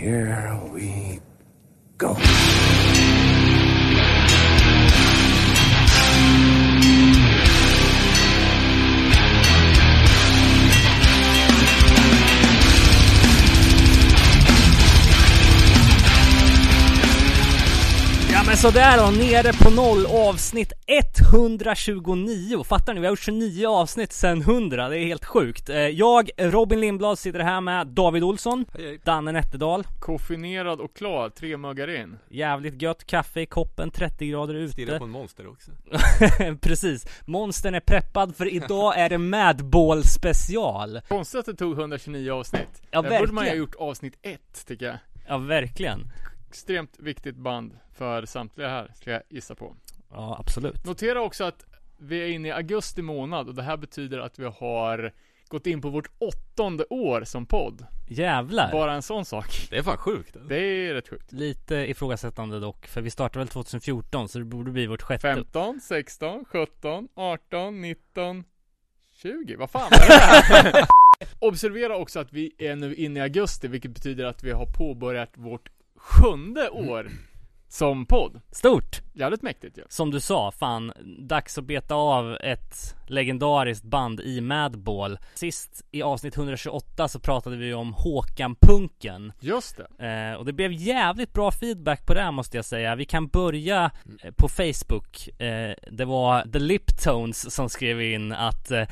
here we go. Ja men sådär då, nere på noll avsnitt 129. Fattar ni? Vi har gjort 29 avsnitt sen 100, det är helt sjukt. Eh, Jag, Robin Lindblad, sitter här med David Olsson, Hej, hej. Danne Nätterdal. Koffinerad och klar, tre muggar in. Jävligt gött kaffe i koppen, 30 grader Stirrar ute. på en monster också. Precis. Monstern är preppad för idag är det Madball special. Konstigt att det tog 129 avsnitt. Ja, Där borde man ju ha verkligen. gjort avsnitt 1, tycker jag. Ja, verkligen. Extremt viktigt band för samtliga här, ska jag gissa på. Ja, absolut. Notera också att vi är inne i augusti månad och det här betyder att vi har gått in på vårt åttonde år som podd. Jävlar. Bara en sån sak. Det är fan sjukt. alltså. Det är rätt sjukt. Lite ifrågasättande dock, för vi startade väl 2014 så det borde bli vårt sjätte. 15, 16, 17, 18, 19, 20. Vad fan är det här? Observera också att vi är nu inne i augusti, vilket betyder att vi har påbörjat vårt sjunde år som podd. Stort! Jävligt mäktigt ju. Som du sa, fan, dags att beta av ett legendariskt band i Madball. Sist i avsnitt 128 så pratade vi om Håkan-punken. Just det. Eh, och det blev jävligt bra feedback på det här måste jag säga. Vi kan börja eh, på Facebook. Eh, det var The Liptones som skrev in att eh,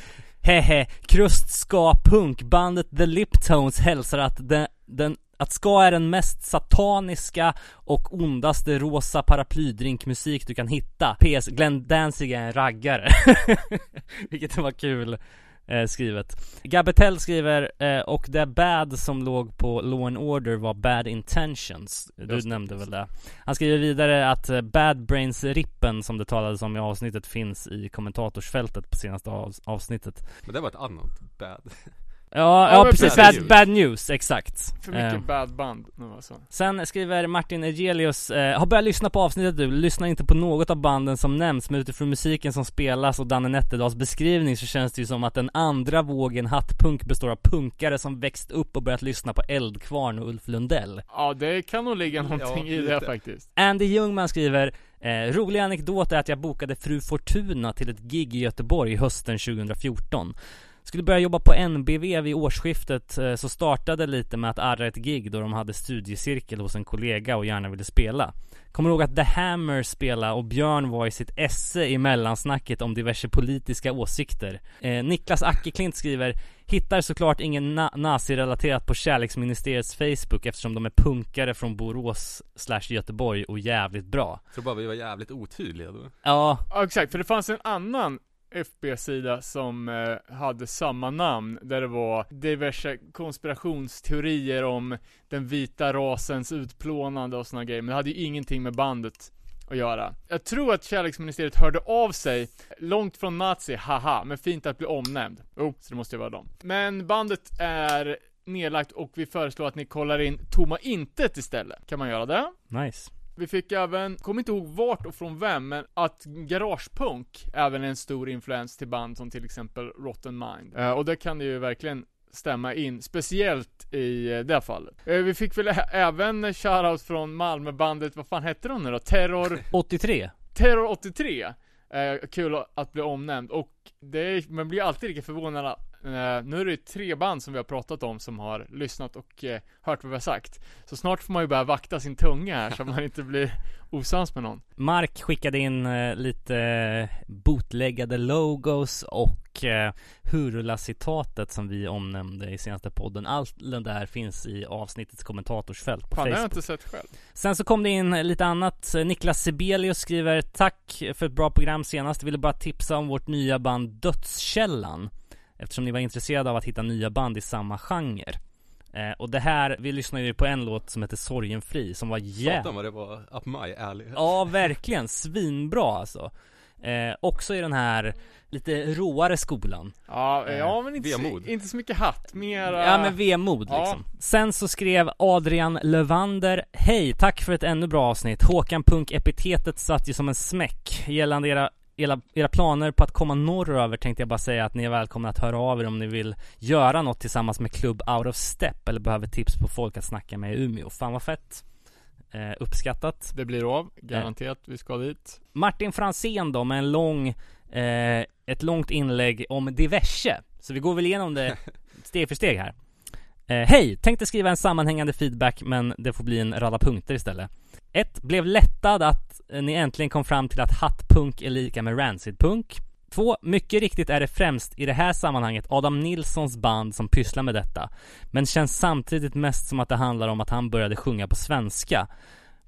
Hehe, Krust ska punkbandet The Liptones hälsar att den, den att ska är den mest sataniska och ondaste rosa paraplydrinkmusik du kan hitta. PS, Glenn Danzig är en raggare. Vilket var kul eh, skrivet. Gabetel skriver, eh, och det bad som låg på Law and Order var Bad Intentions. Du Just nämnde just väl det. Han skriver vidare att eh, Bad Brains-rippen som det talades om i avsnittet finns i kommentatorsfältet på senaste av- avsnittet. Men det var ett annat bad. Ja, Ja, precis. Bad, bad news, exakt. För mycket Eh, bad band nu alltså. Sen skriver Martin Egelius, eh, har börjat lyssna på avsnittet du, lyssnar inte på något av banden som nämns men utifrån musiken som spelas och Danne Nätterdals beskrivning så känns det ju som att den andra vågen hattpunk består av punkare som växt upp och börjat lyssna på Eldkvarn och Ulf Lundell. Ja, det kan nog ligga någonting Ja, i det faktiskt. Andy Ljungman skriver eh, Rolig anekdot är att jag bokade Fru Fortuna till ett gig i Göteborg hösten 2014 Skulle börja jobba på NBV vid årsskiftet eh, så startade lite med att arra ett gig då de hade studiecirkel hos en kollega och gärna ville spela Kommer ihåg att The Hammer spelade och Björn var i sitt esse i mellansnacket om diverse politiska åsikter eh, Niklas Ackerklint skriver Hittar såklart ingen na- nazi-relaterat på Kärleksministeriets Facebook eftersom de är punkare från Borås slash Göteborg och jävligt bra. Jag tror bara vi var jävligt otydliga då. Ja, Ja, exakt, för det fanns en annan FB-sida som eh, hade samma namn, där det var diverse konspirationsteorier om den vita rasens utplånande och såna grejer, men det hade ju ingenting med bandet att göra. Jag tror att kärleksministeriet hörde av sig, långt från nazi, haha, men fint att bli omnämnd. Jo, så det måste ju vara dem. Men bandet är nedlagt och vi föreslår att ni kollar in Tomma Intet istället. Kan man göra det? nice. Vi fick även, kommer inte ihåg vart och från vem, men att garagepunk även är en stor influens till band som till exempel Rotten Mind. Eh, och det kan det ju verkligen stämma in, speciellt i eh, det fallet. Eh, vi fick väl även shoutout från Malmöbandet, vad fan hette de nu då? Terror, 83. Terror 83. Eh, kul att bli omnämnd, och det är, man blir alltid lika förvånad nu är det tre band som vi har pratat om som har lyssnat och eh, hört vad vi har sagt. Så snart får man ju börja vakta sin tunga här så man inte blir osams med någon. Mark skickade in eh, lite eh, bootleggade logos och eh, Hurula-citatet som vi omnämnde i senaste podden. Allt det där finns i avsnittets kommentatorsfält på Fan, det har jag Facebook. inte sett själv. Sen så kom det in lite annat. Niklas Sibelius skriver Tack för ett bra program senast. Ville bara tipsa om vårt nya band Dödskällan. Eftersom ni var intresserade av att hitta nya band i samma genre. Eh, och det här, vi lyssnade ju på en låt som heter Sorgenfri som var jävligt Satan vad det var up my alley. Ja, verkligen. Svinbra alltså. Eh, också i den här lite råare skolan. Ja, Eh, ja men inte, vemod. så, inte så mycket hatt, mera... Ja men vemod Ja. liksom. Sen så skrev Adrian Lövander Hej, tack för ett ännu bra avsnitt. Håkan Punk-epitetet satt ju som en smäck gällande era era, era planer på att komma norröver tänkte jag bara säga att ni är välkomna att höra av er om ni vill göra något tillsammans med Club Out of Step eller behöver tips på folk att snacka med i Umeå. Fan vad fett! Eh, uppskattat. Det blir av, garanterat vi ska dit. Martin Fransén då med en lång, eh, ett långt inlägg om diverse. Så vi går väl igenom det steg för steg här. Eh, Hej! Tänkte skriva en sammanhängande feedback men det får bli en rada punkter istället. 1. Blev lättad att eh, ni äntligen kom fram till att hattpunk är lika med rancid-punk. 2. Mycket riktigt är det främst i det här sammanhanget Adam Nilssons band som pysslar med detta. Men känns samtidigt mest som att det handlar om att han började sjunga på svenska.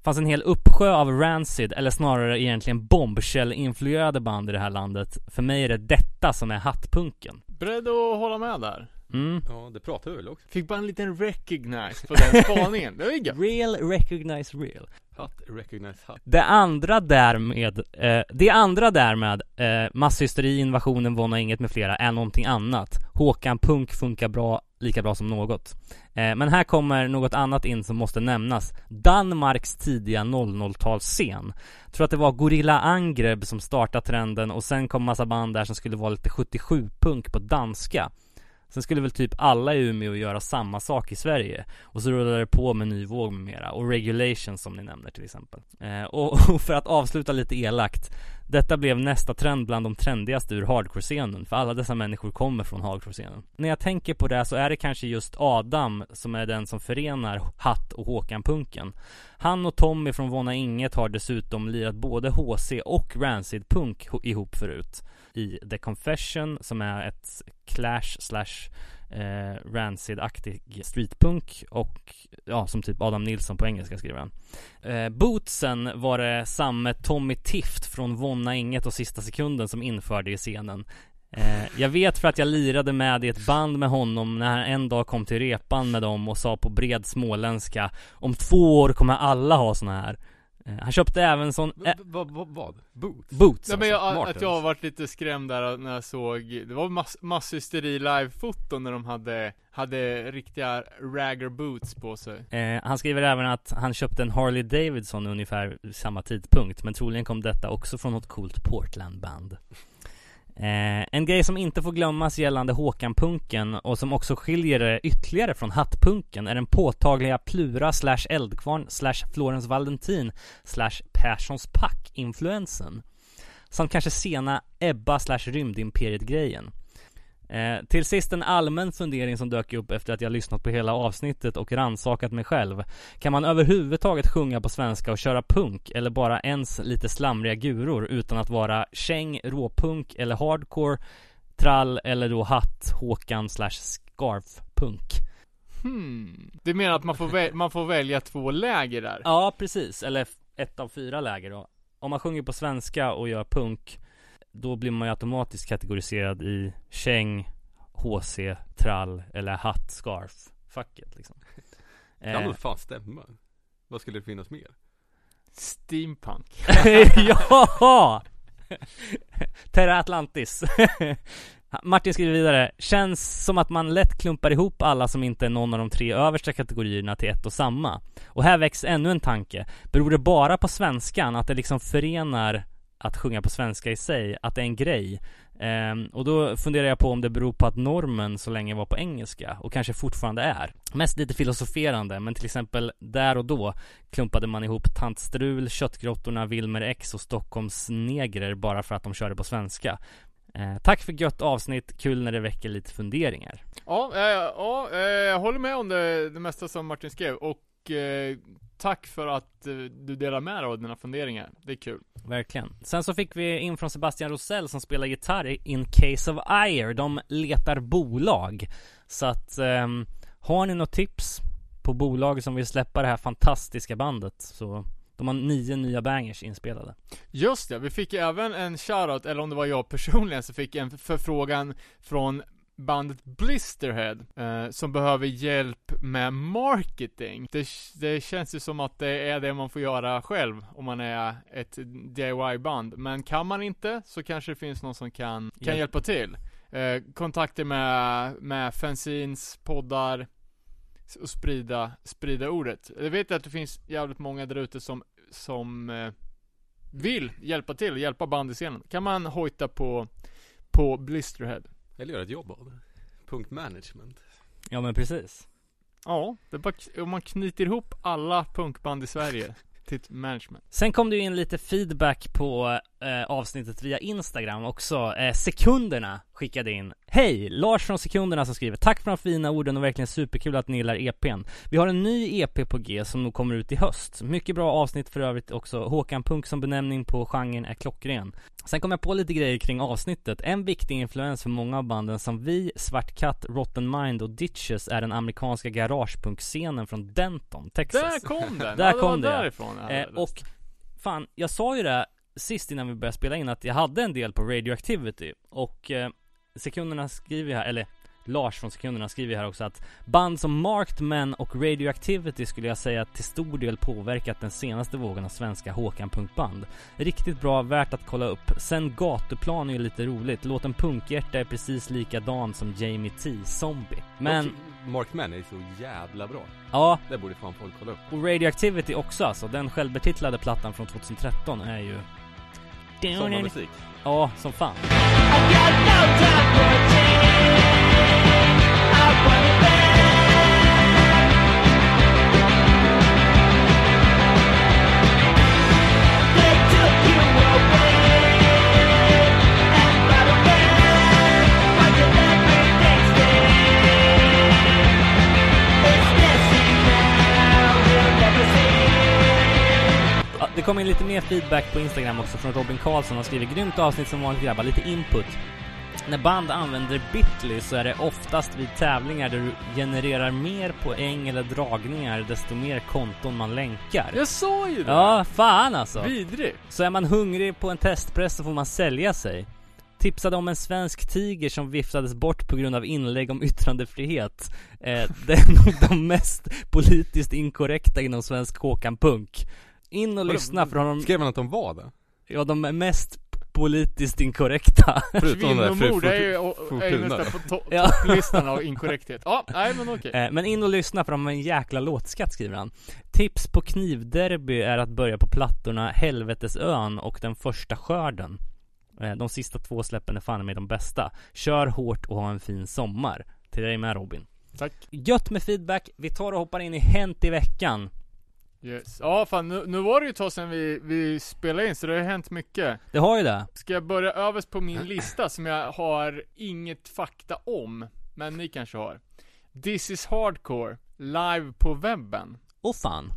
Fanns en hel uppsjö av rancid, eller snarare egentligen bombshell-influerade band i det här landet. För mig är det detta som är hattpunken. Beredd att hålla med där? Mm. Ja, det pratar vi väl också. Fick bara en liten recognize på den spaningen, det var ju. Real recognize real. Hatt, recognize hatt. Det andra därmed, eh, det andra därmed, eh, masshysteri, invasionen, våna inget med flera, är någonting annat. Håkan Punk funkar bra, lika bra som något. Eh, men här kommer något annat in som måste nämnas. Danmarks tidiga 00-talsscen. Tror att det var Gorilla Angreb som startade trenden och sen kom massa band där som skulle vara lite 77-punk på danska. Sen skulle väl typ alla i Umeå göra samma sak i Sverige Och så rullade det på med ny våg med mera Och regulations som ni nämner till exempel. Eh, och, och för att avsluta lite elakt Detta blev nästa trend bland de trendigaste ur hardcore-scenen För alla dessa människor kommer från hardcore-scenen. När jag tänker på det så är det kanske just Adam som är den som förenar Hatt och Håkan-punken. Han och Tommy från Våna Inget har dessutom lirat både HC och Rancid-punk ihop förut i The Confession som är ett Clash slash eh, Rancid-aktig streetpunk och ja, som typ Adam Nilsson på engelska skriver han. Eh, bootsen var det samme Tommy Tift från Vonna Inget och Sista Sekunden som införde i scenen. Eh, jag vet för att jag lirade med i ett band med honom när han en dag kom till repan med dem och sa på bred småländska Om två år kommer alla ha såna här han köpte även sån V- va- va- vad? Boots? Boots Nej men jag, alltså, att jag har varit lite skrämd där när jag såg, det var mass, masshysteri live-foton när de hade, hade riktiga ragger boots på sig. Eh, han skriver även att han köpte en Harley Davidson ungefär samma tidpunkt Men troligen kom detta också från något coolt Portland-band eh, En grej som inte får glömmas gällande Håkan-punken och som också skiljer det ytterligare från hattpunken är den påtagliga Plura slash Eldkvarn slash Florens Valentin slash Perssons Pack-influensen. Samt kanske sena Ebba slash Rymdimperiet-grejen. Eh, till sist en allmän fundering som dök upp efter att jag lyssnat på hela avsnittet och ransakat mig själv. Kan man överhuvudtaget sjunga på svenska och köra punk eller bara ens lite slamriga guror utan att vara käng, råpunk eller hardcore, trall eller då hatt, Håkan slash scarf-punk? Hmm. Du menar att man får, väl, man får välja två läger där? Ja, precis. Eller ett av fyra läger då. Om man sjunger på svenska och gör punk då blir man ju automatiskt kategoriserad i käng, HC, trall eller hatt, scarf, facket liksom. Det kan Eh, väl fan stämma? Vad skulle det finnas mer? Steampunk. ja! Terra Atlantis. Martin skriver vidare. Känns som att man lätt klumpar ihop alla som inte är någon av de tre översta kategorierna till ett och samma. Och här väcks ännu en tanke. Beror det bara på svenskan att det liksom förenar att sjunga på svenska i sig, att det är en grej? Um, och då funderar jag på om det beror på att normen så länge var på engelska och kanske fortfarande är. Mest lite filosoferande, men till exempel där och då klumpade man ihop Tant Strul, Köttgrottorna, Wilmer X och Stockholms negrer bara för att de körde på svenska. Eh, tack för gött avsnitt, kul när det väcker lite funderingar. Ja, eh, ja, eh, jag håller med om det, det mesta som Martin skrev och eh, tack för att eh, du delar med dig av dina funderingar. Det är kul. Verkligen. Sen så fick vi in från Sebastian Rosell som spelar gitarr i In Case of Ire. De letar bolag. Så att, ehm, har ni något tips på bolag som vill släppa det här fantastiska bandet så de har nio nya bangers inspelade. Just det, vi fick även en shoutout, eller om det var jag personligen, så fick en förfrågan från bandet Blisterhead, eh, som behöver hjälp med marketing. Det, det känns ju som att det är det man får göra själv om man är ett DIY-band. Men kan man inte, så kanske det finns någon som kan, kan hjälpa till. Eh, kontakter med, med fanzines, poddar, och sprida, sprida ordet. Jag vet att det finns jävligt många där ute som, som eh, vill hjälpa till, hjälpa band i scenen, kan man hojta på, på Blisterhead. Eller göra ett jobb av det. Punktmanagement. Ja men precis. Ja, det är bara, om man knyter ihop alla punkband i Sverige till ett management. Sen kom det ju in lite feedback på eh, avsnittet via Instagram också. Eh, sekunderna skickade in. Hej! Lars från Sekunderna som skriver Tack för de fina orden och verkligen superkul att ni gillar EPn. Vi har en ny EP på G som nog kommer ut i höst. Mycket bra avsnitt för övrigt också. Håkan Punk som benämning på genren är klockren. Sen kom jag på lite grejer kring avsnittet. En viktig influens för många av banden som vi, Svart Katt, Rotten Mind och Ditches är den amerikanska garagepunkscenen från Denton, Texas. Där kom den! Där ja, det kom var det, därifrån jag Eh, och fan, jag sa ju det sist innan vi började spela in att jag hade en del på Radioactivity och eh, sekunderna skriver här, eller Lars från sekunderna skriver här också att band som Marked Men och Radioactivity skulle jag säga till stor del påverkat den senaste vågen av svenska Håkan-punkband. Riktigt bra, värt att kolla upp. Sen Gatuplan är ju lite roligt. Låten Punkhjärta är precis likadan som Jamie T, Zombie. Men, Också, Mark Man är så jävla bra. ja, Det borde fan folk kolla upp. och Radioactivity också alltså. Den självbetitlade plattan från 2013 är ju... Sommarmusik. Ja, som fan. Det kom in lite mer feedback på Instagram också från Robin Karlsson. Han skriver grymt avsnitt som vanligt grabbar, lite input. När band använder Bitly så är det oftast vid tävlingar där du genererar mer poäng eller dragningar desto mer konton man länkar. Jag sa ju det! Ja, fan alltså. Vidrigt! Så är man hungrig på en testpress så får man sälja sig. Tipsade om en svensk tiger som viftades bort på grund av inlägg om yttrandefrihet. Eh, det är nog de mest politiskt inkorrekta inom svensk Håkan Punk. In och Vadå, lyssna för honom, Skrev han att de var det? ja de är mest politiskt inkorrekta. Förutom det där Kvinnomord är ju, fru- är ju nästan på to- Ja. topplistan av inkorrekthet. Ja, nej men okej. Eh, Men in och lyssna för de har en jäkla låtskatt skriver han. Tips på knivderby är att börja på plattorna Helvetesön och Den första skörden. Eh, De sista två släppen är fan med de bästa. Kör hårt och ha en fin sommar. Till dig med Robin. Tack. Gött med feedback. Vi tar och hoppar in i Hänt i veckan. Yes. Ja fan, nu, nu var det ju ett tag sedan vi, vi spelade in så det har ju hänt mycket. Det har ju det. Ska jag börja överst på min lista som jag har inget fakta om, men ni kanske har. This is hardcore, live på webben. Åh fan.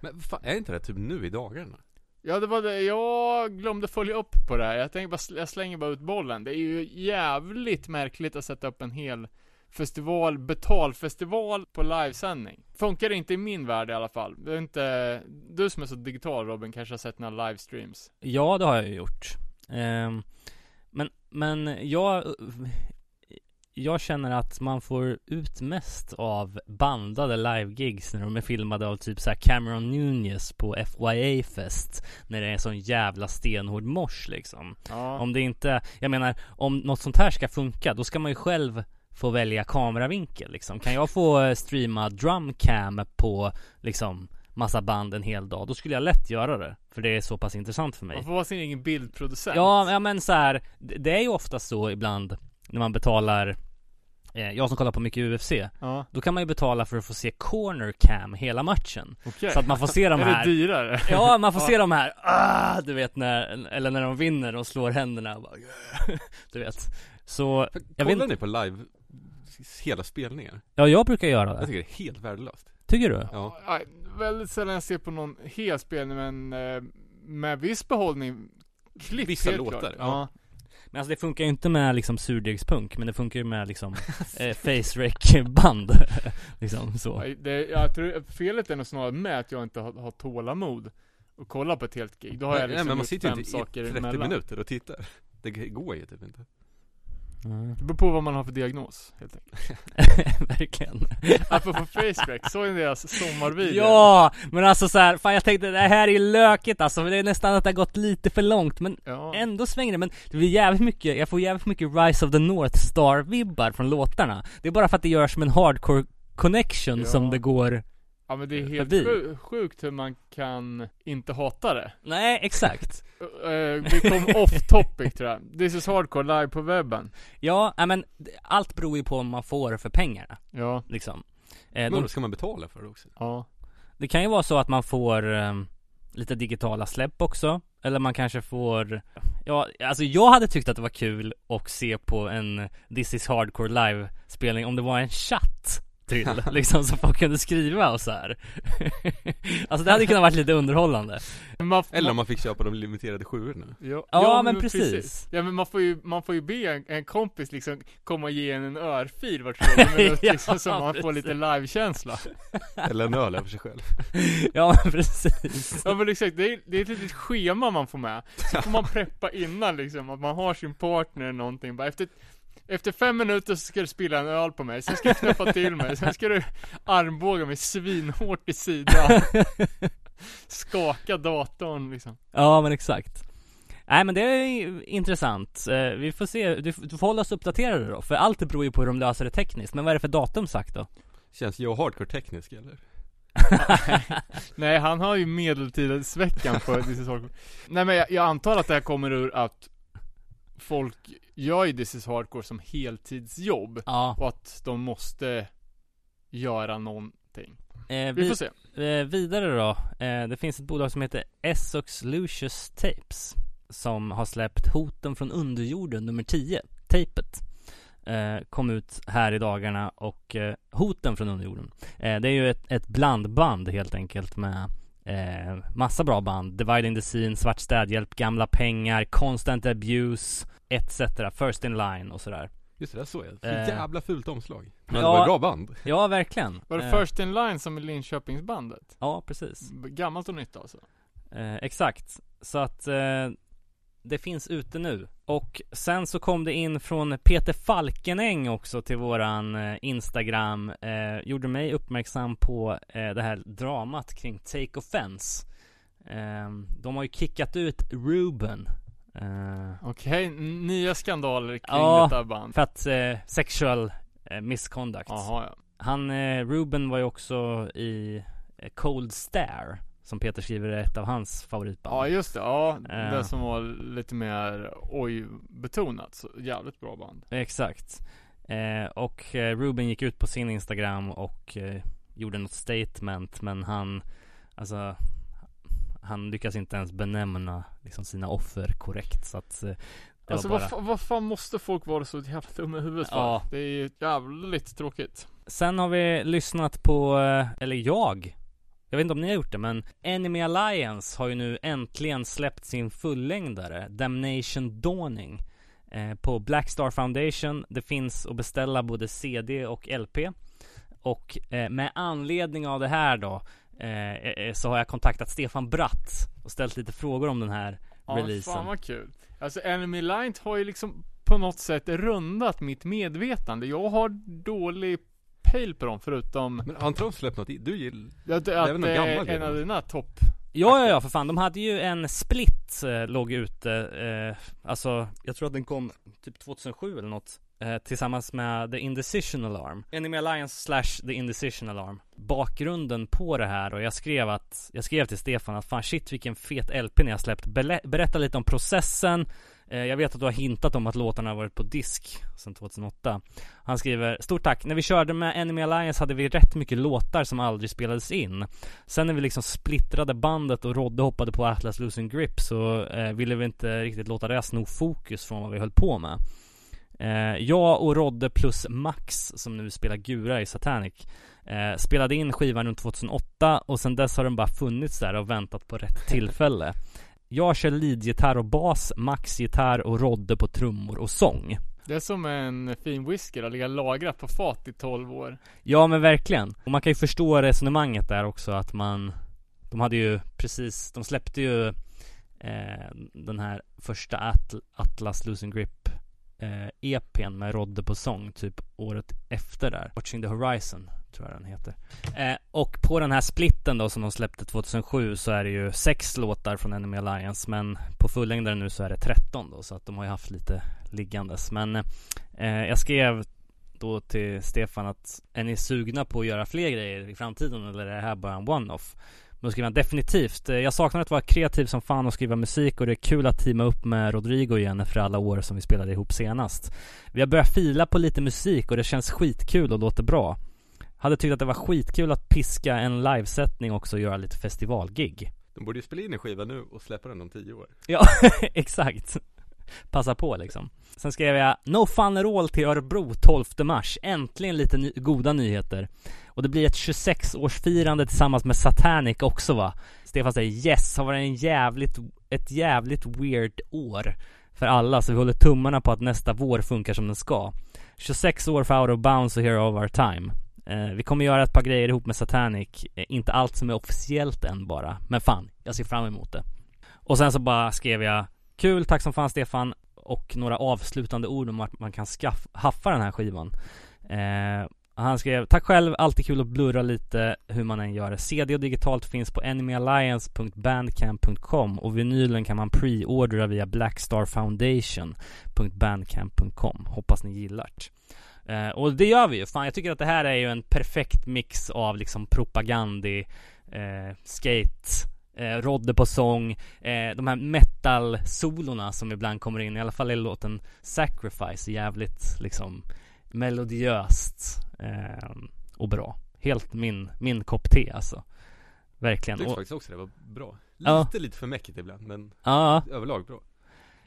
Men fan, är inte det typ nu i dagarna? Ja det var det, jag glömde följa upp på det här. Jag tänkte bara, jag slänger bara ut bollen. Det är ju jävligt märkligt att sätta upp en hel festival, betalfestival på livesändning. Funkar inte i min värld i alla fall. Det är inte, du som är så digital Robin kanske har sett några livestreams. Ja, det har jag ju gjort. Ehm, men, men jag jag känner att man får ut mest av bandade live-gigs när de är filmade av typ så här Cameron Nunez på FYA Fest När det är sån jävla stenhård mors liksom Ja. Om det inte, jag menar om något sånt här ska funka då ska man ju själv få välja kameravinkel liksom Kan jag få eh, streama drumcam på liksom massa band en hel dag Då skulle jag lätt göra det För det är så pass intressant för mig Man får vara sin egen bildproducent. Ja, ja men så här, det är ju ofta så ibland när man betalar eh, jag som kollar på mycket UFC, Ja, då kan man ju betala för att få se corner cam hela matchen. okej. Så att man får se de Är här det dyrare? Ja, man får se de här, ah, du vet när, eller när de vinner och slår händerna bara. Du vet Så, jag vet Kollar inte, ni på live, hela spelningar? ja jag brukar göra Jag det tycker det är helt värdelöst. Tycker du? Ja. Ja, väldigt sällan jag ser på någon hel spelning men eh, med viss behållning. Klipp, Vissa helt låtar, klart. ja. Men alltså det funkar ju inte med liksom surdegspunk, men det funkar ju med liksom eh, face band Liksom så Ja, Det, jag tror, felet är nog snarare med att jag inte har, har tålamod och kolla på ett helt gig. Då har jag Nej, liksom men man sitter ju inte i 30 emellan. minuter och tittar. Det går ju typ inte. Mm. Det beror på vad man har för diagnos, helt enkelt. Verkligen Apropå FaceTrack, såg ni deras sommarvideo? Ja! Men alltså så här, fan jag tänkte det här är ju lökigt alltså, det är nästan att det har gått lite för långt men Ja. ändå svänger det, men det blir jävligt mycket, jag får jävligt mycket Rise of the North Star vibbar från låtarna Det är bara för att det görs som en hardcore connection Ja. som det går Ja men det är helt Förbi. sju- sjukt hur man kan inte hata det. Nej, exakt. Uh, vi kom off topic tror jag. This is hardcore live på webben. Ja, men allt beror ju på vad man får för pengarna, Ja, liksom. Eh, Men då ska man betala för det också? ja. det kan ju vara så att man får ehm, lite digitala släpp också. Eller man kanske får, ja, alltså jag hade tyckt att det var kul att se på en This is Hardcore live-spelning om det var en chatt till, liksom, så folk kunde skriva och så här. alltså det hade kunnat varit lite underhållande. Men Man, Eller om man, fick köpa de limiterade sjuorna? ja, Ja, men precis. Ja men man får ju, man får ju be en, en kompis liksom komma och ge en en örfil var tredje minut Ja, liksom så man får precis. lite livekänsla. Eller en öl över sig själv? Ja men precis. Ja men exakt, det är, det är ett litet schema man får med. Så får man preppa innan liksom, att man har sin partner eller någonting. Bara efter, efter fem minuter så ska du spilla en öl på mig, sen ska du knäppa till mig, sen ska du armbåga mig svinhårt i sidan. Skaka datorn liksom. Ja men exakt. Nej men det är intressant. Eh, Vi får se, du, får hålla oss uppdaterade då. För allt beror ju på hur de löser det tekniskt. Men vad är det för datum sagt då? Känns jag hardcore teknisk eller? Nej han har ju medeltidsveckan på This is Hardcore. Nej men jag, jag antar att det här kommer ur att folk gör ju This is Hardcore som heltidsjobb. Ja. Och att de måste göra någonting. Eh, Vi vi, får se. eh, vidare då. Eh, det finns ett bolag som heter Essox Lucius Tapes. Som har släppt Hoten från underjorden nummer 10. Tejpet. Eh, kom ut här i dagarna och eh, Hoten från underjorden. Eh, det är ju ett, ett blandband helt enkelt med eh, massa bra band. Dividing the Scene, Svart städhjälp, Gamla pengar, Constant Abuse, etc. First in line och sådär. Just det, där såg jag. Så Eh. jävla fult omslag. Men Ja. det var ett bra band. Ja, verkligen. Var det Eh, First In Line som är Linköpingsbandet? Ja, precis. Gammalt och nytt alltså? Eh, exakt. Så att eh, det finns ute nu. Och sen så kom det in från Peter Falkenäng också till våran eh, Instagram. Eh, gjorde mig uppmärksam på eh, det här dramat kring Take Offense. Eh, de har ju kickat ut Ruben. Eh, Okej, n- nya skandaler kring Ja. detta band. för att eh, sexual misconduct. Jaha ja. Han, Ruben var ju också i Cold Stare. Som Peter skriver är ett av hans favoritband. Ja just det, ja. Eh. Det som var lite mer oj-betonat. Så jävligt bra band. Exakt. Eh, och eh, Ruben gick ut på sin Instagram och eh, gjorde något statement men han, alltså han lyckas inte ens benämna liksom, sina offer korrekt så att eh, Alltså var vad, bara... fa- vad fan måste folk vara så jävla dumma i huvudet för? Ja. Det är ju jävligt tråkigt. Sen har vi lyssnat på, eh, eller jag jag vet inte om ni har gjort det men Enemy Alliance har ju nu äntligen släppt sin fullängdare Damnation Dawning eh, På Blackstar Foundation Det finns att beställa både CD och LP Och eh, med anledning av det här då eh, eh, Så har jag kontaktat Stefan Bratt Och ställt lite frågor om den här Ja, releasen fan vad kul. Alltså Enemy Light har ju liksom på något sätt rundat mitt medvetande. Jag har dålig pejl på dem förutom Men har inte de släppt något? i- Du gillar... att, är att väl någon det gammal grej en av dina topp. Ja, ja, ja för fan. De hade ju en split, eh, låg ute, eh, alltså jag tror att den kom typ 2007 eller något. Eh, tillsammans med The Indecision Alarm. Enemy Alliance slash The Indecision Alarm. Bakgrunden på det här och jag skrev att, jag skrev till Stefan att fan shit vilken fet LP ni har släppt. Bele- berätta lite om processen. Eh, jag vet att du har hintat om att låtarna har varit på disk sedan 2008. Han skriver, stort tack. När vi körde med Enemy Alliance hade vi rätt mycket låtar som aldrig spelades in. Sen när vi liksom splittrade bandet och Rodde hoppade på Atlas Losing Grip så eh, ville vi inte riktigt låta det sno fokus från vad vi höll på med. Eh, jag och Rodde plus Max som nu spelar Gura i Satanic eh, spelade in skivan runt 2008 och sen dess har den bara funnits där och väntat på rätt tillfälle. Jag kör leadgitarr och bas, Max gitarr och Rodde på trummor och sång. Det är som en fin whisky att ligga lagrat på fat i 12 år. Ja men verkligen. Och man kan ju förstå resonemanget där också att man De hade ju precis, de släppte ju eh, Den här första Atl Atlas Losing Grip eh, EPn med Rodde på sång typ året efter där. Watching the Horizon tror jag den heter. Eh, Och på den här splitten då som de släppte 2007 så är det ju sex låtar från Enemy Alliance Men på fullängdaren nu så är det 13 då så att de har ju haft lite liggandes. Men eh, jag skrev då till Stefan att är ni sugna på att göra fler grejer i framtiden eller är det här bara en one-off? Då skrev han definitivt. Eh, jag saknar att vara kreativ som fan och skriva musik och det är kul att teama upp med Rodrigo igen efter alla år som vi spelade ihop senast. Vi har börjat fila på lite musik och det känns skitkul och låter bra. Hade tyckt att det var skitkul att piska en livesättning också och göra lite festivalgig. De borde ju spela in en skiva nu och släppa den om tio år. Ja, exakt. Passa på liksom. Sen skrev jag No Fun at All till Örebro 12 mars. Äntligen lite ny goda nyheter. Och det blir ett 26-årsfirande tillsammans med Satanic också va? Stefan säger yes, har varit en jävligt, ett jävligt weird år för alla så vi håller tummarna på att nästa vår funkar som den ska. 26 år för Out of Bounds och Hero of Our Time. Eh, vi kommer göra ett par grejer ihop med Satanic. Eh, inte allt som är officiellt än bara. Men fan, jag ser fram emot det. Och sen så bara skrev jag Kul, tack som fan Stefan. Och några avslutande ord om att man kan skaff, haffa den här skivan. Eh, han skrev Tack själv, alltid kul att blurra lite hur man än gör det. CD och digitalt finns på enemyalliance.bandcamp.com och vinylen kan man preordra via blackstarfoundation.bandcamp.com. Hoppas ni gillar det. Eh, och det gör vi ju. Fan, jag tycker att det här är ju en perfekt mix av liksom propagandi, eh, skate, eh, Rodde på sång, eh, de här metal-solorna som ibland kommer in, i alla fall i låten Sacrifice, jävligt liksom melodiöst eh, och bra. Helt min, min kopp te alltså. Verkligen. Jag tyckte faktiskt också det var bra. Lite, Ja. lite för mäckigt ibland, men ja, överlag bra.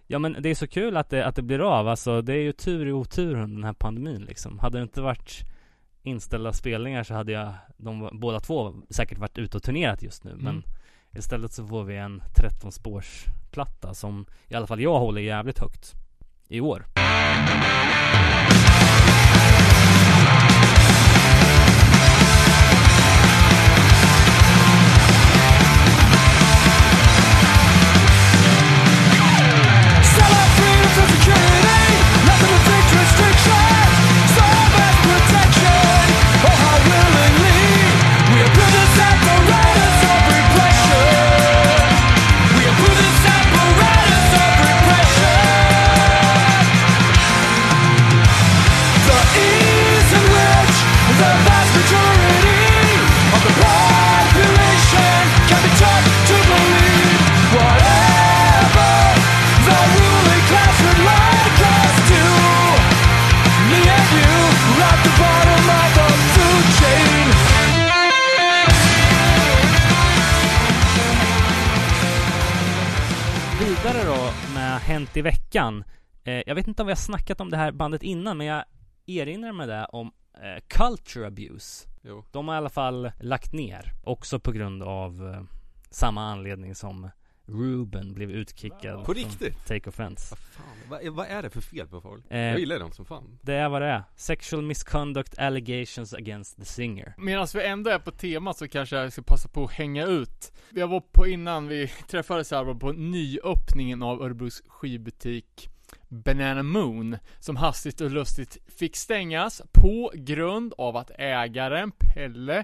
ja men det är så kul att det, att det blir av. Alltså det är ju tur i otur under den här pandemin liksom. Hade det inte varit inställda spelningar så hade jag, de båda två säkert varit ute och turnerat just nu. Men Mm istället så får vi en 13 spårsplatta som i alla fall jag håller jävligt högt. I år. Veckan. Eh, jag vet inte om vi har snackat om det här bandet innan, men jag erinrar mig det om eh, Culture Abuse. Jo. De har i alla fall lagt ner, också på grund av eh, samma anledning som Ruben blev utkickad På riktigt? Take Offense. Vad fan, vad, är- vad är det för fel på folk? Eh, jag gillar dem som fan. Det är vad det är. Sexual misconduct allegations against the singer. Medan vi ändå är på temat så kanske jag ska passa på att hänga ut. Jag var på innan vi träffades här var på nyöppningen av Örebros skivbutik Banana Moon som hastigt och lustigt fick stängas på grund av att ägaren Pelle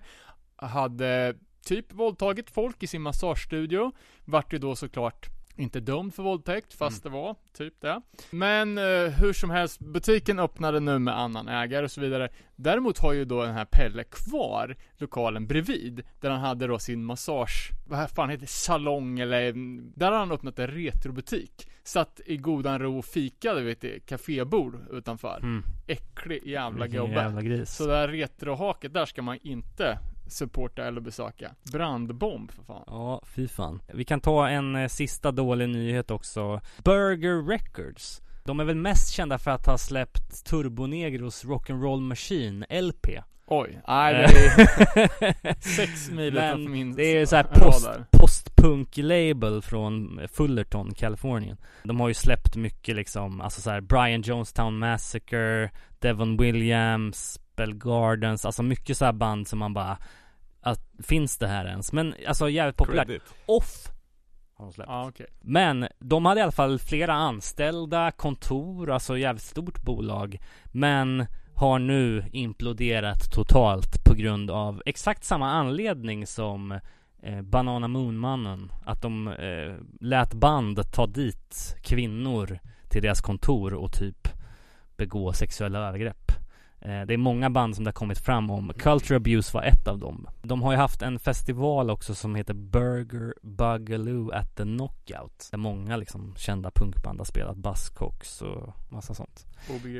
hade typ våldtagit folk i sin massagestudio. Vart ju då såklart inte dömd för våldtäkt, fast det var typ det. Men eh, hur som helst, butiken öppnade nu med annan ägare och så vidare. Däremot har ju då den här Pelle kvar lokalen bredvid, där han hade då sin massage, vad här fan heter det, salong eller, mm, där har han öppnat en retrobutik. Satt i godan ro och fikade vid ett kafébord utanför. Mm. Äcklig jävla gubbe. jävla gris. Så det här retrohaket där ska man inte supporta eller besöka. Brandbomb för fan. Ja, fy fan. Vi kan ta en eh, sista dålig nyhet också. Burger Records. De är väl mest kända för att ha släppt Turbonegros Rock'n'Roll Machine LP. Oj, nej det Eh, är sex mil utanför min det är ju så här radar. post, postpunk-label från Fullerton, Kalifornien. De har ju släppt mycket liksom, alltså så här Brian Jonestown Massacre, Devon Williams, Bell Gardens, alltså mycket så här band som man bara att, finns det här ens? Men alltså jävligt populärt. Credit. Off har de släppt. Ja okej. Men de hade i alla fall flera anställda, kontor, alltså jävligt stort bolag. Men har nu imploderat totalt på grund av exakt samma anledning som eh, Banana Moon-mannen. Att de eh, lät band ta dit kvinnor till deras kontor och typ begå sexuella övergrepp. Eh, Det är många band som det har kommit fram om. Culture Abuse var ett av dem. De har ju haft en festival också som heter Burger Bugaloo at the Knockout. Där många liksom kända punkband har spelat. Buzzcocks och massa sånt.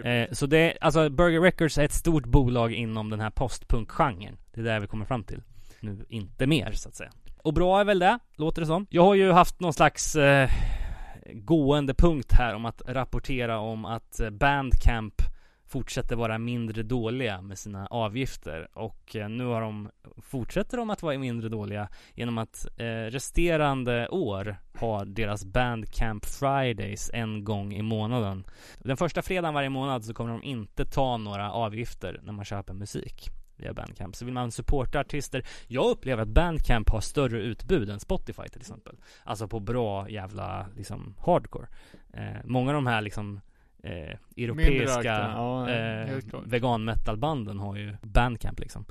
Eh, så det, alltså Burger Records är ett stort bolag inom den här postpunkgenren. Det är där vi kommer fram till. Nu inte mer så att säga. Och bra är väl det, låter det som. Jag har ju haft någon slags eh, gående punkt här om att rapportera om att eh, Bandcamp fortsätter vara mindre dåliga med sina avgifter och eh, nu har de fortsätter de att vara mindre dåliga genom att eh, resterande år har deras Bandcamp Fridays en gång i månaden. Den första fredagen varje månad så kommer de inte ta några avgifter när man köper musik via Bandcamp. Så vill man supporta artister Jag upplever att Bandcamp har större utbud än Spotify till exempel Alltså på bra jävla liksom hardcore eh, Många av de här liksom eh, Europeiska ja, eh, vegan metalbanden har ju Bandcamp liksom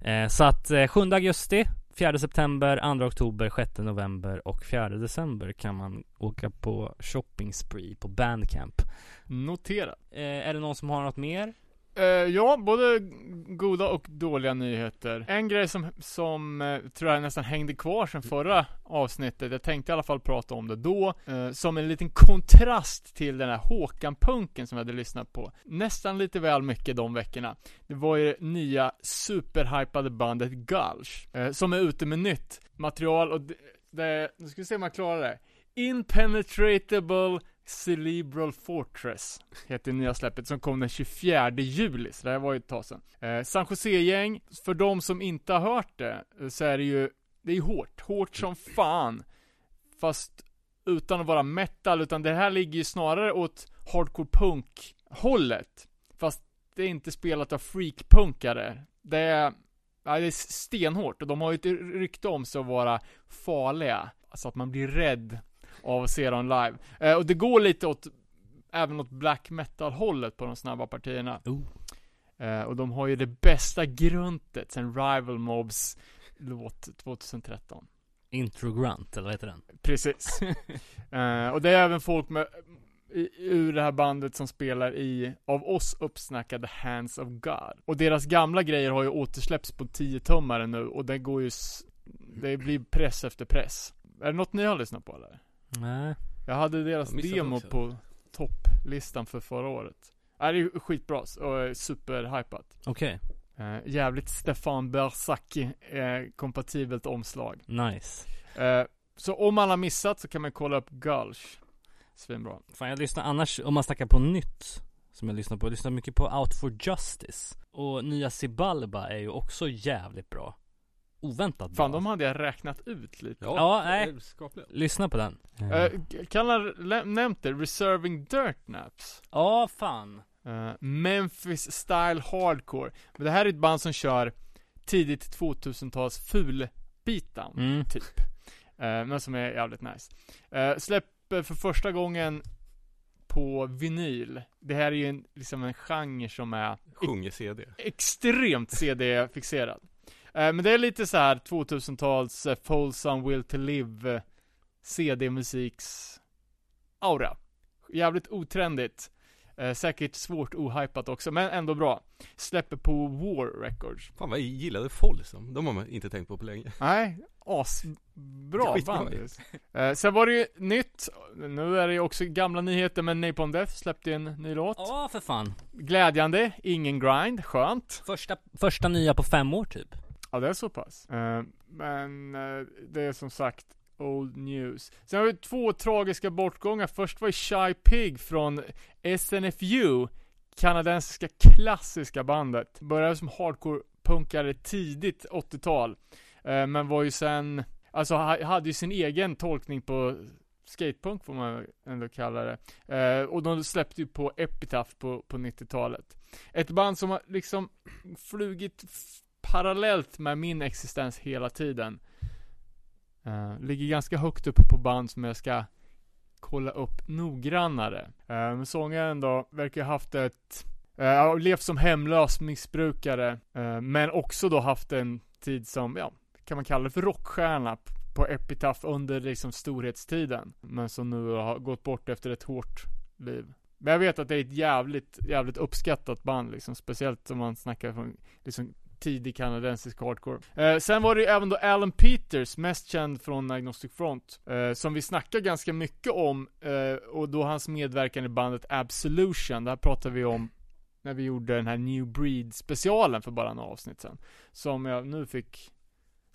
eh, Så att eh, 7 augusti 4 september, 2 oktober, 6 november och 4 december kan man åka på shopping spree på Bandcamp. Notera. Eh, är det någon som har något mer? Uh, ja, både goda och dåliga nyheter. En grej som, som uh, tror jag nästan hängde kvar sedan förra avsnittet, jag tänkte i alla fall prata om det då, uh, som en liten kontrast till den här Håkan-punken som jag hade lyssnat på. Nästan lite väl mycket de veckorna. Det var ju det nya superhypade bandet Gulch, som är ute med nytt material och det, det nu ska vi se om jag klarar det. Impenetratable Cerebral Fortress heter det nya släppet som kom den 24 juli, så det här var ju ett tag sedan. Eh, San Jose-gäng, för de som inte har hört det, så är det ju, det är ju hårt, hårt som fan. Fast utan att vara metal, utan det här ligger ju snarare åt hardcore punk hållet. Fast det är inte spelat av freakpunkare. Det är, ja, det är stenhårt och de har ju ett rykte om sig att vara farliga. Alltså att man blir rädd av att se dem live. Eh, och det går lite åt, även åt black metal hållet på de snabba partierna. Eh, och de har ju det bästa gruntet sen Rival Mobs låt 2013. Intro Grunt, eller vad heter den? Precis. eh, och det är även folk med, i, ur det här bandet som spelar i, av oss uppsnackade Hands of God. Och deras gamla grejer har ju återsläppts på 10-tummare nu och det går ju, det blir press efter press. Är det något ni har lyssnat på eller? Nej. Jag hade deras Jag demo också. på topplistan för förra året. Nej, det är ju skitbra och är superhypat. Okej. Eh, jävligt Stefan Bersaki eh, kompatibelt omslag. Nice. Eh, så om man har missat så kan man kolla upp Gulch. Svinbra. Fan jag lyssnar annars, om man snackar på nytt Som jag lyssnar på, jag lyssnar mycket på Out for Justice Och nya Sibalba är ju också jävligt bra Oväntat Fan, bra de hade jag räknat ut lite. Ja, nej. det är Skapligt. Lyssna på den Eh, kan ha lä- nämnt det, Reserving Dirt Naps. Ja, fan Eh, Memphis Style Hardcore. Men det här är ett band som kör tidigt 2000-tals ful beatdown. mm. typ. Eh, men som är jävligt nice. Uh, släpper för första gången på vinyl. Det här är ju en, liksom en genre som är Sjunger CD. extremt CD-fixerad. Eh, men det är lite så här 2000-tals uh, Folsom Will to Live eh, CD-musiks aura. Jävligt otrendigt. Eh, säkert svårt ohypat också, men ändå bra. Släpper på War Records. Fan vad jag gillade Folsom. De har man inte tänkt på på länge. Nej, asbra band. Eh, sen var det ju nytt, nu är det ju också gamla nyheter, men Napalm Death släppte en ny låt. Ja, för fan Glädjande, ingen grind, skönt. Första, första nya på fem år typ Ja, det är så pass. Uh, men uh, det är som sagt old news. Sen har vi två tragiska bortgångar. Först var ju Shy Pig från SNFU, kanadensiska klassiska bandet. Började som hardcore-punkare tidigt 80-tal. uh, eh, men var ju sen, alltså ha- hade ju sin egen tolkning på skatepunk får man ändå kalla det. Eh, och de släppte ju på Epitaph på, på 90-talet. Ett band som har liksom flugit parallellt med min existens hela tiden. Uh, ligger ganska högt upp på band som jag ska kolla upp noggrannare. Uh, sångaren då verkar ha haft ett, uh, levt som hemlös missbrukare, uh, men också då haft en tid som, ja, kan man kalla det för rockstjärna på Epitaph under liksom storhetstiden. Men som nu har gått bort efter ett hårt liv. Men jag vet att det är ett jävligt, jävligt uppskattat band liksom, speciellt om man snackar från liksom tidig kanadensisk hardcore. Eh, sen var det ju även då Alan Peters, mest känd från Agnostic Front, eh, som vi snackar ganska mycket om, eh, och då hans medverkan i bandet Absolution, det här pratade vi om när vi gjorde den här New Breed specialen för bara några avsnitt sen. Som jag nu fick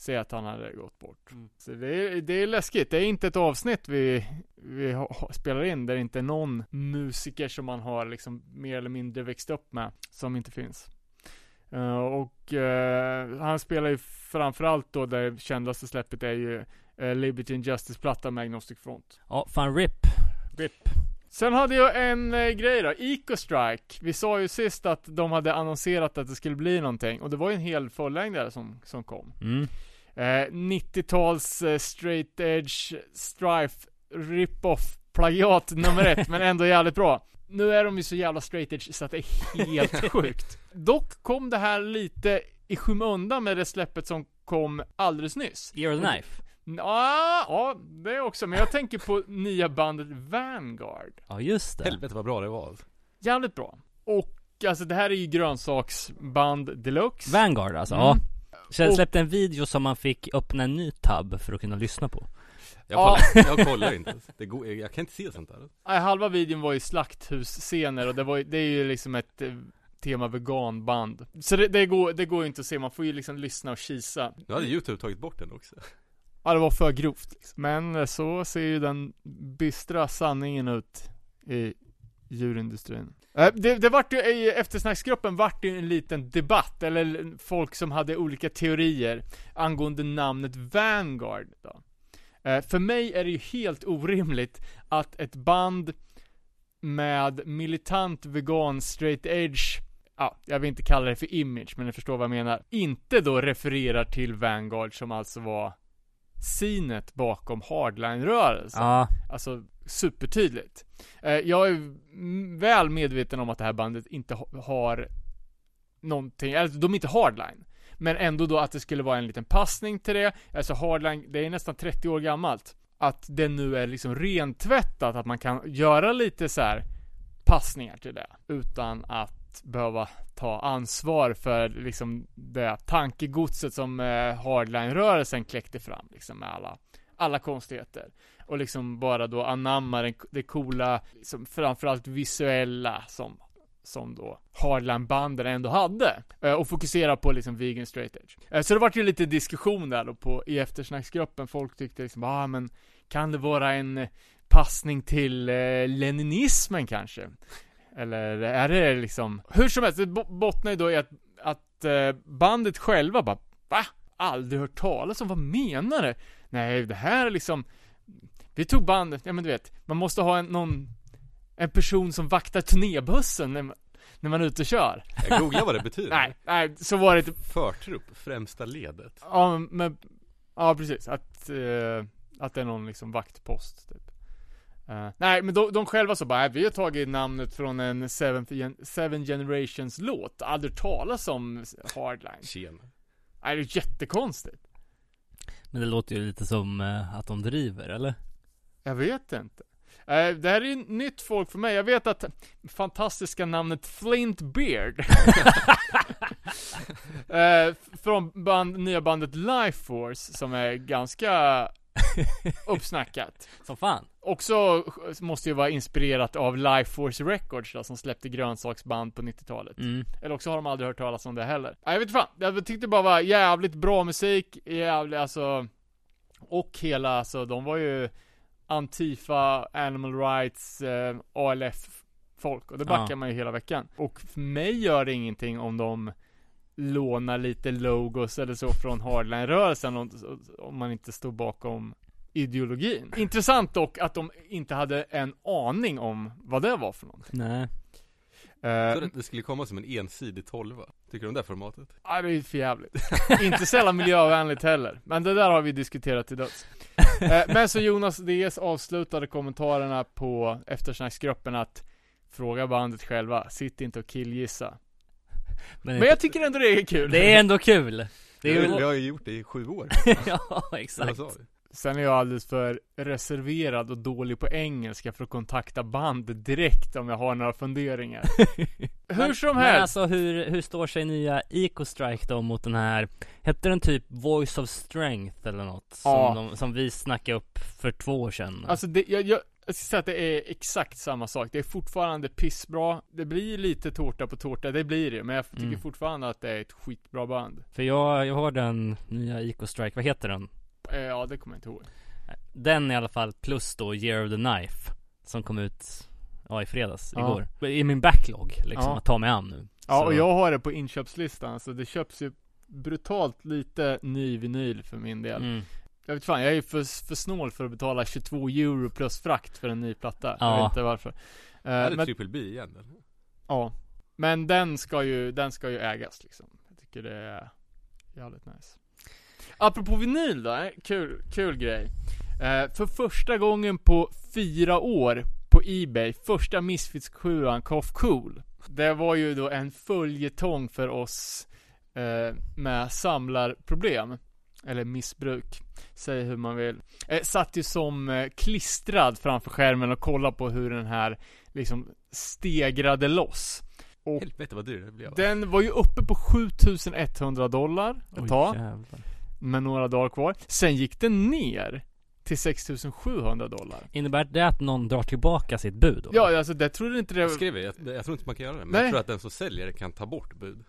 se att han hade gått bort. Mm. Så det är, det är läskigt. Det är inte ett avsnitt vi, vi ha, ha, spelar in där det inte är någon musiker som man har liksom mer eller mindre växt upp med, som inte finns. Eh, och eh, han spelar ju framförallt då, det kändaste släppet är ju uh, Liberty and Justice-plattan med Agnostic Front. Ja, fan RIP. RIP. Sen hade jag en eh, grej då, Ecostrike. Vi sa ju sist att de hade annonserat att det skulle bli någonting, och det var ju en hel fullängdare som, som kom. Mm. Eh, 90-tals eh, straight edge strife rip-off plagiat nummer ett, men ändå jävligt bra. Nu är de ju så jävla straight edge så att det är helt sjukt. Dock kom det här lite i skymundan med det släppet som kom alldeles nyss. Year of the Knife. Ja, ja, det också. Men jag tänker på nya bandet Vanguard. Ja, just det. Helvete vad bra det var. Jävligt bra. Och alltså det här är ju grönsaksband deluxe. Vanguard alltså, Mm. ja. Så jag släppte en video som man fick öppna en ny tab för att kunna lyssna på. Jag Ja. kollar, jag kollar inte det går, jag kan inte se sånt där Nej, halva videon var ju slakthus-scener och det var det är ju liksom ett eh, tema veganband. Så det, det, går, det går ju inte att se, man får ju liksom lyssna och kisa. Nu hade youtube tagit bort den också Ja, det var för grovt liksom. Men eh, så ser ju den bistra sanningen ut i djurindustrin. Eh, Det, det vart ju, i eftersnacksgruppen vart ju en liten debatt, eller folk som hade olika teorier angående namnet Vanguard då. Eh, För mig är det ju helt orimligt att ett band med militant vegan straight edge Ja, jag vill inte kalla det för image, men ni förstår vad jag menar. Inte då refererar till Vanguard som alltså var sinet bakom hardline-rörelsen. Ja, Alltså supertydligt. Eh, jag är väl medveten om att det här bandet inte ha- har någonting, alltså de är inte hardline. Men ändå då att det skulle vara en liten passning till det. Alltså hardline, det är nästan 30 år gammalt. Att det nu är liksom rentvättat, att man kan göra lite så här passningar till det. Utan att behöva ta ansvar för liksom det tankegodset som eh, hardline-rörelsen kläckte fram liksom med alla, alla konstigheter. Och liksom bara då anamma den, det coola, liksom framförallt visuella som som då Harlem-banden ändå hade. Eh, och fokusera på liksom vegan straight edge. Eh, så det vart ju lite diskussion där då på, i eftersnacksgruppen. Folk tyckte liksom, ah men kan det vara en eh, passning till eh, leninismen kanske? Eller är det liksom, hur som helst, det bottnar ju då i att, att eh, bandet själva bara, va? Aldrig hört talas om, vad menar du? Nej, det här är liksom, vi tog bandet, ja men du vet, man måste ha en, någon, en person som vaktar turnébussen när man, när man är ute och kör. Jag googlar vad det betyder Nej, nej, så var det inte, Förtrupp, främsta ledet ja men, ja precis, att, eh, att det är någon liksom vaktpost typ. Eh, nej, men de, de själva så bara, "Nej, vi har tagit namnet från en Seven, gen- seven Generations låt, aldrig talas om Hardline. Tjena Nej, det är jättekonstigt. men det låter ju lite som eh, att de driver, eller? Jag vet inte. Eh, det här är nytt folk för mig. Jag vet att fantastiska namnet Flint Beard f- Från band, nya bandet Life Force som är ganska uppsnackat. Som fan. Också måste ju vara inspirerat av Life Force Records då, som släppte grönsaksband på 90-talet. Mm. Eller också har de aldrig hört talas om det heller. Jag vet fan. Jag tyckte bara var jävligt bra musik, jävligt alltså Och hela, alltså de var ju Antifa, Animal Rights, eh, ALF folk och det backar Ja. man ju hela veckan. Och för mig gör det ingenting om de lånar lite logos eller så från hardline-rörelsen om, om man inte står bakom ideologin. Intressant dock att de inte hade en aning om vad det var för någonting. Nej. Eh, Så det, det skulle komma som en ensidig tolva Tycker du om det formatet? Ja, det är för jävligt. Inte sällan miljövänligt heller. Men det där har vi diskuterat till döds. Eh, Men så Jonas DS avslutade kommentarerna på eftersnacksgruppen att Fråga bandet själva, sitt inte och killgissa. Men, Men jag tycker ändå det är kul. det är ändå kul. Det är vi, ju... vi har ju gjort det i sju år ja, exakt. Sen är jag alldeles för reserverad och dålig på engelska för att kontakta band direkt om jag har några funderingar. Hur som Men helst. alltså hur, hur står sig nya Eco-Strike då mot den här Hette den typ Voice of Strength eller något? Som, Ja. de, som vi snackade upp för två år sedan Alltså det, jag, jag, jag ska säga att det är exakt samma sak. Det är fortfarande pissbra. Det blir lite tårta på tårta, det blir det. Men jag tycker Mm. fortfarande att det är ett skitbra band. För jag, jag har den nya Eco-Strike, vad heter den? Eh, ja, det kommer jag inte ihåg. Den i alla fall, plus då Year of the Knife Som kom ut, ja i fredags, Ja. igår I min backlog liksom, Ja. att ta mig an nu Ja, Så- och jag har det på inköpslistan, så det köps ju brutalt lite ny vinyl för min del. mm. Jag vet fan, jag är för, för snål för att betala 22 euro plus frakt för en ny platta. Jag Ja. vet inte varför. Eh, Är det men, Triple B igen eller? ja. Men den ska ju, den ska ju ägas liksom. Jag tycker det är jävligt nice. Apropå vinyl då, eh, kul, kul grej. Eh, för första gången på fyra år på Ebay, första Misfits 7 Cough Cool. Det var ju då en följetong för oss eh, med samlarproblem. Eller missbruk. Säg hur man vill. Eh, satt ju som eh, klistrad framför skärmen och kollade på hur den här liksom stegrade loss. Och Helvete vad dyr det blev. den var ju uppe på 7100 dollar ett Oj, tag, jävlar. Med några dagar kvar. Sen gick den ner till 6700 dollar. Innebär det att någon drar tillbaka sitt bud då? Ja, alltså det trodde inte det Jag det, jag, jag tror inte man kan göra det, men Nej. jag tror att den som säljer det kan ta bort bud.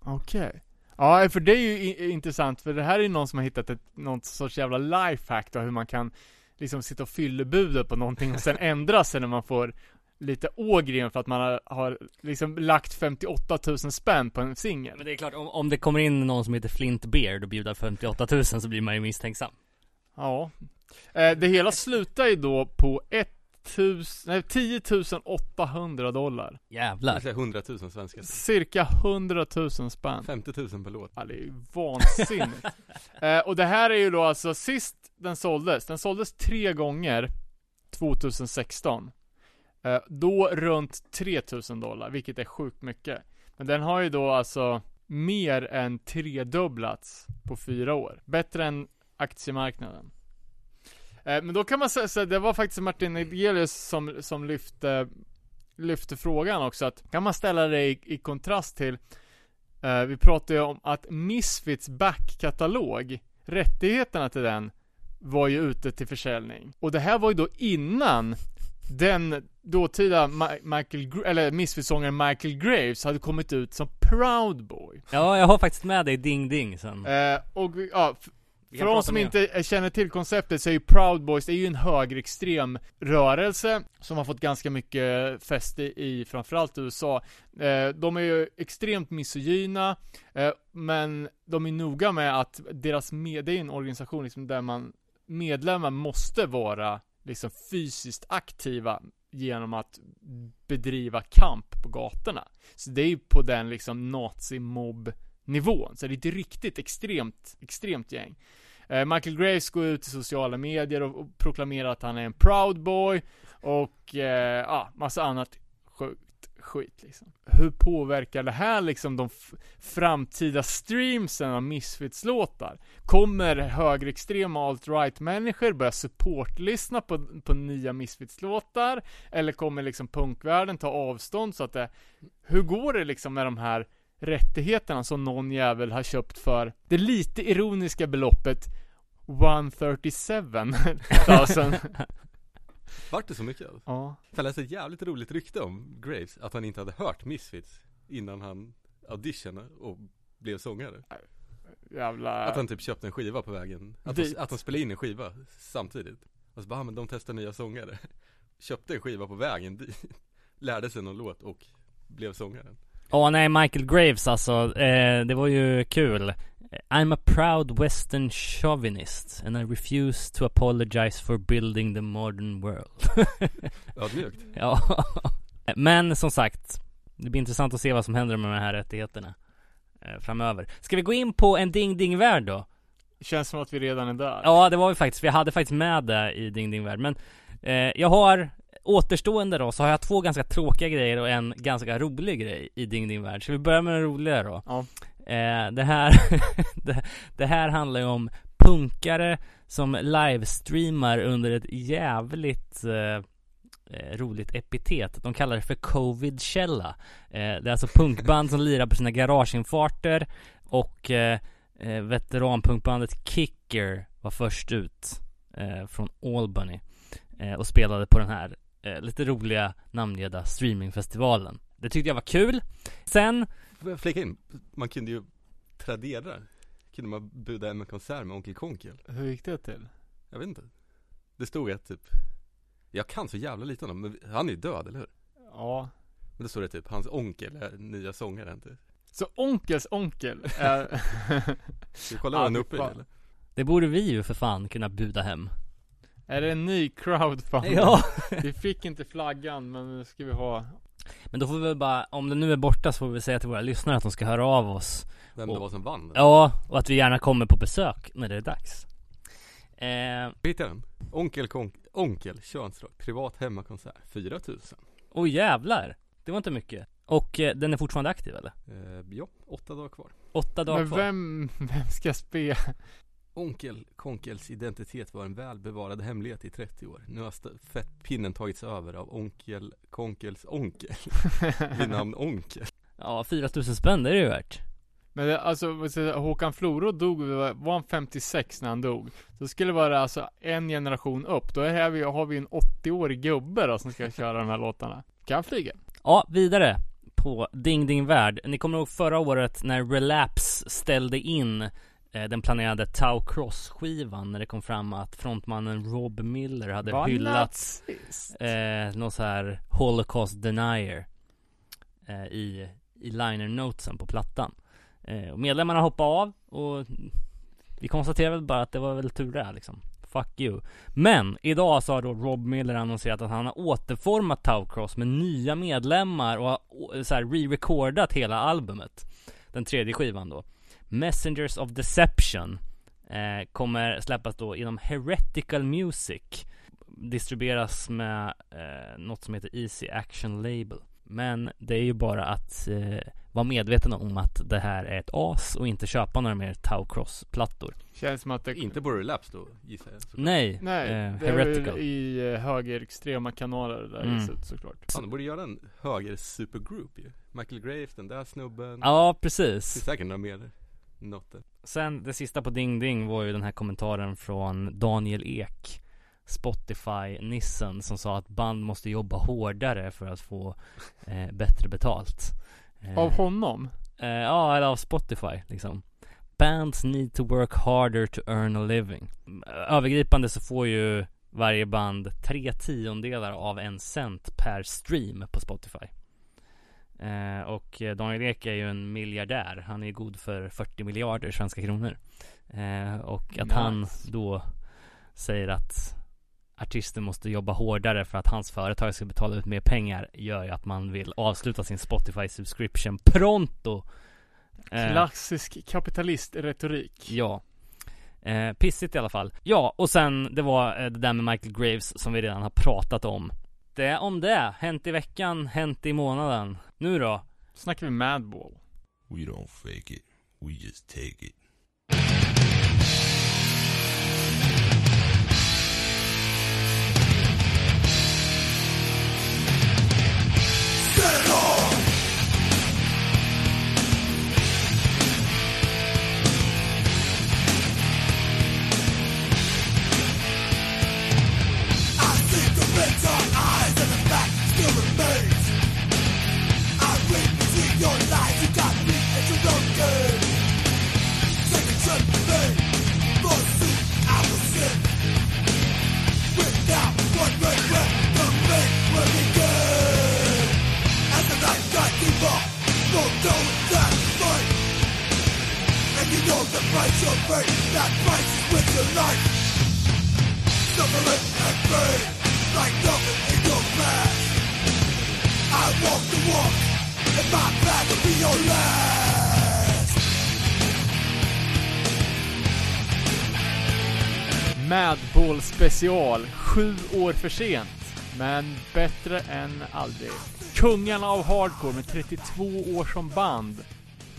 Okej. Ja, för det är ju intressant, för det här är ju någon som har hittat ett, någon sorts jävla lifehack då, hur man kan liksom sitta och fylla budet på någonting och sen ändra sig när man får lite ågren för att man har, har liksom lagt 58 000 spänn på en singel. Men det är klart, om, om det kommer in någon som heter Flint Beard och bjuder 58 000 så blir man ju misstänksam Ja. Eh, det hela slutar ju då på 1000, nej, 10 800 dollar. Jävlar säga 100 000 svenska. Cirka 100 000 spänn. 50 000 per låt. Ja, det är ju vansinnigt. eh, och det här är ju då alltså sist den såldes, den såldes tre gånger 2016. Eh, då runt 3000 dollar, vilket är sjukt mycket. Men den har ju då alltså mer än tredubblats på fyra år. Bättre än aktiemarknaden. Eh, men då kan man säga så det var faktiskt Martin Edelius som, som lyfte, lyfte frågan också att kan man ställa det i, i kontrast till Eh, vi pratade ju om att Misfits backkatalog, rättigheterna till den, var ju ute till försäljning. Och det här var ju då innan den dåtida Ma- Michael, Gra- eller Misfits-sångaren Michael Graves hade kommit ut som Proud Boy. Ja, jag har faktiskt med dig Ding Ding sen Eh, och ja, för de som inte eh, känner till konceptet så är ju Proud Boys, det är ju en högerextrem rörelse som har fått ganska mycket fäste i framförallt USA. Eh, de är ju extremt misogyna, eh, men de är noga med att deras med, det är en organisation liksom där man medlemmar måste vara liksom fysiskt aktiva genom att bedriva kamp på gatorna. Så det är ju på den liksom nazi-mobb nivån. Så det är ett riktigt extremt, extremt gäng. Eh, Michael Graves går ut i sociala medier och, och proklamerar att han är en proud boy och eh, ja, massa annat sjukt skit liksom. Hur påverkar det här liksom de framtida streamsen av Misfits-låtar? Kommer högerextrema alt-right människor börja supportlyssna på, på nya Misfits-låtar? Eller kommer liksom punkvärlden ta avstånd så att det, hur går det liksom med de här rättigheterna som någon jävel har köpt för det lite ironiska beloppet 137 000. Vart det så mycket? Alltså? ja. Jag läste ett jävligt roligt rykte om Graves, att han inte hade hört Misfits innan han auditionade och blev sångare. Jävla... Att han typ köpte en skiva på vägen, att de, att de spelade in en skiva samtidigt. Och så bara, ah, men de testar nya sångare. Köpte en skiva på vägen dit, lärde sig någon låt och blev sångaren. Åh nej, Michael Graves alltså, eh, det var ju kul I'm a proud western chauvinist and I refuse to apologize for building the modern world Ödmjukt. Ja Men som sagt Det blir intressant att se vad som händer med de här rättigheterna eh, Framöver Ska vi gå in på en Ding Ding Värld då? Känns som att vi redan är där. Ja det var vi faktiskt, vi hade faktiskt med det i Ding Ding Värld Men eh, jag har Återstående då så har jag två ganska tråkiga grejer och en ganska rolig grej i Ding Ding Värld Ska vi börja med den roliga då? Ja. Eh, det här det, det här handlar ju om punkare som livestreamar under ett jävligt eh, eh roligt epitet. De kallar det för Covid-källa. Eh, det är alltså punkband som lirar på sina garageinfarter och eh, eh, veteranpunkbandet Kicker var först ut eh, från Albany eh, och spelade på den här eh, lite roliga namngivna streamingfestivalen. Det tyckte jag var kul. Sen, flika in? Man kunde ju Tradera Kunde man buda hem en konsert med Onkel Konkel Hur gick det till? Jag vet inte Det stod att typ Jag kan så jävla lite om men han är ju död, eller hur? Ja. Men då står det typ, hans onkel är nya sångaren typ Så onkels onkel är... Ska vi kolla vad han är uppe i fan. eller? det borde vi ju för fan kunna buda hem. Är det en ny crowdfunding? Ja! Vi fick inte flaggan, men nu ska vi ha Men då får vi väl bara, om den nu är borta så får vi säga till våra lyssnare att de ska höra av oss. Vem det Och- var som vann? Ja, och att vi gärna kommer på besök när det är dags. Eh, Hittade den? Onkel Konk, Onkel könsrock, privat hemmakonsert, 4000 oj jävlar! Det var inte mycket. Och eh, den är fortfarande aktiv eller? eh, Ja, åtta dagar kvar Åtta dagar Men kvar. vem, vem ska spela? Onkel Konkels identitet var en väl bevarad hemlighet i 30 år. Nu har fettpinnen tagits över av Onkel Konkels onkel vid namn Onkel. Ja, 4000 spänn, det är det ju värt. Men det, alltså, Håkan Floro dog, var han 56 när han dog? Så skulle det vara alltså en generation upp, då är vi, har vi en 80-årig gubbe då som ska köra de här låtarna. Kan flyga. Ja, vidare på Ding Ding Värld. Ni kommer ihåg förra året när Relapse ställde in den planerade Tau Cross-skivan när det kom fram att frontmannen Rob Miller hade Var hyllat eh, någon så här Holocaust denier eh, i, i liner notesen på plattan. Eh, och medlemmarna hoppade av och vi konstaterade bara att det var väl tur det liksom. Fuck you. Men idag så har då Rob Miller annonserat att han har återformat Taucross med nya medlemmar och har så här re-recordat hela albumet. Den tredje skivan då. Messengers of Deception eh, kommer släppas då inom Heretical Music distribueras med eh, något som heter Easy Action Label. Men det är ju bara att eh, vara medveten om att det här är ett as och inte köpa några mer Tau Cross-plattor. Känns som att det... Inte på Relapse då, gissar jag. såklart. Nej, Nej, eh, det är Heretical. väl i eh, högerextrema kanaler där Mm. mm. såklart. Fan, de borde göra en höger supergroup ju. Michael Graves, den där snubben. Ja, Det finns precis. säkert några mer. Något. Sen det sista på Ding Ding var ju den här kommentaren från Daniel Ek Spotify-nissen som sa att band måste jobba hårdare för att få eh, bättre betalt. Eh, Av honom? Eh, ja, eller av Spotify liksom. Bands need to work harder to earn a living. Övergripande så får ju varje band tre tiondelar av en cent per stream på Spotify. Eh, och Daniel Ek är ju en miljardär. Han är god för 40 miljarder svenska kronor. Eh, och att han Nice. då säger att artister måste jobba hårdare för att hans företag ska betala ut mer pengar gör ju att man vill avsluta sin Spotify subscription pronto. Eh, Klassisk kapitalistretorik. Ja. Eh, pissigt i alla fall. Ja, och sen det var eh, det där med Michael Graves som vi redan har pratat om. Det om det. Hänt i veckan, hänt i månaden. Nu då? Snackar vi Madball. We don't fake it. We just take it. Special. Sju år för sent. Men bättre än aldrig. Kungarna av hardcore med 32 år som band.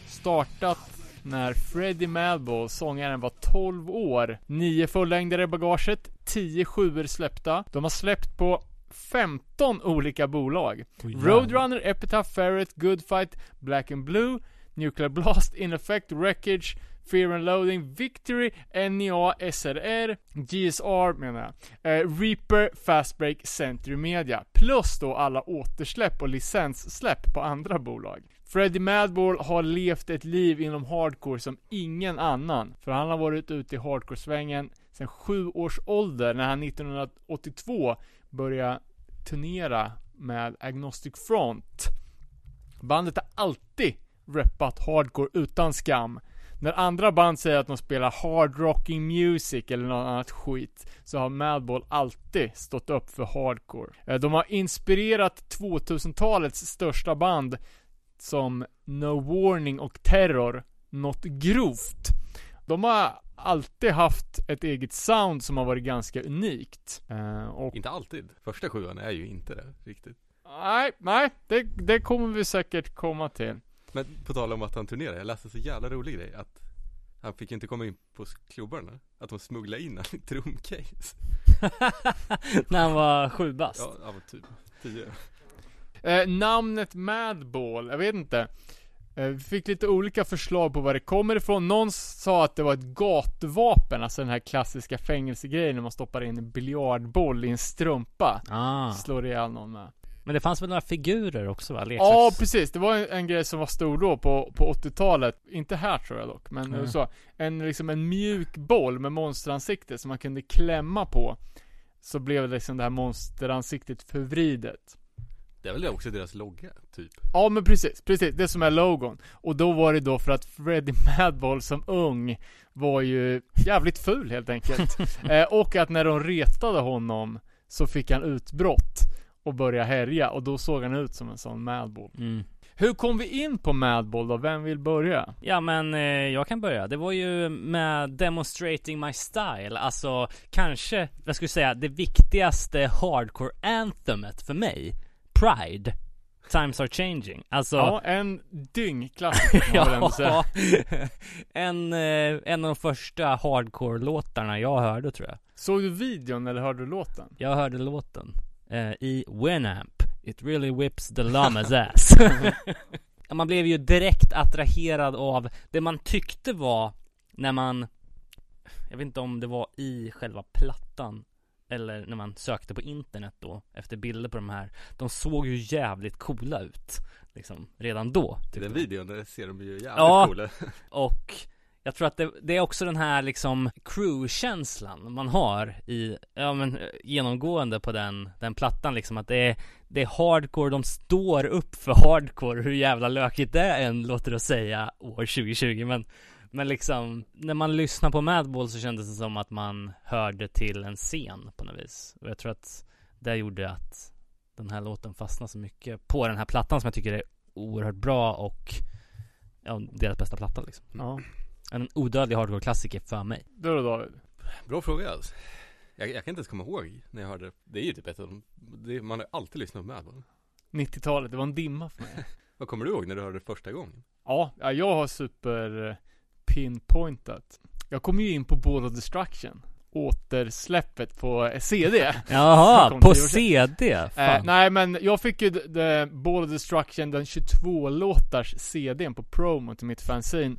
Startat när Freddie Madball, sångaren, var 12 år. Nio fullängdare i bagaget, 10 sjuor släppta. De har släppt på 15 olika bolag. Roadrunner, Epitaph, Ferret, Good Fight, Black and Blue, Nuclear Blast, In Effect, Wreckage, Fear and Loading, Victory, NEA, SRR, GSR menar jag, eh, Reaper, Fastbreak, Century Media. Plus då alla återsläpp och licenssläpp på andra bolag. Freddie Madball har levt ett liv inom hardcore som ingen annan. För han har varit ute i hardcore-svängen sedan sju års ålder när han 1982 började turnera med Agnostic Front. Bandet har alltid reppat hardcore utan skam. När andra band säger att de spelar hard rocking music eller något annat skit, så har Madball alltid stått upp för hardcore. Eh, De har inspirerat 2000-talets största band som No Warning och Terror något grovt. De har alltid haft ett eget sound som har varit ganska unikt. Eh, och Inte alltid. Första sjuan är ju inte det riktigt. nej, nej, det, det kommer vi säkert komma till. Men på tal om att han turnerar, jag läste så jävla rolig grej att han fick inte komma in på klubbarna. Att de smugglade in han i trumcase. När han var sju bast. Ja, han var typ tio. Eh, namnet Madball, jag vet inte. Eh, vi fick lite olika förslag på var det kommer ifrån. Någon sa att det var ett gatvapen, alltså den här klassiska fängelsegrejen när man stoppar in en biljardboll i en strumpa. Ah. Slår ihjäl någon med. Men det fanns väl några figurer också va? Ja, Leksaks... precis. Det var en, en grej som var stor då på, på 80-talet. Inte här tror jag dock, men Mm. så. En, liksom en mjuk boll med monsteransikte som man kunde klämma på. Så blev liksom det här monsteransiktet förvridet. Det är väl också deras logga, typ. Ja men precis, precis. Det som är logon. Och då var det då för att Freddie Madball som ung var ju jävligt ful helt enkelt. eh, och att när de retade honom så fick han utbrott och började härja och då såg han ut som en sån Madball. Mm. Hur kom vi in på Madball då? Vem vill börja? Ja men eh, jag kan börja. Det var ju med Demonstrating My Style, alltså kanske, jag skulle säga det viktigaste hardcore anthemet för mig. Pride. Times are changing. Alltså Ja, en dyngklassiker säga. en, eh, en av de första hardcore-låtarna jag hörde tror jag. Såg du videon eller hörde du låten? Jag hörde låten eh, i Winamp. It really whips the llama's ass. Ja, man blev ju direkt attraherad av det man tyckte var när man Jag vet inte om det var i själva plattan Eller när man sökte på internet då Efter bilder på de här De såg ju jävligt coola ut Liksom redan då I den man. videon, där ser de ju jävligt Ja. coola Och jag tror att det, det är också den här liksom crew-känslan man har i, ja men eh, genomgående på den, den plattan liksom att det är, det är hardcore, de står upp för hardcore, hur jävla lökigt det än låter att säga år 2020 men men liksom, när man lyssnar på Madball så kändes det som att man hörde till en scen på något vis. Och jag tror att det gjorde att den här låten fastnade så mycket på den här plattan som jag tycker är oerhört bra och ja, deras bästa platta liksom. Ja. En odödlig hardcore-klassiker för mig. Du då David? Bra fråga alltså. jag, jag kan inte ens komma ihåg när jag hörde Det är ju typ ett av de det, Man har alltid lyssnat på Madball 90-talet, det var en dimma för mig. Vad kommer du ihåg när du hörde det första gången? Ja, ja, jag har super eh, pinpointat. Jag kom ju in på Ball of Destruction. Återsläppet på eh, CD. Jaha, på det. CD? Eh, nej men jag fick ju d- Ball of Destruction, den 22 låtars CDn på promo till mitt fanzine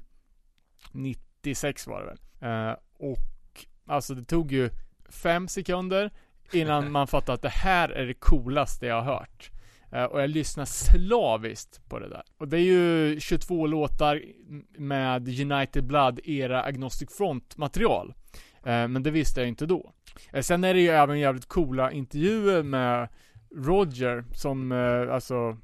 96 var det väl. Eh, och alltså det tog ju fem sekunder innan man fattade att det här är det coolaste jag har hört. Eh, och jag lyssnar slaviskt på det där. Och det är ju 22 låtar med United Blood era Agnostic Front material. Eh, men det visste jag inte då. Eh, sen är det ju även jävligt coola intervjuer med Roger som, eh, alltså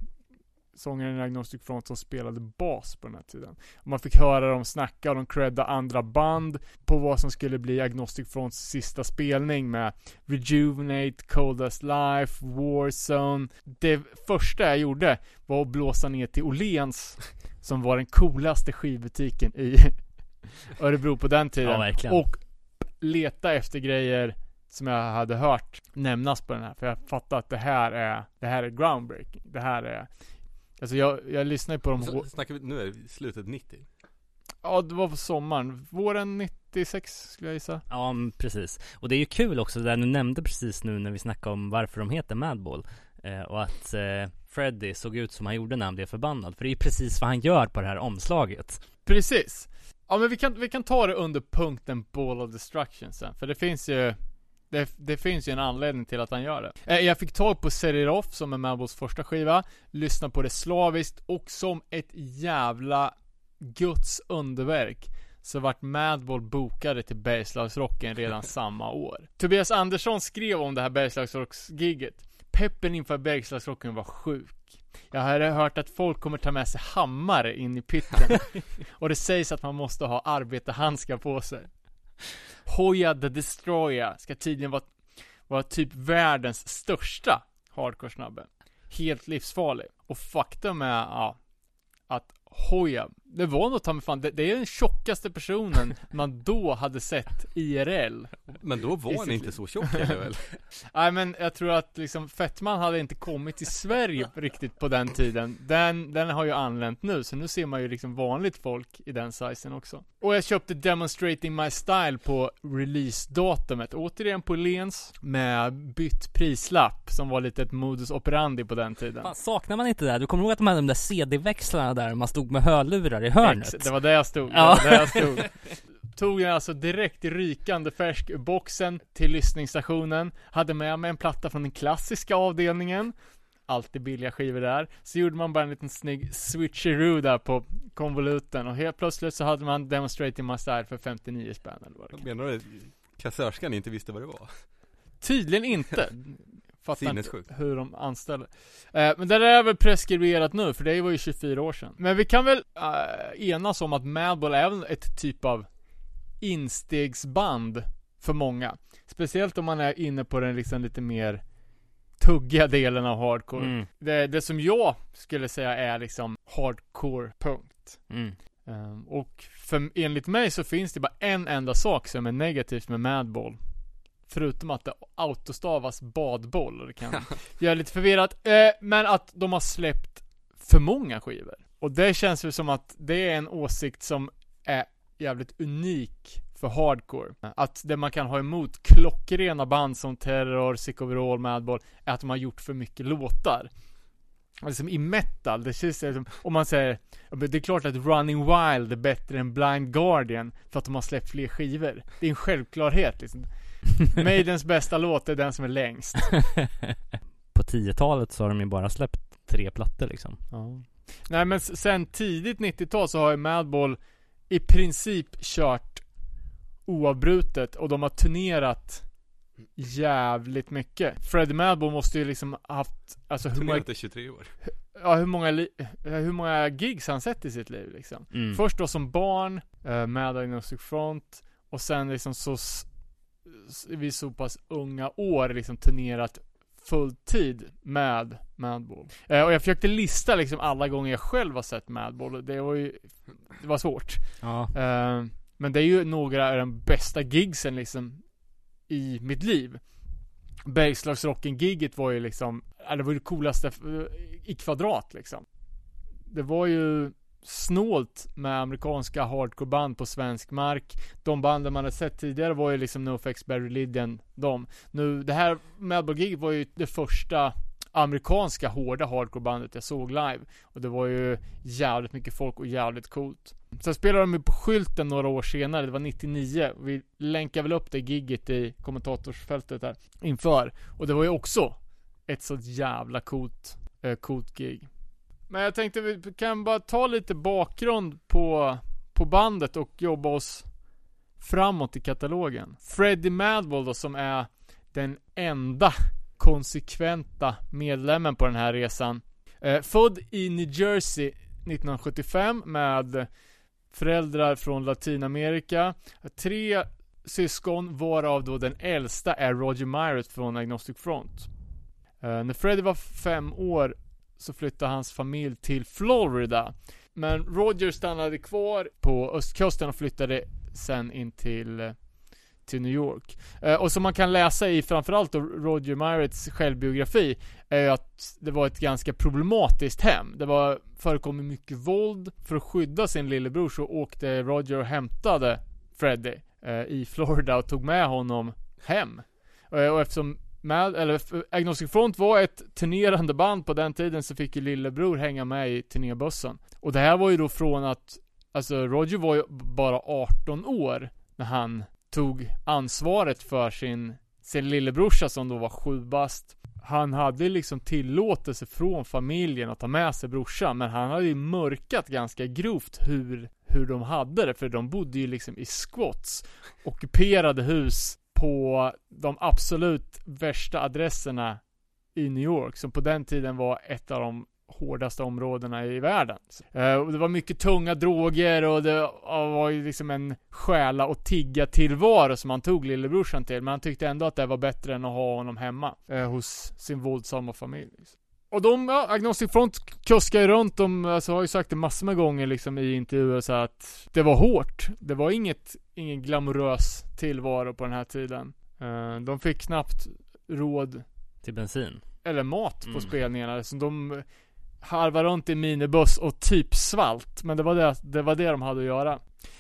sångaren i Agnostic Front som spelade bas på den här tiden. Man fick höra dem snacka och de credda andra band på vad som skulle bli Agnostic Fronts sista spelning med Rejuvenate, Coldest Life, Warzone. Det första jag gjorde var att blåsa ner till Åhléns som var den coolaste skivbutiken i Örebro på den tiden. Ja. Och leta efter grejer som jag hade hört nämnas på den här. För jag fattade att det här är, det här är groundbreaking. Det här är Alltså jag, jag lyssnar ju på de Så, snackar vi, nu är det slutet 90 Ja, det var på sommaren. Våren 96 skulle jag gissa. Ja, men precis. Och det är ju kul också, det där du nämnde precis nu när vi snackade om varför de heter Madball. Eh, och att eh, Freddy såg ut som han gjorde när han blev förbannad. För det är ju precis vad han gör på det här omslaget. Precis. Ja men vi kan, vi kan ta det under punkten Ball of Destruction sen, för det finns ju det, det finns ju en anledning till att han gör det. Eh, jag fick tag på Off som är Madballs första skiva, lyssna på det slaviskt och som ett jävla Guds underverk så vart Madball bokade till Bergslagsrocken redan samma år. Tobias Andersson skrev om det här Bergslagsrocksgiget. Peppen inför Bergslagsrocken var sjuk. Jag har hört att folk kommer ta med sig hammare in i pitten. och det sägs att man måste ha arbetarhandskar på sig. Hoya the Destroyer ska tydligen vara, vara typ världens största hardcore-snabbe. Helt livsfarlig. Och faktum är, ja, att Hoya, det var nog ta mig fan, det, det är den tjockaste personen man då hade sett IRL. Men då var han inte liv. så tjock eller väl? Nej men jag tror att liksom Fettman hade inte kommit till Sverige riktigt på den tiden. Den, den har ju anlänt nu, så nu ser man ju liksom vanligt folk i den sizen också. Och jag köpte Demonstrating My Style på releasedatumet, återigen på Lens, med bytt prislapp, som var lite ett modus operandi på den tiden. Fan, saknar man inte det? Du kommer ihåg att de hade de där CD-växlarna där man stod med hörlurar i hörnet? Ex, det var där jag stod, det Ja. där jag stod. Tog den alltså direkt rykande färsk boxen till lyssningsstationen, hade med mig en platta från den klassiska avdelningen, alltid billiga skivor där, så gjorde man bara en liten snygg switcheroo där på konvoluten och helt plötsligt så hade man Demonstrating My Style för 59 spänn eller vad det. Menar du att kassörskan inte visste vad det var? Tydligen inte. Fattar inte Sinnessjukt. hur de anställer. Eh, men det där är väl preskriberat nu, för det var ju 24 år sedan. Men vi kan väl eh, enas om att Madball är väl ett typ av instegsband för många. Speciellt om man är inne på den liksom lite mer tuggiga delen av hardcore. Mm, Det, det som jag skulle säga är liksom hardcore punkt. mm. Ehm, och för, enligt mig så finns det bara en enda sak som är negativt med Madball. Förutom att det autostavas badboll och det kan göra lite förvirrat. Eh, men att de har släppt för många skivor. Och det känns ju som att det är en åsikt som är jävligt unik för hardcore. Att det man kan ha emot klockrena band som Terror, Sick Overall, Madball, är att de har gjort för mycket låtar. Liksom i metal, det känns som, om man säger, det är klart att Running Wild är bättre än Blind Guardian för att de har släppt fler skivor. Det är en självklarhet liksom. Maidens bästa låt är den som är längst. På 10-talet så har de ju bara släppt tre plattor liksom. Ja. Nej men sen tidigt 90-tal så har ju Madball i princip kört oavbrutet och de har turnerat jävligt mycket. Freddie Madball måste ju liksom haft, alltså hur många, Turnerat i 23 år. ja, hur många, li, hur många gigs han sett i sitt liv liksom. Mm. Först då som barn, eh, med Diagnostic Front och sen liksom så vid så pass unga år liksom turnerat fulltid med Madball. Eh, och jag försökte lista liksom alla gånger jag själv har sett Madball det var ju, det var svårt. Ja. Eh, men det är ju några av de bästa gigsen liksom i mitt liv. Bergslagsrocken-giget var ju liksom, det var ju det coolaste eh, i kvadrat liksom. Det var ju snålt med amerikanska hardcoreband på svensk mark. De banden man hade sett tidigare var ju liksom NoFX, Barry Lydian, de. Nu, det här Melbourne-giget var ju det första amerikanska hårda hardcorebandet jag såg live. Och det var ju jävligt mycket folk och jävligt coolt. Sen spelade de ju på skylten några år senare, det var 99. Vi länkar väl upp det gigget i kommentatorsfältet här inför. Och det var ju också ett så jävla coolt, eh, coolt gig. Men jag tänkte vi kan bara ta lite bakgrund på, på bandet och jobba oss framåt i katalogen. Freddie Madball då som är den enda konsekventa medlemmen på den här resan. Eh, född i New Jersey 1975 med föräldrar från Latinamerika. Tre syskon varav då den äldsta är Roger Myret från Agnostic Front. Eh, när Freddie var fem år så flyttade hans familj till Florida. Men Roger stannade kvar på östkusten och flyttade sen in till, till New York. Eh, och som man kan läsa i framförallt då Roger Myrets självbiografi, är ju att det var ett ganska problematiskt hem. Det var, förekom mycket våld. För att skydda sin lillebror så åkte Roger och hämtade Freddie eh, i Florida och tog med honom hem. Eh, och eftersom med, eller Agnostic Front var ett turnerande band på den tiden så fick ju lillebror hänga med i turnébussen. Och det här var ju då från att, alltså Roger var ju bara 18 år när han tog ansvaret för sin, sin lillebrorsa som då var sju bast. Han hade liksom tillåtelse från familjen att ta med sig brorsan, men han hade ju mörkat ganska grovt hur, hur de hade det, för de bodde ju liksom i squats, ockuperade hus på de absolut värsta adresserna i New York, som på den tiden var ett av de hårdaste områdena i världen. Eh, och det var mycket tunga droger och det var ju liksom en stjäla och tigga tillvaro som han tog lillebrorsan till. Men han tyckte ändå att det var bättre än att ha honom hemma eh, hos sin våldsamma familj. Och de, ja, Agnostic Front kuskar ju runt, de alltså, har ju sagt det massor med gånger liksom i intervjuer så att det var hårt. Det var inget, ingen glamorös tillvaro på den här tiden. Eh, de fick knappt råd Till bensin. eller mat på Mm. spelningarna. Så de harvade runt i minibuss och typ svalt. Men det var det, det var det de hade att göra.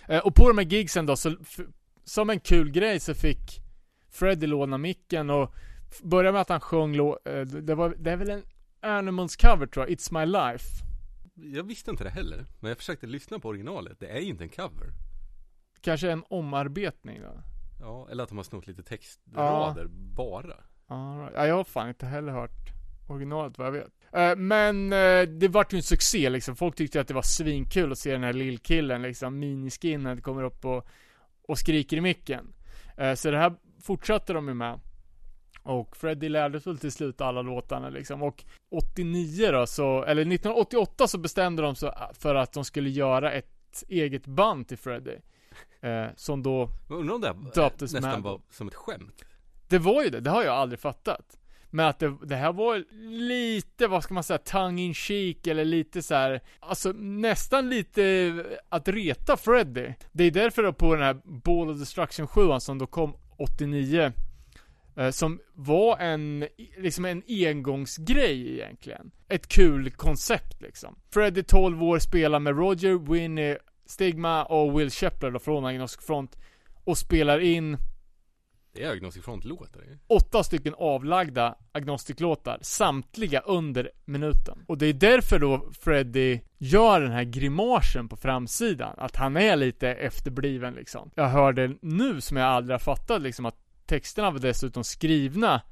Eh, och på de här gigsen då, så f- som en kul grej så fick Freddie låna micken och börja med att han sjöng lå- eh, det var, det är väl en Animals cover tror jag, It's My Life. Jag visste inte det heller, men jag försökte lyssna på originalet. Det är ju inte en cover. Kanske en omarbetning då. Ja, eller att de har snott lite textrader bara. All right. Ja, jag har fan inte heller hört originalet vad jag vet. Eh, men eh, det vart ju en succé liksom. Folk tyckte att det var svinkul att se den här lillkillen liksom, miniskinhead kommer upp och, och skriker i micken. Eh, så det här fortsatte de ju med. Och Freddie lärde sig till slut alla låtarna liksom. Och 89 då så, eller 1988 så bestämde de sig för att de skulle göra ett eget band till Freddie. Eh, som då undrar om det Döptes nästan Madball. var som ett skämt? Det var ju det, det har jag aldrig fattat. Men att det, det här var lite, vad ska man säga, tongue in cheek eller lite så här, alltså nästan lite att reta Freddy. Det är därför då på den här Ball of Destruction 7 som då kom 89, eh, som var en, liksom en engångsgrej egentligen. Ett kul koncept liksom. Freddy 12 år spelar med Roger, Winnie, Stigma och Will Shepler då från Agnostic Front och spelar in Det är Agnostic Front-låtar åtta stycken avlagda agnostiklåtar, samtliga under minuten. Och det är därför då Freddy gör den här grimasen på framsidan, att han är lite efterbliven liksom. Jag hörde nu som jag aldrig har fattat liksom att texterna var dessutom skrivna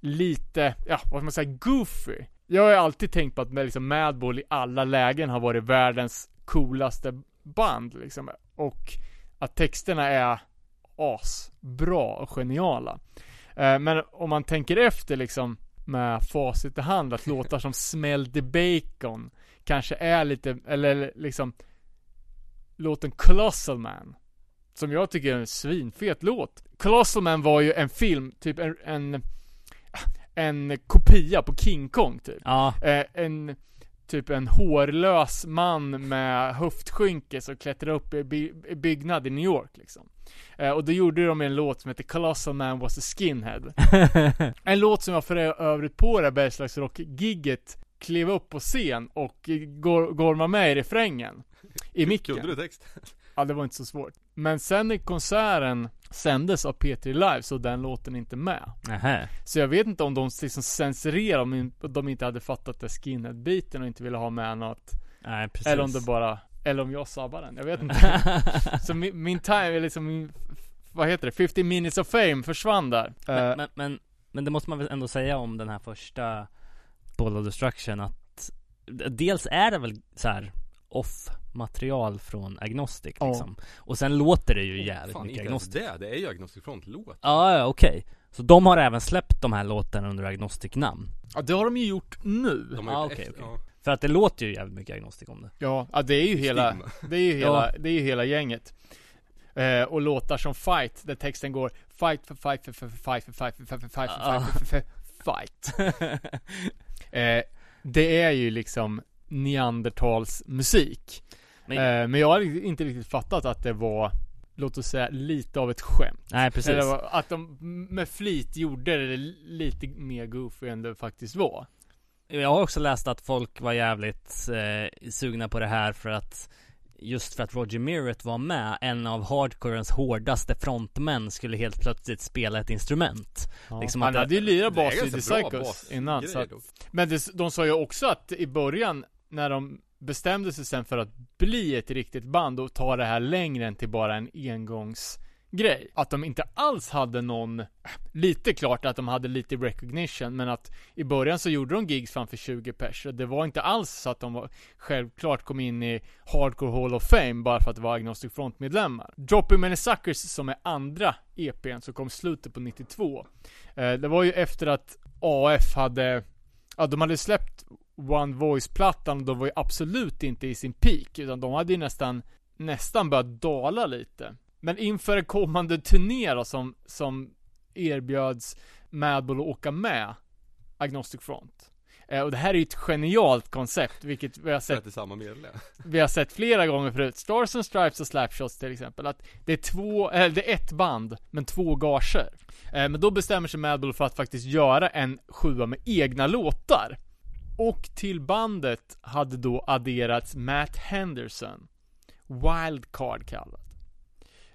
lite, ja vad ska man säga, goofy. Jag har ju alltid tänkt på att liksom Madball i alla lägen har varit världens coolaste band liksom. Och att texterna är asbra och geniala. Eh, men om man tänker efter liksom med facit i hand, att låtar som Smällde Bacon kanske är lite, eller liksom låten Colossal Man. Som jag tycker är en svinfet låt. Colossal Man var ju en film, typ en, en, en kopia på King Kong typ. Ja, Eh, en typ en hårlös man med höftskynke som klättrar upp i by- byggnad i New York liksom. Eh, och då gjorde de en låt som heter Colossal Man was a skinhead. en låt som jag för övrigt på det här Bergslagsrock-gigget klev upp på scen och går, gormade med i refrängen. I micken. Kunde du text? Ja, det var inte så svårt. Men sen i konserten sändes av P3 Live så den låten inte med. nähä. Så jag vet inte om de liksom censurerade om de inte hade fattat det skinhead-biten och inte ville ha med något. Nej, precis. Eller om det bara, eller om jag sabbar den. Jag vet inte. så min, min time, liksom min, vad heter det? 50 minutes of fame försvann där. Men, men, men, men det måste man väl ändå säga om den här första Ball of Destruction att Dels är det väl så här off material från Agnostic Ja. liksom. Och sen låter det ju jävligt Fan, mycket inte ens Agnostic. det. Det är ju Agnostic Front-låt. Ja, ja, okej. Så de har även släppt de här låtarna under Agnostic namn. ja, det har de ju gjort nu. De har Ah, gjort okej, efter, okej. För att det låter ju jävligt mycket Agnostic om det. Ja, ja det är ju hela, det är ju hela, Ja. det är ju hela gänget. Eh, och låtar som Fight, där texten går Fight för fight för för för fight för fight för för för fight för fight för för fight. Eh, det är ju liksom neandertals musik. Men- eh, men jag har inte riktigt fattat att det var låt oss säga, lite av ett skämt. Nej precis. Eller att de med flit gjorde det lite mer goofy än det faktiskt var. Jag har också läst att folk var jävligt eh, sugna på det här för att Just för att Roger Merritt var med, en av hardcorens hårdaste frontmän skulle helt plötsligt spela ett instrument Liksom Han hade ju lirat bas i The Psychos innan. Så att, men det, de sa ju också att i början, när de bestämde sig sen för att bli ett riktigt band och ta det här längre än till bara en engångsgrej. Att de inte alls hade någon, lite klart att de hade lite recognition, men att i början så gjorde de gigs framför 20 pers. och Det var inte alls så att de var, självklart kom in i Hardcore Hall of Fame bara för att det var Agnostic Front-medlemmar. Dropping Many Suckers som är andra EPn som kom i slutet på 92. Eh, det var ju efter att AF hade, ja de hade släppt One Voice-plattan de var ju absolut inte i sin peak, utan de hade ju nästan, nästan börjat dala lite. Men inför en kommande turné då, som, som erbjöds Madball att åka med Agnostic Front. Eh, och det här är ju ett genialt koncept, vilket vi har sett det samma medlem. vi har sett flera gånger förut. Stars and Stripes och Slapshots till exempel. Att det är två, eller det är ett band, men två gager. Eh, men då bestämmer sig Madball för att faktiskt göra en sjua med egna låtar. Och till bandet hade då adderats Matt Henderson. Wildcard kallad.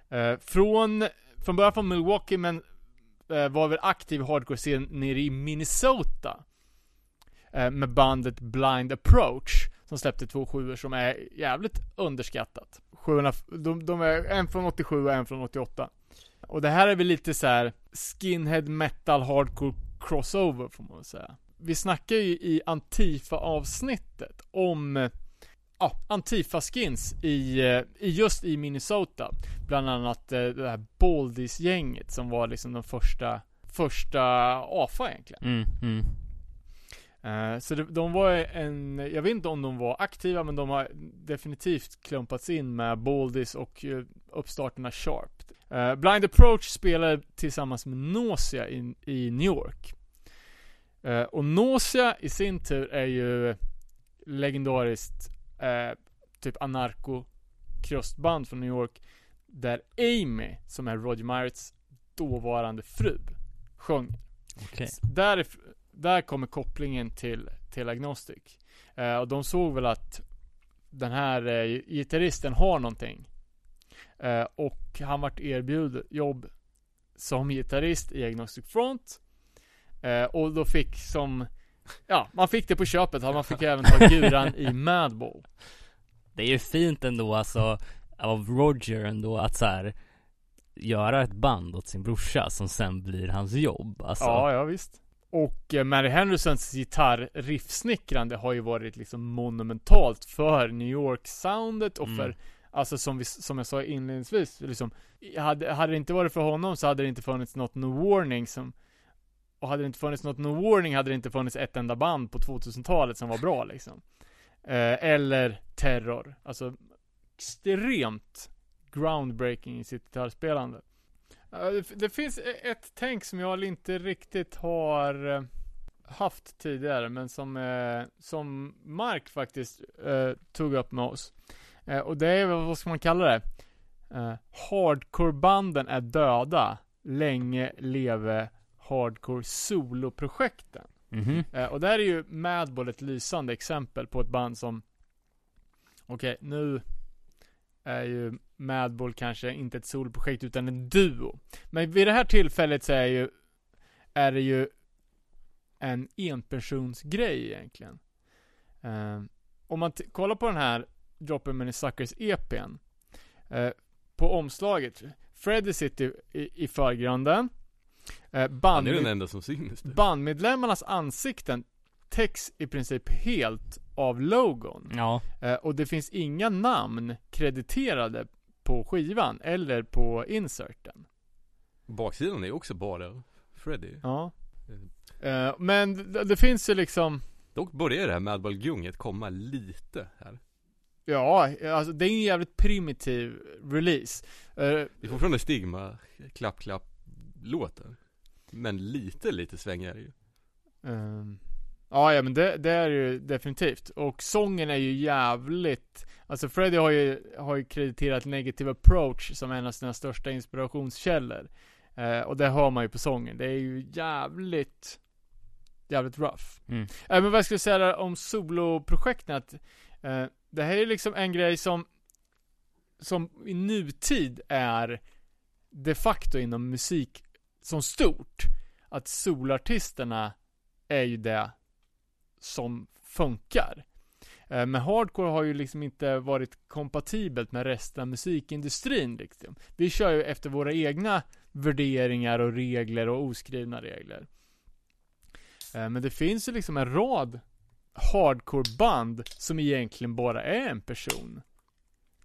Eh, från, från början från Milwaukee men eh, var väl aktiv hardcore-scen nere i Minnesota. Eh, med bandet Blind Approach. Som släppte två sjuor som är jävligt underskattat. Sjuorna, de, de är en från 87 och en från 88. Och det här är väl lite så här skinhead metal hardcore crossover får man väl säga. Vi snackar ju i Antifa-avsnittet om Ja, Antifa-skins i, i just i Minnesota. Bland annat eh, det här Baldis-gänget som var liksom den första, första AFA egentligen. mm, mm. Eh, Så det, de var en, jag vet inte om de var aktiva men de har definitivt klumpats in med Baldis och eh, uppstarterna Sharp. Blind Approach spelade tillsammans med Nausea i, i New York. Eh, Och Nausea i sin tur är ju legendariskt eh, typ anarko krustband från New York. Där Amy, som är Roger Myretts dåvarande fru, sjöng. Okej Där, där kommer kopplingen till, till Agnostic. Eh, och de såg väl att den här eh, gitarristen har någonting. Eh, och han vart erbjuden jobb som gitarrist i Agnostic Front. Eh, och då fick som, ja, man fick det på köpet. Man fick även ta guran i Madball. Det är ju fint ändå alltså Av Roger ändå att så här Göra ett band åt sin brorsa som sen blir hans jobb alltså Ja, ja visst. Och eh, Mary Hendersons gitarr-riffsnickrande har ju varit liksom monumentalt för New York-soundet och Mm. för Alltså som, vi, som jag sa inledningsvis, liksom hade, hade det inte varit för honom så hade det inte funnits något No Warning som och hade det inte funnits något No Warning hade det inte funnits ett enda band på 2000-talet som var bra liksom eh, Eller Terror, alltså Extremt groundbreaking i sitt gitarrspelande eh, det, det finns e-, ett tänk som jag inte riktigt har eh, haft tidigare, men som, eh, som Mark faktiskt eh, tog upp med oss. Och det är, vad ska man kalla det? Hardcorebanden Hardcore-banden är döda. Länge leve Hardcore soloprojekten. Mhm. Eh, och där är ju Madball ett lysande exempel på ett band som Okej, nu är ju Madball kanske inte ett soloprojekt utan en duo. Men vid det här tillfället så är ju Är det ju En enpersonsgrej egentligen. Eh, om man kollar på den här Dropping Many Suckers EPn eh, På omslaget Freddy sitter i, i förgrunden eh, Han band är den enda som syns typ. bandmedlemmarnas ansikten täcks i princip helt av logon. Ja, Eh, och det finns inga namn krediterade på skivan eller på inserten. Baksidan är också bara Freddy. Ja. Eh, men det, det finns ju liksom, Dock börjar det här Madball-gunget komma lite här. ja, alltså det är en jävligt primitiv release. Eh, Det är fortfarande stigma, klapp, klapp, låtar. Men lite, lite svängigare ju. ehm, Ja, ja men det, det är ju definitivt. Och sången är ju jävligt Alltså Freddie har ju, har ju krediterat Negative Approach som en av sina största inspirationskällor. Eh, och det hör man ju på sången. Det är ju jävligt Jävligt rough. Mm. Eh, men vad jag skulle säga om soloprojekten att eh, Det här är liksom en grej som Som i nutid är De facto inom musik som stort Att solartisterna är ju det som funkar. Eh, men hardcore har ju liksom inte varit kompatibelt med resten av musikindustrin liksom. Vi kör ju efter våra egna värderingar och regler och oskrivna regler. Eh, men det finns ju liksom en rad hardcore-band som egentligen bara är en person.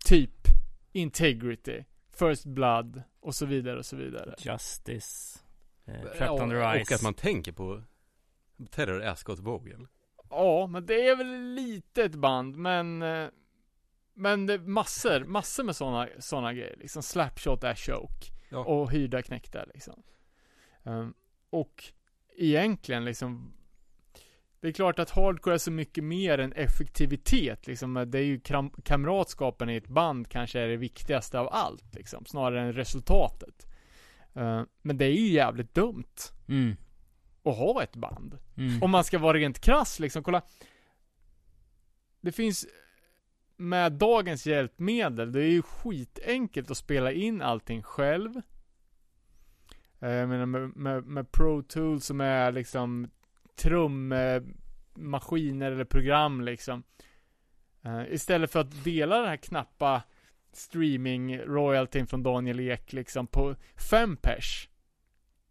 Typ Integrity, First Blood och så vidare och så vidare. Justice, eh, Ja, Trapped Under Ice. och att man tänker på Terror Ascot Vogel. Ja, men det är väl lite ett band, men eh, Men det är massor, massor med sådana såna grejer liksom Slapshot är choke Ja. Och hyrda knäckta liksom Ehm, Och Egentligen liksom Det är klart att hardcore är så mycket mer än effektivitet liksom Det är ju kamratskapen i ett band kanske är det viktigaste av allt liksom Snarare än resultatet Ehm, Men det är ju jävligt dumt Mm. Att ha ett band Mm. om man ska vara rent krass liksom, kolla. Det finns med dagens hjälpmedel, det är ju skitenkelt att spela in allting själv. Eh, Jag menar med, med, med Pro Tools som är liksom trummaskiner eller program liksom. Eh, Istället för att dela den här knappa streaming royaltyn från Daniel Ek liksom på fem pers.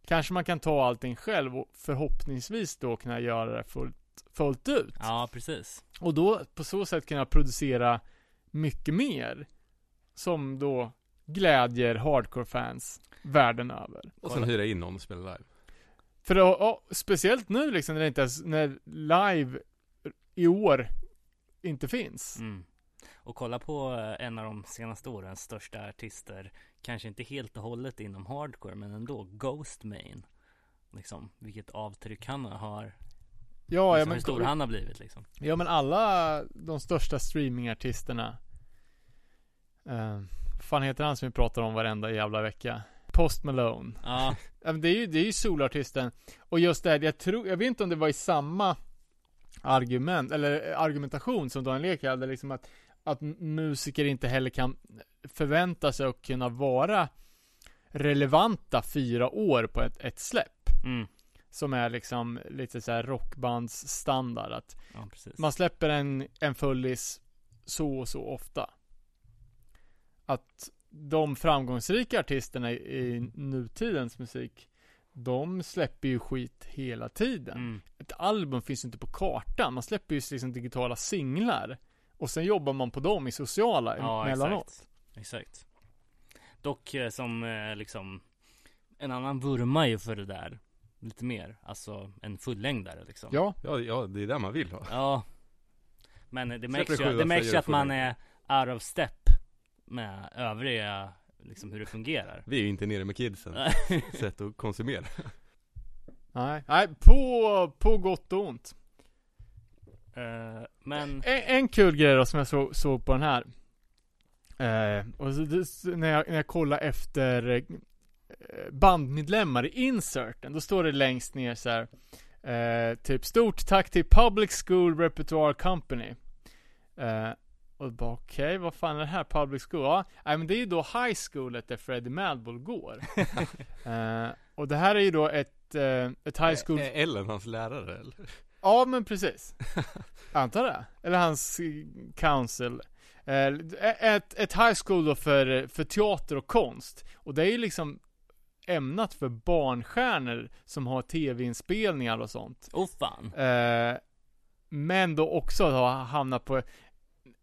Kanske man kan ta allting själv och förhoppningsvis då kunna göra det fullt, fullt ut. Ja, precis. Och då på så sätt kunna producera mycket mer. Som då glädjer hardcore-fans världen över. Och sen hyra in någon och spela live. För då, ja, speciellt nu liksom när det inte ens, när live i år inte finns. Mm. Och kolla på eh, en av de senaste årens största artister Kanske inte helt och hållet inom hardcore men ändå Ghostmain Liksom, vilket avtryck han har Ja, ja liksom, men, Hur stor han har blivit liksom ja men alla de största streamingartisterna eh, vad fan heter han som vi pratar om varenda jävla vecka? Post Malone. Ja, det är ju, det är ju solartisten. Och just det här, jag tror, jag vet inte om det var i samma argument, eller argumentation som Daniel Ek hade, liksom att, att musiker inte heller kan förvänta sig att kunna vara relevanta fyra år på ett, ett släpp. mm. Som är liksom lite så här rockbandsstandard. Att ja man släpper en, en fullis så och så ofta. Att de framgångsrika artisterna i, i nutidens musik, de släpper ju skit hela tiden. mm. Ett album finns ju inte på kartan, man släpper ju liksom digitala singlar. Och sen jobbar man på dem i sociala Ja, emellanåt. exakt Exakt Dock eh, som eh, liksom En annan vurmar ju för det där Lite mer, alltså en fullängdare liksom Ja, Ja, ja, det är det man vill ha. Ja Men det märks ju, det märks ju att man är out of step Med övriga, liksom hur det fungerar Vi är ju inte nere med kidsen. Sätt att konsumera. nej, nej, på, på gott och ont. Eh, Men, En, en kul grej då som jag såg, såg på den här. Eh, och så, det, när, jag, när jag kollar efter eh, bandmedlemmar i inserten, då står det längst ner så här. Eh, typ stort tack till Public School Repertoire Company. Eh, och bara okej, vad fan är det här? Public School? Ja, nej, men det är ju då high schoolet där Freddie Madball går. eh, och det här är ju då ett, eh, ett high school Är Ellen hans lärare eller? Ja men precis Antar det Eller hans eh, council ett, ett high school då för, för teater och konst Och det är ju liksom Ämnat för barnstjärnor Som har tv-inspelningar och sånt oh fan Men då också har hamnat på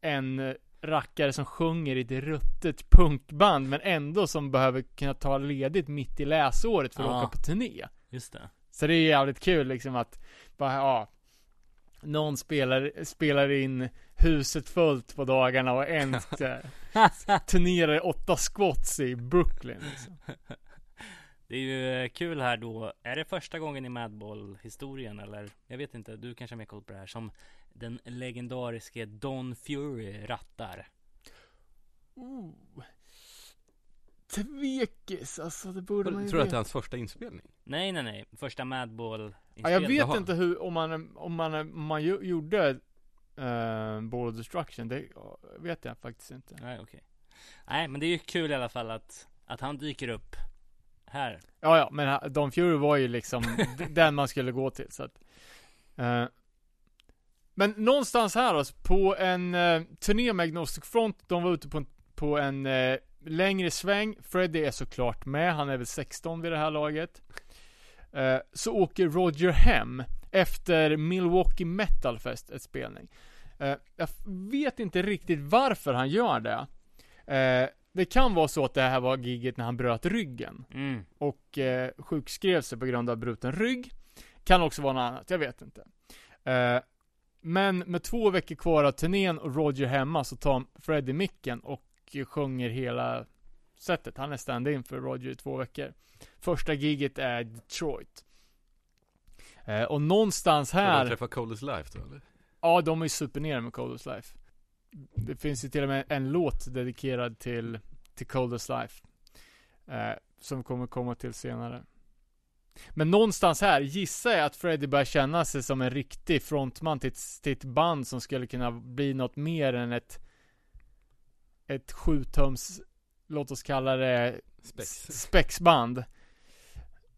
En rackare som sjunger i ett ruttet punkband Men ändå som behöver kunna ta ledigt mitt i läsåret för att Ja. åka på turné Just det så det är jävligt kul liksom att bara, ja Någon spelar, spelar in huset fullt på dagarna och en eh, turnerar i åtta squats i Brooklyn liksom. Det är ju eh, kul här då. Är det första gången i Madball-historien eller? Jag vet inte, du kanske har mer koll på det här. Som den legendariske Don Fury rattar. Oh. Tvekis, alltså det borde man Tror ju du att det är hans första inspelning? Nej, nej, nej. Första Madball Ja, jag vet Jaha. inte hur, om man, om man, om man gjorde uh, Ball of Destruction, det vet jag faktiskt inte. Nej, okej. Nej, men det är ju kul i alla fall att, att han dyker upp här. Ja, ja, men Don Fury var ju liksom den man skulle gå till, så att. eh, men någonstans här alltså, på en uh, turné med Agnostic Front, de var ute på en, på en eh, längre sväng. Freddie är såklart med, han är väl 16 vid det här laget. Eh, så åker Roger hem efter Milwaukee Metal Fest, ett spelning. Eh, jag vet inte riktigt varför han gör det. Eh, det kan vara så att det här var giget när han bröt ryggen Mm. och eh, sjukskrev sig på grund av bruten rygg. Kan också vara något annat, jag vet inte. Men med två veckor kvar av turnén och Roger hemma så tar Freddie micken och sjunger hela setet. Han är stand-in för Roger i två veckor. Första giget är Detroit. Eh, och någonstans Här. De träffa Coldest Life då eller? Ja, de är ju supernere med Coldest Life. Det finns ju till och med en låt dedikerad till, till Coldest Life. Eh, som kommer komma till senare. Men någonstans här gissar jag att Freddie börjar känna sig som en riktig frontman till ett, till ett band som skulle kunna bli något mer än ett ett sjutums, låt oss kalla det Spex. spexband.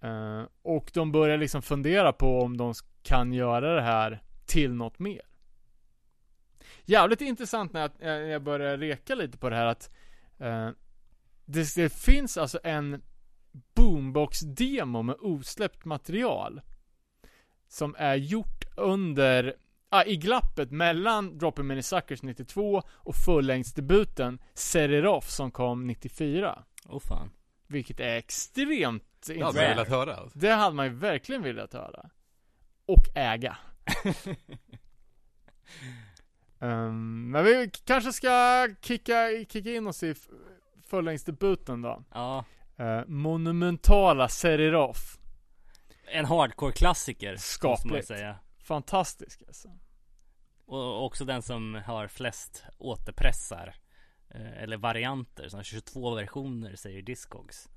Eh, och de börjar liksom fundera på om de kan göra det här till något mer. Jävligt intressant när jag, när jag börjar reka lite på det här att eh, det, det finns alltså en boombox-demo med osläppt material. Som är gjort under, ah, i glappet mellan Dropping Many Suckers 92 och fullängdsdebuten Set It Off som kom 94. Åh fan. Vilket är extremt Det hade man velat höra alltså. Det hade man ju verkligen velat höra. Och äga. Ehm, men vi kanske ska kicka, kicka in oss i fullängdsdebuten då. Ja. Eh, monumentala Seriroff. En hardcore-klassiker. Skapligt. säga. Fantastisk alltså. Och också den som har flest återpressar. eh, Eller varianter. Såna 22 versioner säger Discogs.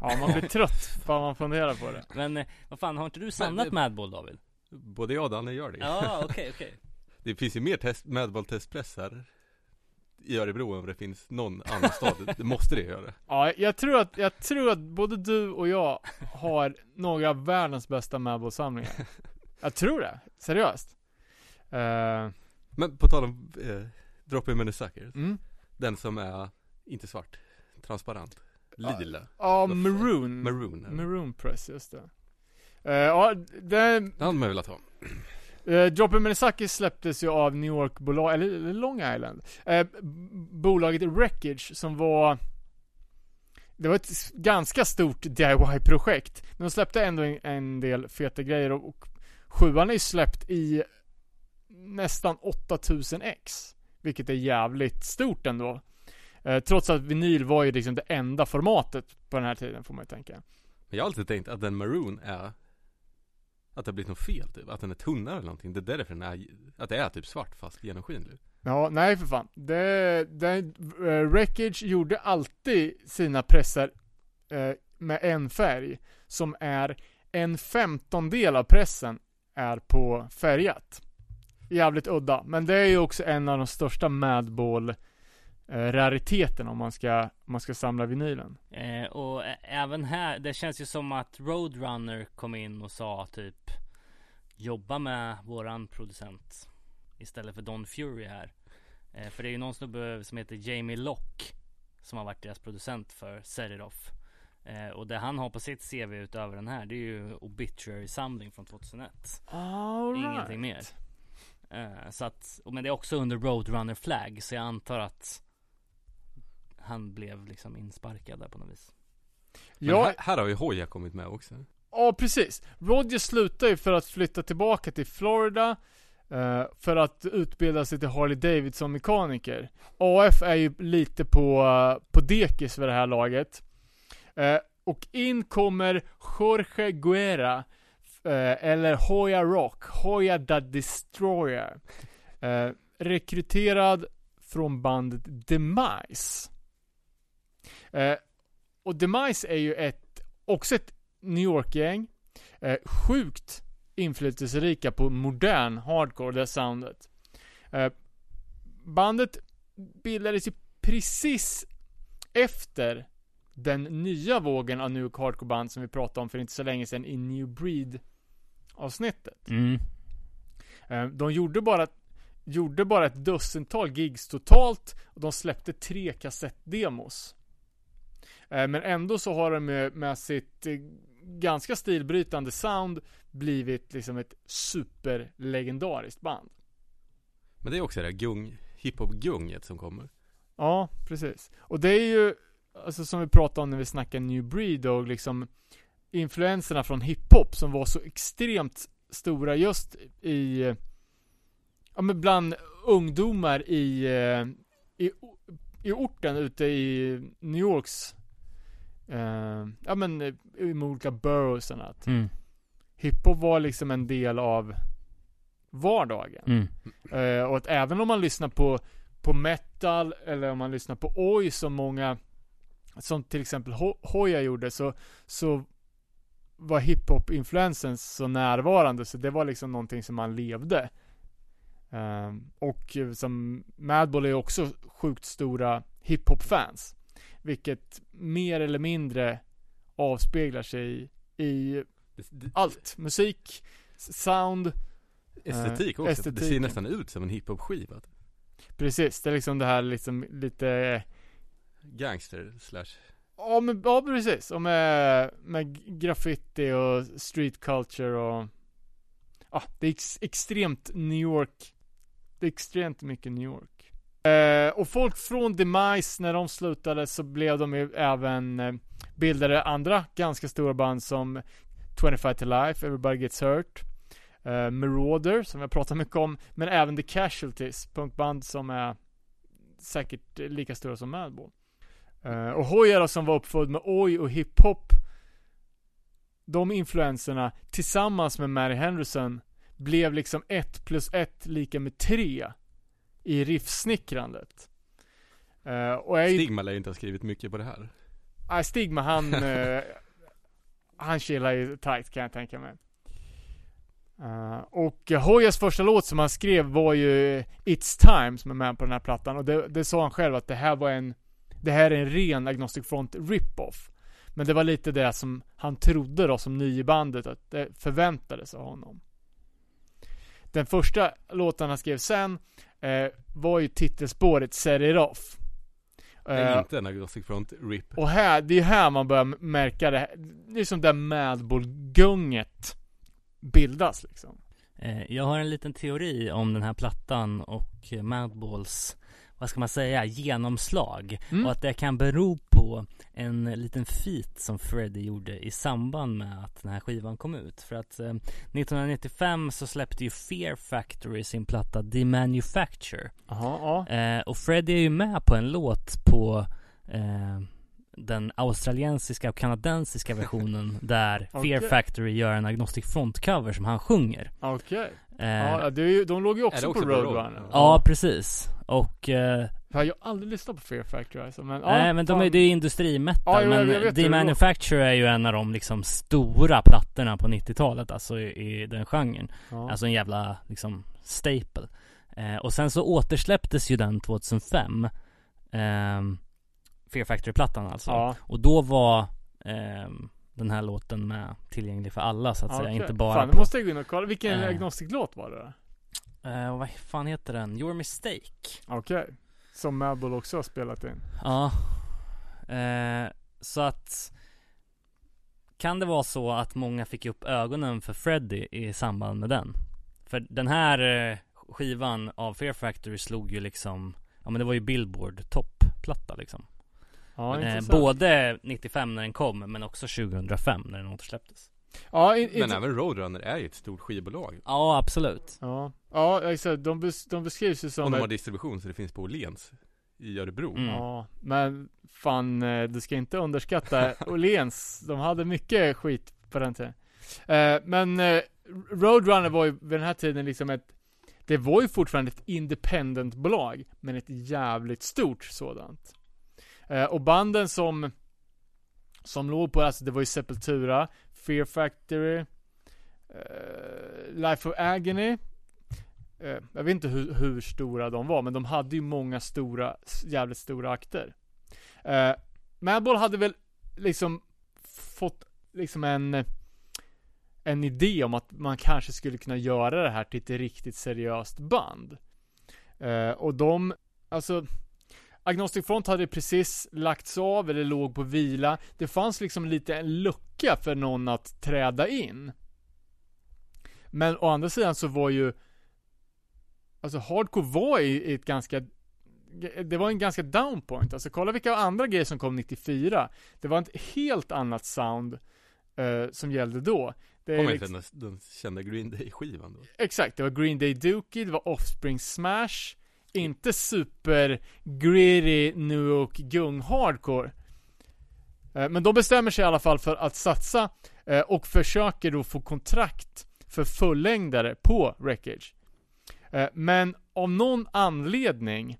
Ja, man blir trött bara man funderar på det. Men eh, vad fan, har inte du samlat Madball David? Både jag och Danne gör det. Ja, okej, okej. Det finns ju mer test, Madball testpressar i Örebro vad det finns någon annan stad. Det måste det göra. Ja, jag tror att, jag tror att både du och jag har några av världens bästa Madball-samlingar. Jag tror det. Seriöst. Eh, Men på tal om eh, Drop in Many Suckers. mm. Den som är, inte svart, transparent. Lila. Ja, fan? Maroon. Maroon. eller? Maroon Press, just det. Eh, ja, det, Den hade man velat ha. Eh, uh, Dropper Minisaki släpptes ju av New York-bolag, eller, Long Island. Uh, bolaget Wreckage som var det var ett ganska stort DIY-projekt. Men de släppte ändå en, en del feta grejer och, och sjuan är ju släppt i nästan 8000 ex. Vilket är jävligt stort ändå. Eh, trots att vinyl var ju liksom det enda formatet på den här tiden får man ju tänka. Jag har alltid tänkt att den Maroon är att det har blivit något fel typ, att den är tunnare eller någonting. Det är därför den är, att det är typ svart fast genomskinlig. Ja, nej för fan. Det, det, uh, Wreckage gjorde alltid sina pressar eh, med en färg. Som är en femtondel av pressen är på färgat. Jävligt udda. Men det är ju också en av de största Madball eh, rariteterna om man ska, om man ska samla vinylen. Eh, och även här, det känns ju som att Roadrunner kom in och sa typ Jobba med våran producent Istället för Don Fury här. Eh, För det är ju någon snubbe som heter Jamie Lock Som har varit deras producent för Set It Off. Eh, Och det han har på sitt CV utöver den här Det är ju Obituary-samling från 2001 All Ingenting mer. Eh, Så att, men det är också under Roadrunner Flag Så jag antar att Han blev liksom insparkad där på något vis Men Ja, här, här har ju Hoja kommit med också. Ja, precis. Roger slutar ju för att flytta tillbaka till Florida. eh, för att utbilda sig till Harley Davidson mekaniker. AF är ju lite på, eh, på dekis vid det här laget. Eh, och in kommer Jorge Guerra, eh, eller Hoya Rock, Hoya the Destroyer. Eh, rekryterad från bandet Demise. Eh, och Demise är ju ett, också ett New York-gäng. Eh, sjukt inflytelserika på modern hardcore, det soundet. Eh, bandet bildades ju precis efter den nya vågen av New York Hardcore-band som vi pratade om för inte så länge sedan i New Breed avsnittet. Mm. Eh, De gjorde bara, gjorde bara ett dussintal gigs totalt och de släppte tre kassettdemos. Eh, Men ändå så har de med, med sitt eh, ganska stilbrytande sound blivit liksom ett superlegendariskt band. Men det är också det där gung, hiphop-gunget som kommer. Ja, precis. Och det är ju, alltså som vi pratade om när vi snackade New Breed och liksom influenserna från hiphop som var så extremt stora just i, ja men bland ungdomar i, eh, i, i orten ute i New Yorks, eh, ja men i de olika boroughsen att Mm. hiphop var liksom en del av vardagen. Mm. Eh, och att även om man lyssnar på, på metal eller om man lyssnar på oj som många, som till exempel Ho- Hoya gjorde, så, så var hiphop-influensen så närvarande så det var liksom någonting som man levde. Eh, och eh, som Madball är också sjukt stora hiphop-fans. Vilket mer eller mindre avspeglar sig i allt. Musik, sound, estetik Eh, också. Det ser nästan ut som en hiphop-skiva. Precis, det är liksom det här liksom lite Gangster slash Ja men, ja precis, och med, med graffiti och street culture och Ja, det är ex, extremt New York Det är extremt mycket New York eh, Och folk från Demise, när de slutade så blev de ju även eh, Bildade andra ganska stora band som 25 to Life, Everybody Gets Hurt eh, Marauder, som jag pratat mycket om Men även The Casualties, punkband som är Säkert lika stora som Madball Eh, och Hoya då, som var uppfödd med oj och hiphop De influenserna tillsammans med Mary Henderson Blev liksom ett plus ett lika med tre. I riffsnickrandet. Eh, Och jag Stigma lär ju inte ha skrivit mycket på det här. Nej, Stigma han eh, Han chillar ju tight kan jag tänka mig. Eh, Och uh, Hoyas första låt som han skrev var ju It's Time som är med på den här plattan. Och det, det sa han själv att det här var en Det här är en ren Agnostic Front rip-off. Men det var lite det som han trodde då som ny i bandet att det förväntades av honom. Den första låten han skrev sen eh, Var ju titelspåret Det är Eh, inte en Agnostic Front RIP. och här, det är här man börjar märka det. här- Det är som där Madball-gunget bildas liksom. Eh, Jag har en liten teori om den här plattan och eh, Madballs vad ska man säga, genomslag. Mm. Och att det kan bero på en liten feat som Freddie gjorde i samband med att den här skivan kom ut. För att eh, 1995 så släppte ju Fear Factory sin platta Demanufacture. Jaha, ja. Eh, och Freddie är ju med på en låt på eh, den australiensiska och kanadensiska versionen där Fear Okej. Factory gör en Agnostic Front-cover som han sjunger. Okej. Eh, Ja, det är ju, de låg ju också, också på Roadrunner. Road? Ja, precis. Och, eh, Jag har ju aldrig lyssnat på Fear Factory alltså, men nej ja, men de är, det är industrimetal, Ja, jo, jag men vet hur det Demanufacture är ju en av de liksom stora plattorna på 90-talet, alltså i, i den genren. ja. Alltså en jävla, liksom, staple. Eh, och sen så återsläpptes ju den 2005. Fear Factory-plattan alltså. ja. Och då var ehm, den här låten med tillgänglig för alla så att säga, okej. inte bara Fan, på... måste jag gå in och kolla. Vilken Eh. Agnostic-låt var det? Eh, vad fan heter den? Your Mistake? Okej. Som Madball också har spelat in. Ja. Eh, så att kan det vara så att många fick upp ögonen för Freddy i samband med den? För den här eh, skivan av Fear Factory slog ju liksom, ja men det var ju Billboard toppplatta liksom. Ja, Eh, intressant. både 95 när den kom, men också 2005 när den återsläpptes. Ja, in, Men även Roadrunner är ju ett stort skivbolag. Ja, absolut. Ja, ja exakt. De, bes, de beskrivs ju Och som de har ett, distribution så det finns på Åhléns. i Örebro. Mm. Ja, men fan, eh, du ska inte underskatta Åhléns. De hade mycket skit på den tiden. Eh, Men eh, Roadrunner var ju vid den här tiden liksom ett Det var ju fortfarande ett independent-bolag, men ett jävligt stort sådant. Eh, och banden som Som låg på, alltså det var ju Sepultura, Fear Factory eh, Life of Agony eh, Jag vet inte hur, hur stora de var, men de hade ju många stora, jävligt stora akter. Uh, Madball hade väl liksom fått liksom en en idé om att man kanske skulle kunna göra det här till ett riktigt seriöst band. Uh, och de, alltså Agnostic Front hade precis lagts av eller låg på vila. Det fanns liksom lite en lucka för någon att träda in. Men å andra sidan så var ju Alltså hardcore var i, i ett ganska Det var en ganska down point. Alltså kolla vilka andra grejer som kom 94. Det var ett helt annat sound eh, som gällde då. Det Kom inte liksom- den, den kända Green Day-skivan då? Exakt, det var Green Day Dookie, det var Offspring Smash inte super gritty nu och gung hardcore. Eh, men de bestämmer sig i alla fall för att satsa eh, och försöker då få kontrakt för fullängdare på Wreckage. Eh, men av någon anledning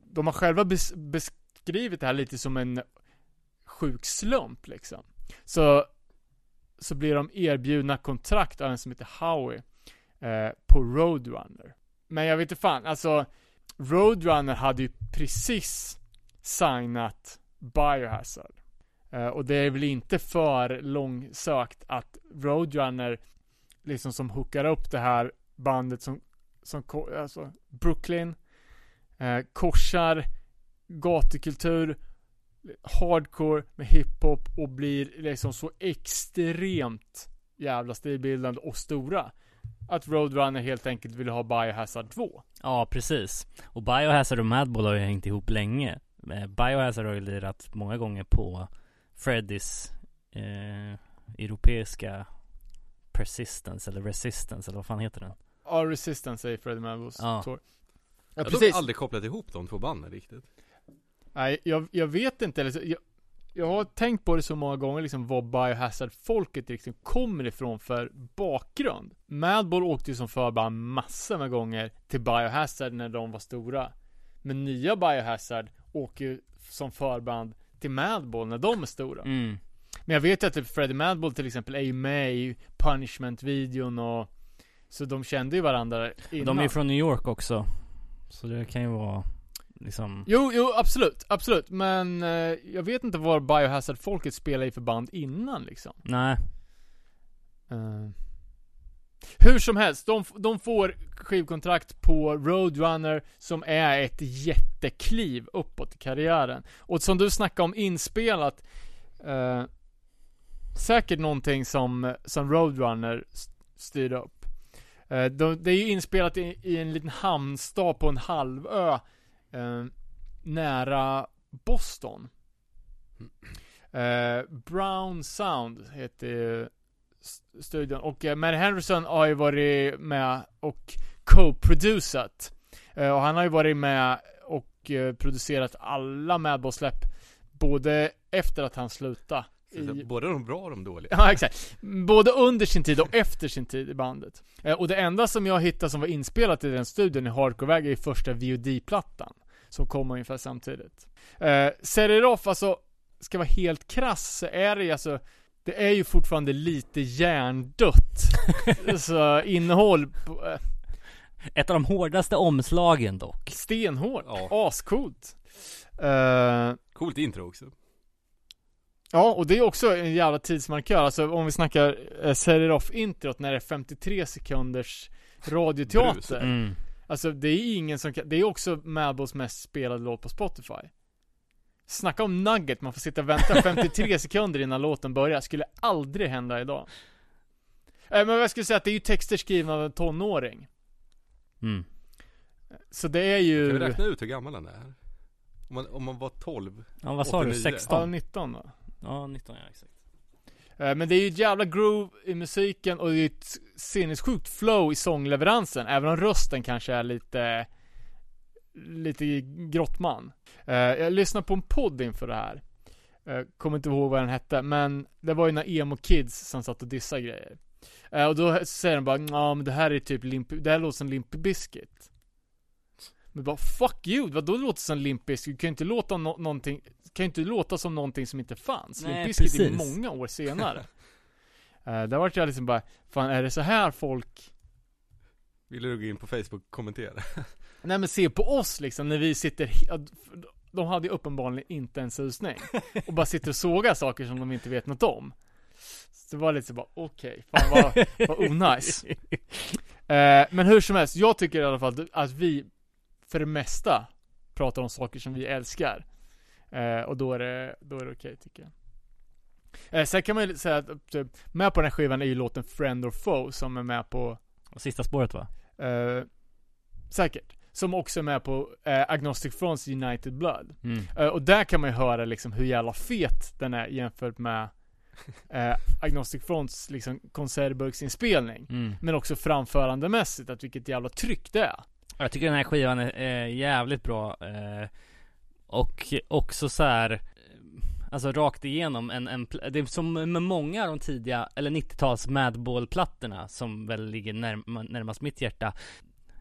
De har själva bes- beskrivit det här lite som en sjuk slump liksom. Så så blir de erbjudna kontrakt av en som heter Howie eh, på Roadrunner. Men jag vet inte fan, alltså Roadrunner hade ju precis signat Biohazard. Eh, och det är väl inte för långsökt att Roadrunner liksom som hookar upp det här bandet som, som alltså Brooklyn, eh, korsar gatukultur, hardcore med hiphop och blir liksom så extremt jävla stilbildande och stora. Att Roadrunner helt enkelt ville ha Biohazard 2. Ja, precis. Och Biohazard och Madball har ju hängt ihop länge. Eh, Biohazard har ju lirat många gånger på Freddys eh, europeiska Persistence eller Resistance eller vad fan heter den? Ja, Resistance säger Freddie Madballs Ja. tour. Ja, Jag har aldrig kopplat ihop de två banden riktigt. Nej, jag, jag vet inte. Eller så, jag, jag har tänkt på det så många gånger, liksom vad Biohazard-folket liksom kommer ifrån för bakgrund. Madball åkte ju som förband massor med gånger till Biohazard när de var stora. Men nya Biohazard åker ju som förband till Madball när de är stora. Mm. Men jag vet ju att typ Freddie Madball till exempel är ju med i Punishment-videon och Så de kände ju varandra innan. De är ju från New York också. Så det kan ju vara liksom Jo, jo, absolut, absolut. Men eh, jag vet inte vad Biohazard-folket spelade i för band innan liksom. Nej. Eh, hur som helst, de, de får skivkontrakt på Roadrunner som är ett jättekliv uppåt i karriären. Och som du snackade om inspelat, eh, säkert någonting som, som Roadrunner st- styrde upp. Eh, de, det är ju inspelat i, i en liten hamnstad på en halvö eh, nära Boston. Eh, Brown Sound heter ju st- studion. Och eh, Matt Henderson har ju varit med och co-producerat. Eh, och han har ju varit med och eh, producerat alla Madball-släpp. Både efter att han slutade. I, Både de bra och de dåliga. Ja, exakt. Både under sin tid och efter sin tid i bandet. Eh, och det enda som jag hittade som var inspelat i den studion i Hardcore-väg är ju första VOD-plattan. Som kom ungefär samtidigt. Eh, Serif, alltså, ska vara helt krass så är det ju alltså det är ju fortfarande lite hjärndött. så innehåll, på, eh, Ett av de hårdaste omslagen dock. stenhårt, Ja. ascoolt. Eh, Coolt intro också. Ja, och det är också en jävla tidsmarkör. Alltså om vi snackar eh, Serif introt när det är 53 sekunders radioteater. Brus. Mm. Alltså det är ingen som kan, det är också Madballs mest spelade låt på Spotify. Snacka om nugget, man får sitta och vänta 53 sekunder innan låten börjar. Skulle aldrig hända idag. Eh, men vad jag skulle säga att det är ju texter skrivna av en tonåring. Mm. Så det är Kan vi ju... räkna ut hur gammal han är? Om man, om man var 12 Ja vad sa du? 89. Ja, 16? 19 då. Ja 19 ja exakt. Eh, Men det är ju ett jävla groove i musiken och det är ett sinnessjukt flow i sångleveransen. Även om rösten kanske är lite lite grottman. Eh, jag lyssnade på en podd inför det här. Eh, kommer inte ihåg vad den hette, men det var ju några emo-kids som satt och dissade grejer. Eh, och då säger de bara, ja men det här är typ Limp, det här låter som Limp Bizkit. Men bara, fuck you, vadå det låter som Limp Bizkit? Det kan ju inte låta no- någonting, kan ju inte låta som någonting som inte fanns. Nej, Limp Bizkit är många år senare. Uh, där vart jag liksom bara, fan är det så här folk Vill du gå in på Facebook och kommentera? Nej men se på oss liksom när vi sitter, de hade ju uppenbarligen inte en susning. Och bara sitter och sågar saker som de inte vet något om. Så det var lite så bara, okej, fan vad, vad onajs. Eh, men hur som helst, jag tycker i alla fall att vi för det mesta pratar om saker som vi älskar. Eh, och då är det, då är det okej tycker jag. Eh, sen kan man ju säga att typ, med på den här skivan är ju låten Friend or Foe som är med på Och sista spåret va? Eh, säkert. Som också är med på eh, Agnostic Fronts United Blood. Mm. Eh, och där kan man ju höra liksom hur jävla fet den är jämfört med eh, Agnostic Fronts liksom konsertburksinspelning. Mm. Men också framförandemässigt, att vilket jävla tryck det är. Jag tycker den här skivan är, är jävligt bra eh, Och också så här Alltså rakt igenom en, en Det är som med många av de tidiga Eller 90-tals Madball-plattorna Som väl ligger närm- närmast mitt hjärta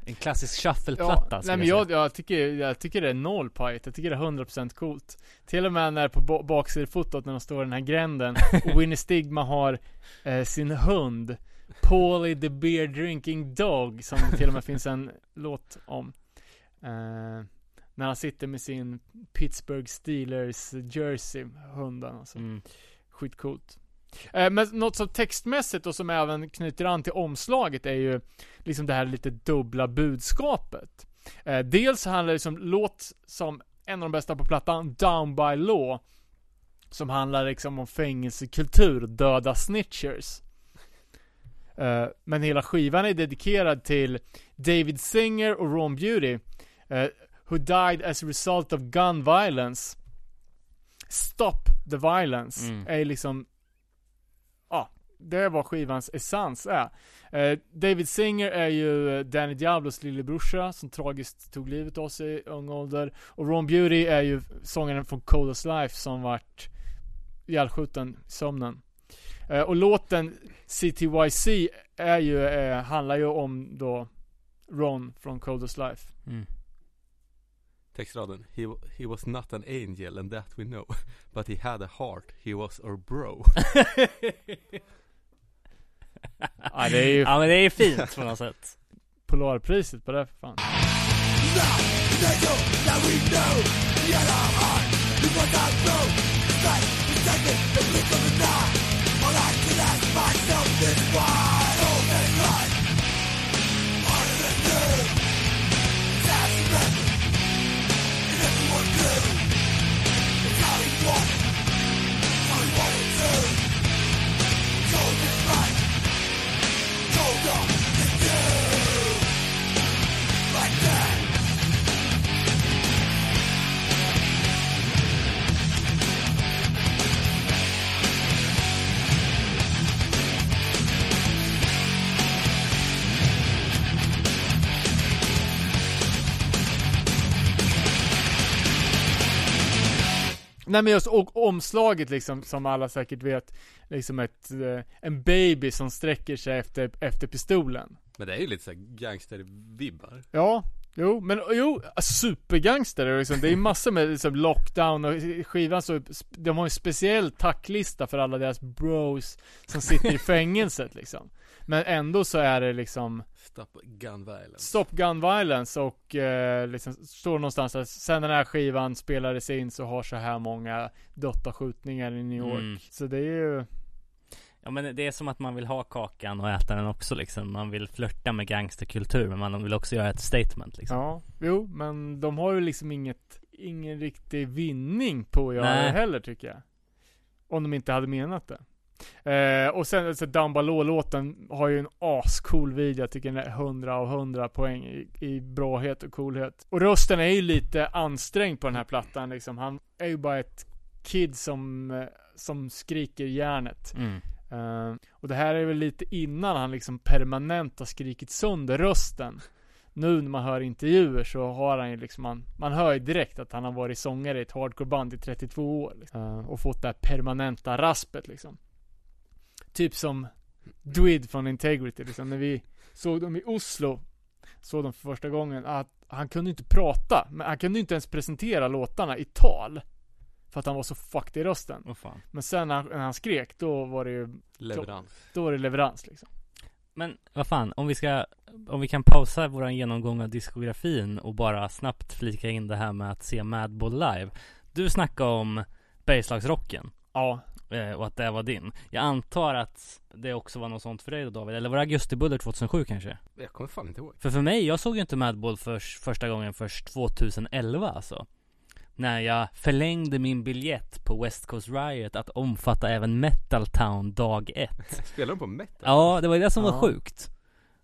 En klassisk shuffle-platta nej skulle men jag jag, tycker, jag tycker det är noll pajt, jag tycker det är 100% coolt. Till och med när på ba- baksidfotot när de står i den här gränden och Winnie Stigma har eh, sin hund Paulie the beer drinking dog som det till och med finns en låt om. Eh, när han sitter med sin Pittsburgh Steelers jersey, hunden alltså. mm. Skitcoolt. Eh, men något som textmässigt och som även knyter an till omslaget är ju liksom det här lite dubbla budskapet. Eh, dels handlar det som låt som en av de bästa på plattan, Down by Law. Som handlar liksom om fängelsekultur, döda snitchers. Eh, men hela skivan är dedikerad till David Singer och Ron Beauty. Who died as a result of gun violence. Stop the violence Mm. är liksom Ja, det är vad skivans essens är. Eh, David Singer är ju eh, Danny Diablos lillebrorsa som tragiskt tog livet av sig i ung ålder. Och Ron Beauty är ju sångaren från Coldest Life som vart ihjälskjuten i sömnen. Eh, och låten CTYC är ju, eh, handlar ju om då Ron från Coldest Life. Mm. Textraden he, he was not an angel and that we know But he had a heart, he was our bro. Ja, det är ju Ja men det är fint på något sätt. Polarpriset på det för fan. Nej men just och omslaget liksom, som alla säkert vet, liksom ett, eh, en baby som sträcker sig efter, efter pistolen. Men det är ju lite såhär gangster-vibbar Ja, jo, men jo, supergangster liksom. Det är massor med liksom, lockdown och skivan så, de har en speciell tacklista för alla deras bros som sitter i fängelset liksom. Men ändå så är det liksom Stop gun violence Stop Gun Violence och eh, liksom står någonstans att sen den här skivan spelades in så har så här många dött av skjutningar i New York. Mm. Så det är ju Ja men det är som att man vill ha kakan och äta den också liksom Man vill flörta med gangsterkultur men man vill också göra ett statement liksom Ja, jo, men de har ju liksom inget, ingen riktig vinning på att göra det heller tycker jag. Om de inte hade menat det. Eh, och sen alltså, Down Below låten har ju en ascool video, jag tycker den är 100 av 100 poäng i, i bråhet och coolhet. Och rösten är ju lite ansträngd på den här plattan liksom. Han är ju bara ett kid som, eh, som skriker järnet. mm. Eh, och det här är väl lite innan han liksom permanent har skrikit sönder rösten. nu när man hör intervjuer så har han ju liksom, man, man hör ju direkt att han har varit sångare i ett hardcoreband i 32 år. Liksom. Eh, och fått det här permanenta raspet liksom. Typ som Dwid från Integrity liksom, när vi såg dem i Oslo, såg dem för första gången, att han kunde inte prata, men han kunde inte ens presentera låtarna i tal. För att han var så fucked i rösten. Fan. Men sen när han, när han skrek, då var det ju, Leverans. då var det leverans liksom. Men vad fan, om vi ska, om vi kan pausa våran genomgång av diskografin och bara snabbt flika in det här med att se Madball live. Du snackade om bergslagsrocken Ja, och att det var din. Jag antar att det också var något sånt för dig då David, eller var det Augustibuller 2007 kanske? Jag kommer fan inte ihåg. För för mig, jag såg ju inte Madball för, första gången först 2011 alltså. När jag förlängde min biljett på West Coast Riot att omfatta även Metal Town dag ett. Spelar de på metal? Ja, det var det som var Ja. sjukt.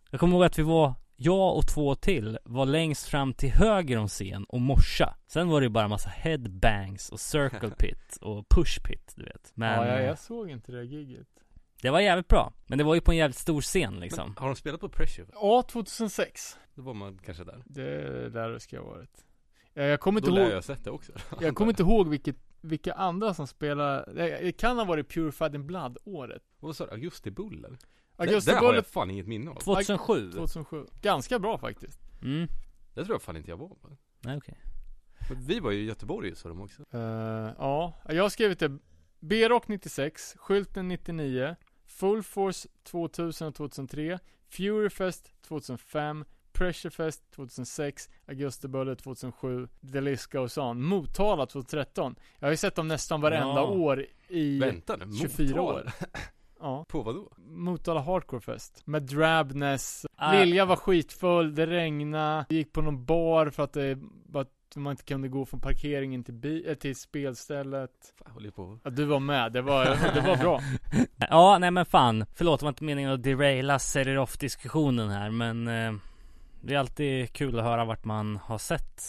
Jag kommer ihåg att vi var, jag och två till var längst fram till höger om scen och morsa. Sen var det ju bara massa headbangs och circle pit och push pit, du vet. Men ja, jag, eh, jag såg inte det giget. det var jävligt bra. Men det var ju på en jävligt stor scen liksom. Men, har de spelat på Pressure? Ja, 2006. Då var man kanske där. Det där ska jag ha varit. Jag kommer Då inte lär ihåg, jag ha sett det också. jag kommer inte ihåg vilket, vilka andra som spelar, det kan ha varit Purified in Blood året. Vad sa du? Augustibuller? Det, Augusti det har jag Bullet fan inget minne av. 2007? 2007. Ganska bra faktiskt. Mm. Det tror jag fan inte jag var på. Nej okej. Men vi var ju i Göteborg sa de också. Eh, ja, jag har skrivit det. B-Rock 96, Skylten 99, Full Force 2000 och 2003, Furyfest 2005, Pressurefest 2006, Augustibuller 2007, The List Goes On, Motala 2013. Jag har ju sett dem nästan varenda Ja. år i Vänta nu, 24 Motala? år. Ja. På vad då? Motala Hardcore Fest. Med Drabness. Ah. Lilja var skitfull, det regnade. Vi gick på någon bar för att det att man inte kunde gå från parkeringen till, bi- äh, till spelstället. Fan, håller på. Ja, du var med, det var, det var bra. Ja, nej men fan. Förlåt, det var inte meningen att deraila Seriroff diskussionen här men eh, Det är alltid kul att höra vart man har sett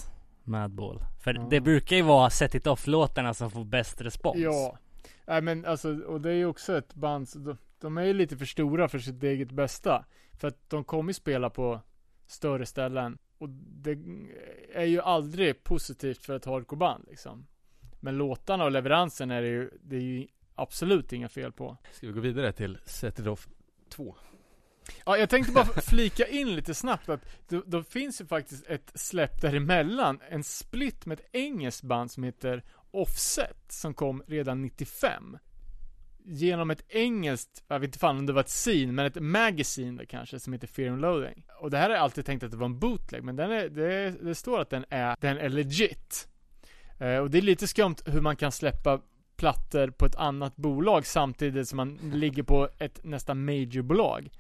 Madball. För Ja. det brukar ju vara Set It Off-låtarna som får bäst respons. Ja. Nej men alltså, och det är ju också ett band, de, de är ju lite för stora för sitt eget bästa. För att de kommer ju spela på större ställen. Och det är ju aldrig positivt för ett hardcoreband liksom. Men låtarna och leveransen är det ju, det är ju absolut inga fel på. Ska vi gå vidare till Set It Off 2? Ja, jag tänkte bara flika in lite snabbt att då, då finns ju faktiskt ett släpp däremellan, en split med ett engelskt band som heter Offset, som kom redan 95. Genom ett engelskt, jag vet inte fan om det var ett scene, men ett magazine där kanske, som heter Fear and Loathing. Och det här har jag alltid tänkt att det var en bootleg, men den är, det, det står att den är, den är legit. Eh, och det är lite skumt hur man kan släppa plattor på ett annat bolag samtidigt som man ligger på ett nästan majorbolag.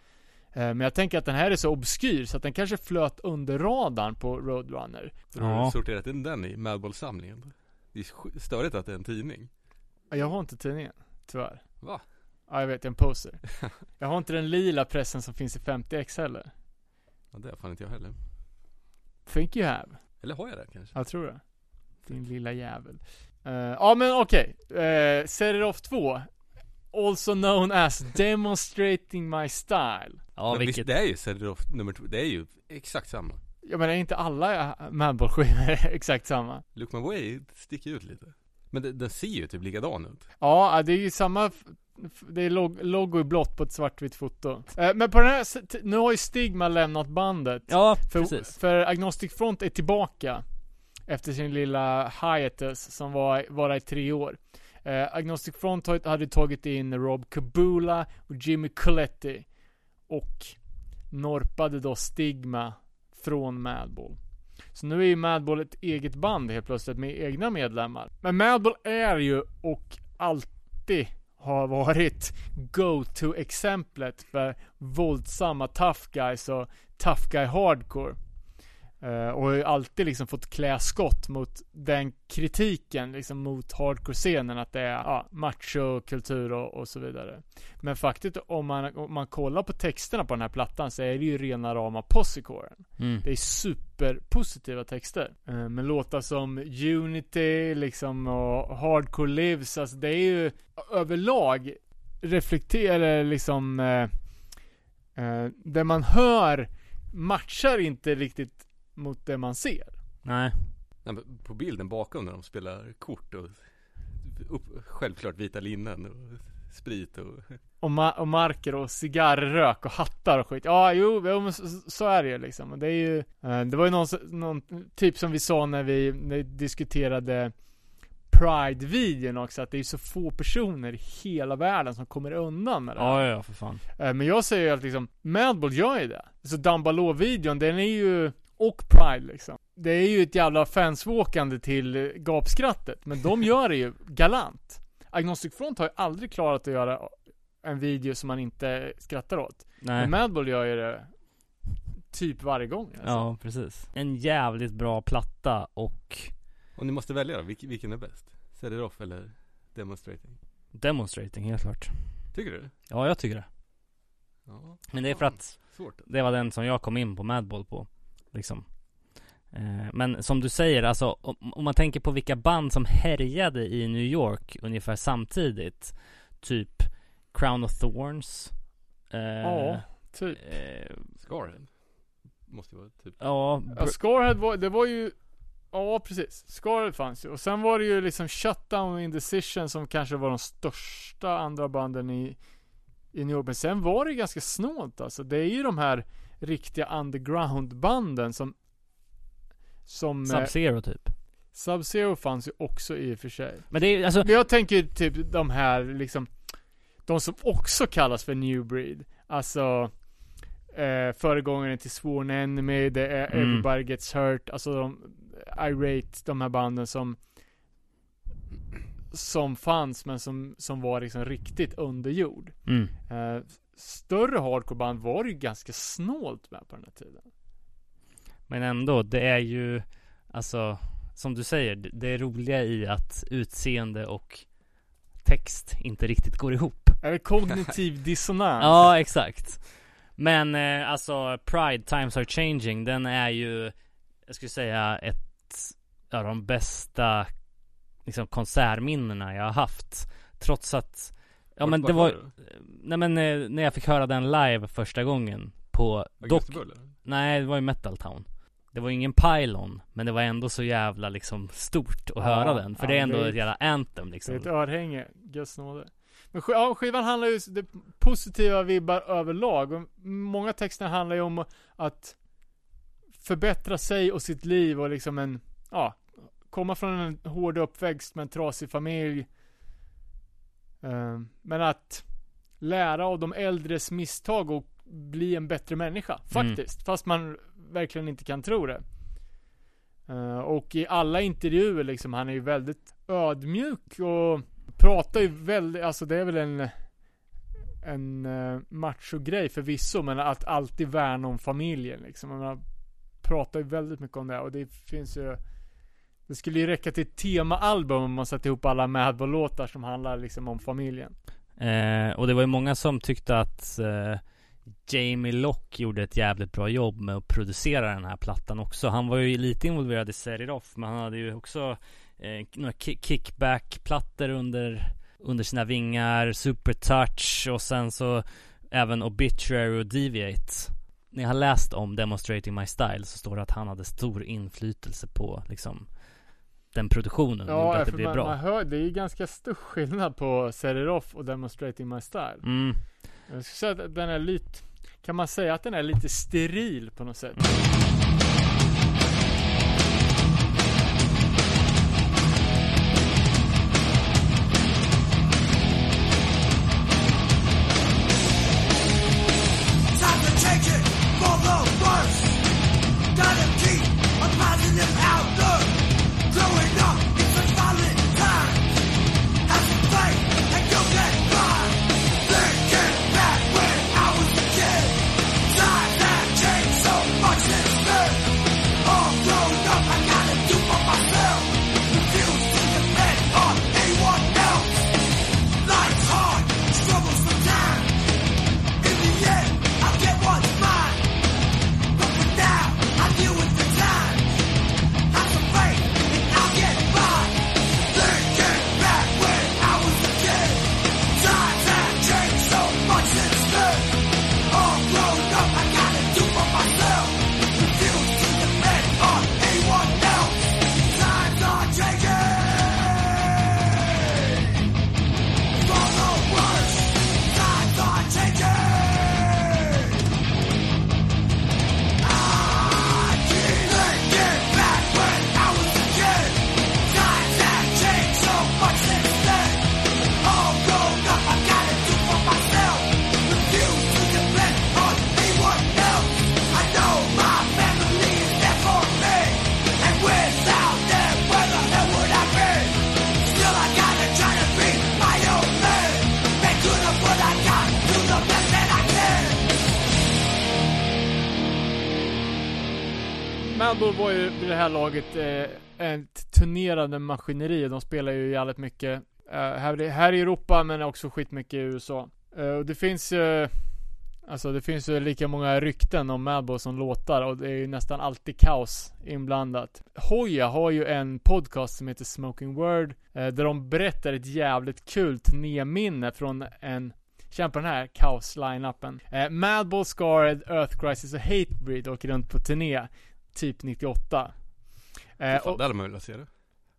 Eh, Men jag tänker att den här är så obskyr så att den kanske flöt under radarn på Roadrunner. Har Ja. du sorterat in den i Madball-samlingen? Det är störigt att det är en tidning. Ja, Jag har inte tidningen, tyvärr. Va? Ja, jag vet, jag är en poser. Jag har inte den lila pressen som finns i 50x heller. Ja, det har fan inte jag heller. Think you have. Eller har jag det kanske? Jag tror det. Din lilla jävel. Eh, ja men okej. Uh, Set it off 2. Also known as Demonstrating My Style. Ja, Men vilket... visst, det är ju Off nummer två. Det är ju exakt samma. Jag menar, inte alla Madball-skivor exakt samma? Look My Way sticker ut lite. Men den ser ju typ likadan ut. Ja, det är ju samma Det är log logo i blått på ett svartvitt foto. Eh, men på den här, nu har ju Stigma lämnat bandet. Ja, För, precis. för Agnostic Front är tillbaka. Efter sin lilla hiatus som var, var i tre år. Agnostic Front hade tagit in Rob Kabula och Jimmy Coletti. Och norpade då Stigma från Madball. Så nu är ju Madball ett eget band helt plötsligt med egna medlemmar. Men Madball är ju och alltid har varit go-to-exemplet för våldsamma tough guys och tough guy hardcore. Eh, och har ju alltid liksom fått klä skott mot den kritiken liksom mot hardcore-scenen att det är ja, macho-kultur och, och så vidare. Men faktiskt om man, om man kollar på texterna på den här plattan så är det ju rena rama possecoren. Mm. Det är superpositiva texter. Eh, med låtar som Unity, liksom, och Hardcore Lives, alltså det är ju överlag reflekterar liksom, eh, eh, där man hör matchar inte riktigt mot det man ser. Nej. Nej, men på bilden bakom när de spelar kort och upp, självklart vita linnen och sprit och Och, ma- och marker och cigarrök och hattar och skit. Ja, jo, jo men så, så är det ju liksom. Det är ju, eh, det var ju någon, någon typ som vi sa när vi, när vi diskuterade Pride-videon också, att det är så få personer i hela världen som kommer undan med det här. Ja, ja, ja, för fan. Eh, Men jag säger ju att liksom, Madball gör ju det. Så Dumbaloo-videon, den är ju, och Pride liksom. Det är ju ett jävla fanswalkande till gapskrattet, men de gör det ju galant. Agnostic Front har ju aldrig klarat att göra en video som man inte skrattar åt. Nej. Men Madball gör ju det typ varje gång alltså. Ja, precis. En jävligt bra platta och Och ni måste välja då, vilken, vilken är bäst? Set it off eller demonstrating? demonstrating helt klart. Tycker du? Ja, jag tycker det. Ja, Men det är för att svårt det var den som jag kom in på Madball på. Liksom. Eh, Men som du säger, alltså om, man tänker på vilka band som härjade i New York ungefär samtidigt. Typ Crown of Thorns. Eh, Ja, typ. eh, Scarhead Måste vara typ ja, Ja, Scarhead var, det var ju Ja precis, Scarhead fanns ju. Och sen var det ju liksom Shutdown och Indecision som kanske var de största andra banden i, i York. Men sen var det ganska snålt alltså. Det är ju de här riktiga underground-banden som Som eh, Sub-Zero typ. Sub-Zero fanns ju också i och för sig. Men det är alltså, Men jag tänker typ de här liksom De som också kallas för New Breed. Alltså eh, Föregångaren till Sworn Enemy, det är Mm. Everybody Gets Hurt, alltså de Irate, de här banden som Som fanns men som, som var liksom riktigt under jord. mm. Eh, större hardcoreband var det ju ganska snålt med på den här tiden. Men ändå, det är ju Alltså Som du säger, det- det är roliga i att utseende och text inte riktigt går ihop. Eller kognitiv dissonans. Ja, exakt. Men eh, alltså Pride Times Are Changing, den är ju Jag skulle säga ett av de bästa liksom konsertminnena jag har haft. Trots att Ja men det var Nej men eh, när jag fick höra den live första gången på dock? Nej, det var ju Metal Town. Det var ingen pylon, men det var ändå så jävla liksom stort att Ja, höra den. För ja, det är ändå det är- ett jävla anthem Det liksom. är ett örhänge, Guds nåde. Men sk- ja, skivan handlar ju, det positiva vibbar överlag. Och många texter handlar ju om att förbättra sig och sitt liv och liksom en, ja, komma från en hård uppväxt med en trasig familj. Eh, Men att lära av de äldres misstag och bli en bättre människa, faktiskt. Fast man verkligen inte kan tro det. Eh, och i alla intervjuer liksom, han är ju väldigt ödmjuk och pratar ju väldigt, alltså det är väl en en uh, macho-grej förvisso, men att alltid värna om familjen liksom. Man pratar ju väldigt mycket om det och det finns ju det skulle ju räcka till ett temaalbum om man satte ihop alla Madball-låtar som handlar liksom om familjen. Eh, och det var ju många som tyckte att eh, Jamie Lock gjorde ett jävligt bra jobb med att producera den här plattan också. Han var ju lite involverad i Set It Off, men han hade ju också eh, några kickback-plattor under, under sina vingar, Super Touch och sen så även Obituary och Deviate. När jag har läst om Demonstrating My Style så står det att han hade stor inflytelse på liksom den produktionen gjorde att det blev man, bra. man hör, det är ju ganska stor skillnad på Set It Off och Demonstrating My Style. Mm. Jag skulle säga att den är lite, kan man säga att den är lite steril på något sätt? Time Melbourne var ju vid det här laget eh, ett turnerande maskineri. De spelar ju jävligt mycket eh, här, här i Europa men också skitmycket i USA. Eh, och det finns ju Alltså det finns ju lika många rykten om Madball som låtar och det är ju nästan alltid kaos inblandat. Hoja har ju en podcast som heter Smoking Word eh, där de berättar ett jävligt kul turnéminne från en Känn på den här kaos-lineupen. Eh, Madball, Scarred, Earth Crisis och Hatebreed åker runt på turné typ 98. Eh, Fan, och, det hade man velat se det.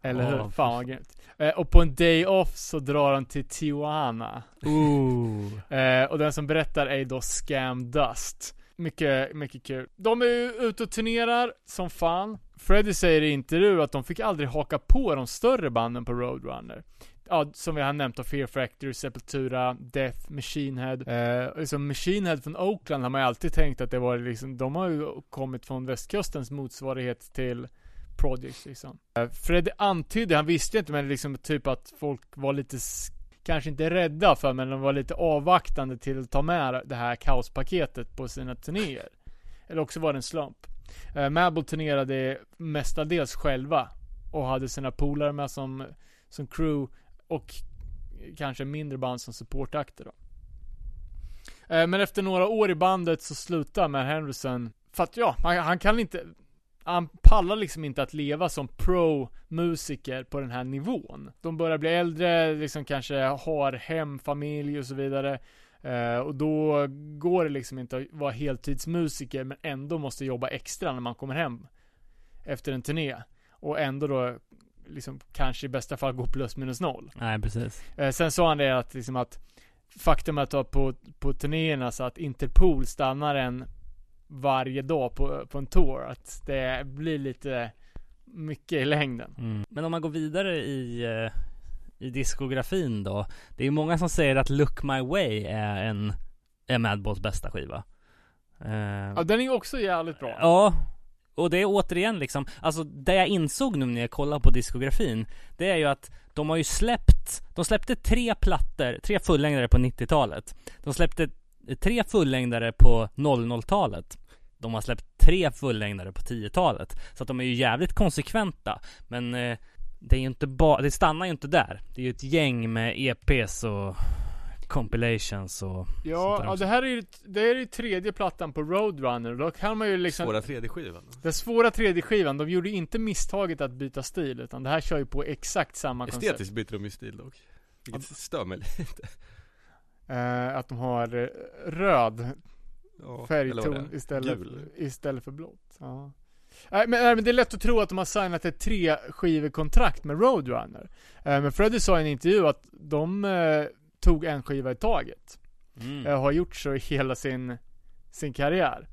eller hur? Fan vad grymt. Eh, och på en day off så drar de till Tijuana. Ooh. Eh, och den som berättar är då Scam Dust. Mycket, mycket kul. De är ju ute och turnerar som fan. Freddy säger i intervju att de fick aldrig haka på de större banden på Roadrunner. Ja, som vi har nämnt av Fear Factory, Sepultura, Death, Machine Head. Eh, liksom Machine Head från Oakland har man ju alltid tänkt att det var liksom, de har ju kommit från västkustens motsvarighet till Projects liksom. Eh, Freddy antydde, han visste inte men liksom typ att folk var lite kanske inte rädda för men de var lite avvaktande till att ta med det här kaospaketet på sina turnéer. Eller också var det en slump. Uh, Madball turnerade mestadels själva och hade sina polare med som, som crew och kanske mindre band som supportakter då. Eh, men efter några år i bandet så slutar Matt Henderson för att ja, han, han kan inte han pallar liksom inte att leva som pro-musiker på den här nivån. De börjar bli äldre, liksom kanske har hem, familj och så vidare. Eh, och då går det liksom inte att vara heltidsmusiker men ändå måste jobba extra när man kommer hem efter en turné. Och ändå då liksom kanske i bästa fall gå plus minus noll. Nej, precis. Eh, sen sa han det att liksom att faktum att på, på turnéerna så att Interpol stannar en varje dag på, på en tour. Att det blir lite mycket i längden. Mm. Men om man går vidare i, eh, i diskografin då. Det är många som säger att Look My Way är en, är Madballs bästa skiva. Eh, Ja, den är ju också jävligt bra. Ja, och det är återigen liksom, alltså det jag insåg nu när jag kollade på diskografin, det är ju att de har ju släppt, de släppte tre plattor, tre fullängdare på 90-talet. De släppte tre fullängdare på 00-talet. De har släppt tre fullängdare på 10-talet. Så att de är ju jävligt konsekventa. Men eh, det är ju inte bara, det stannar ju inte där. Det är ju ett gäng med EPs och compilations och Ja, sånt där ja det här är ju, det är ju tredje plattan på Roadrunner. och Då kan man ju liksom Svåra 3D-skivan. Den svåra tredje skivan, de gjorde inte misstaget att byta stil utan det här kör ju på exakt samma koncept. Estetiskt byter de ju stil dock. Vilket stör mig lite. Eh, att de har eh, röd Ja, färgton istället, Gul. istället för blått. Ja. Nej, men, nej, men det är lätt att tro att de har signat ett tre skivekontrakt med Roadrunner. Eh, men Freddie sa i en intervju att de eh, tog en skiva i taget. Mm. Eh, har gjort så i hela sin, sin karriär.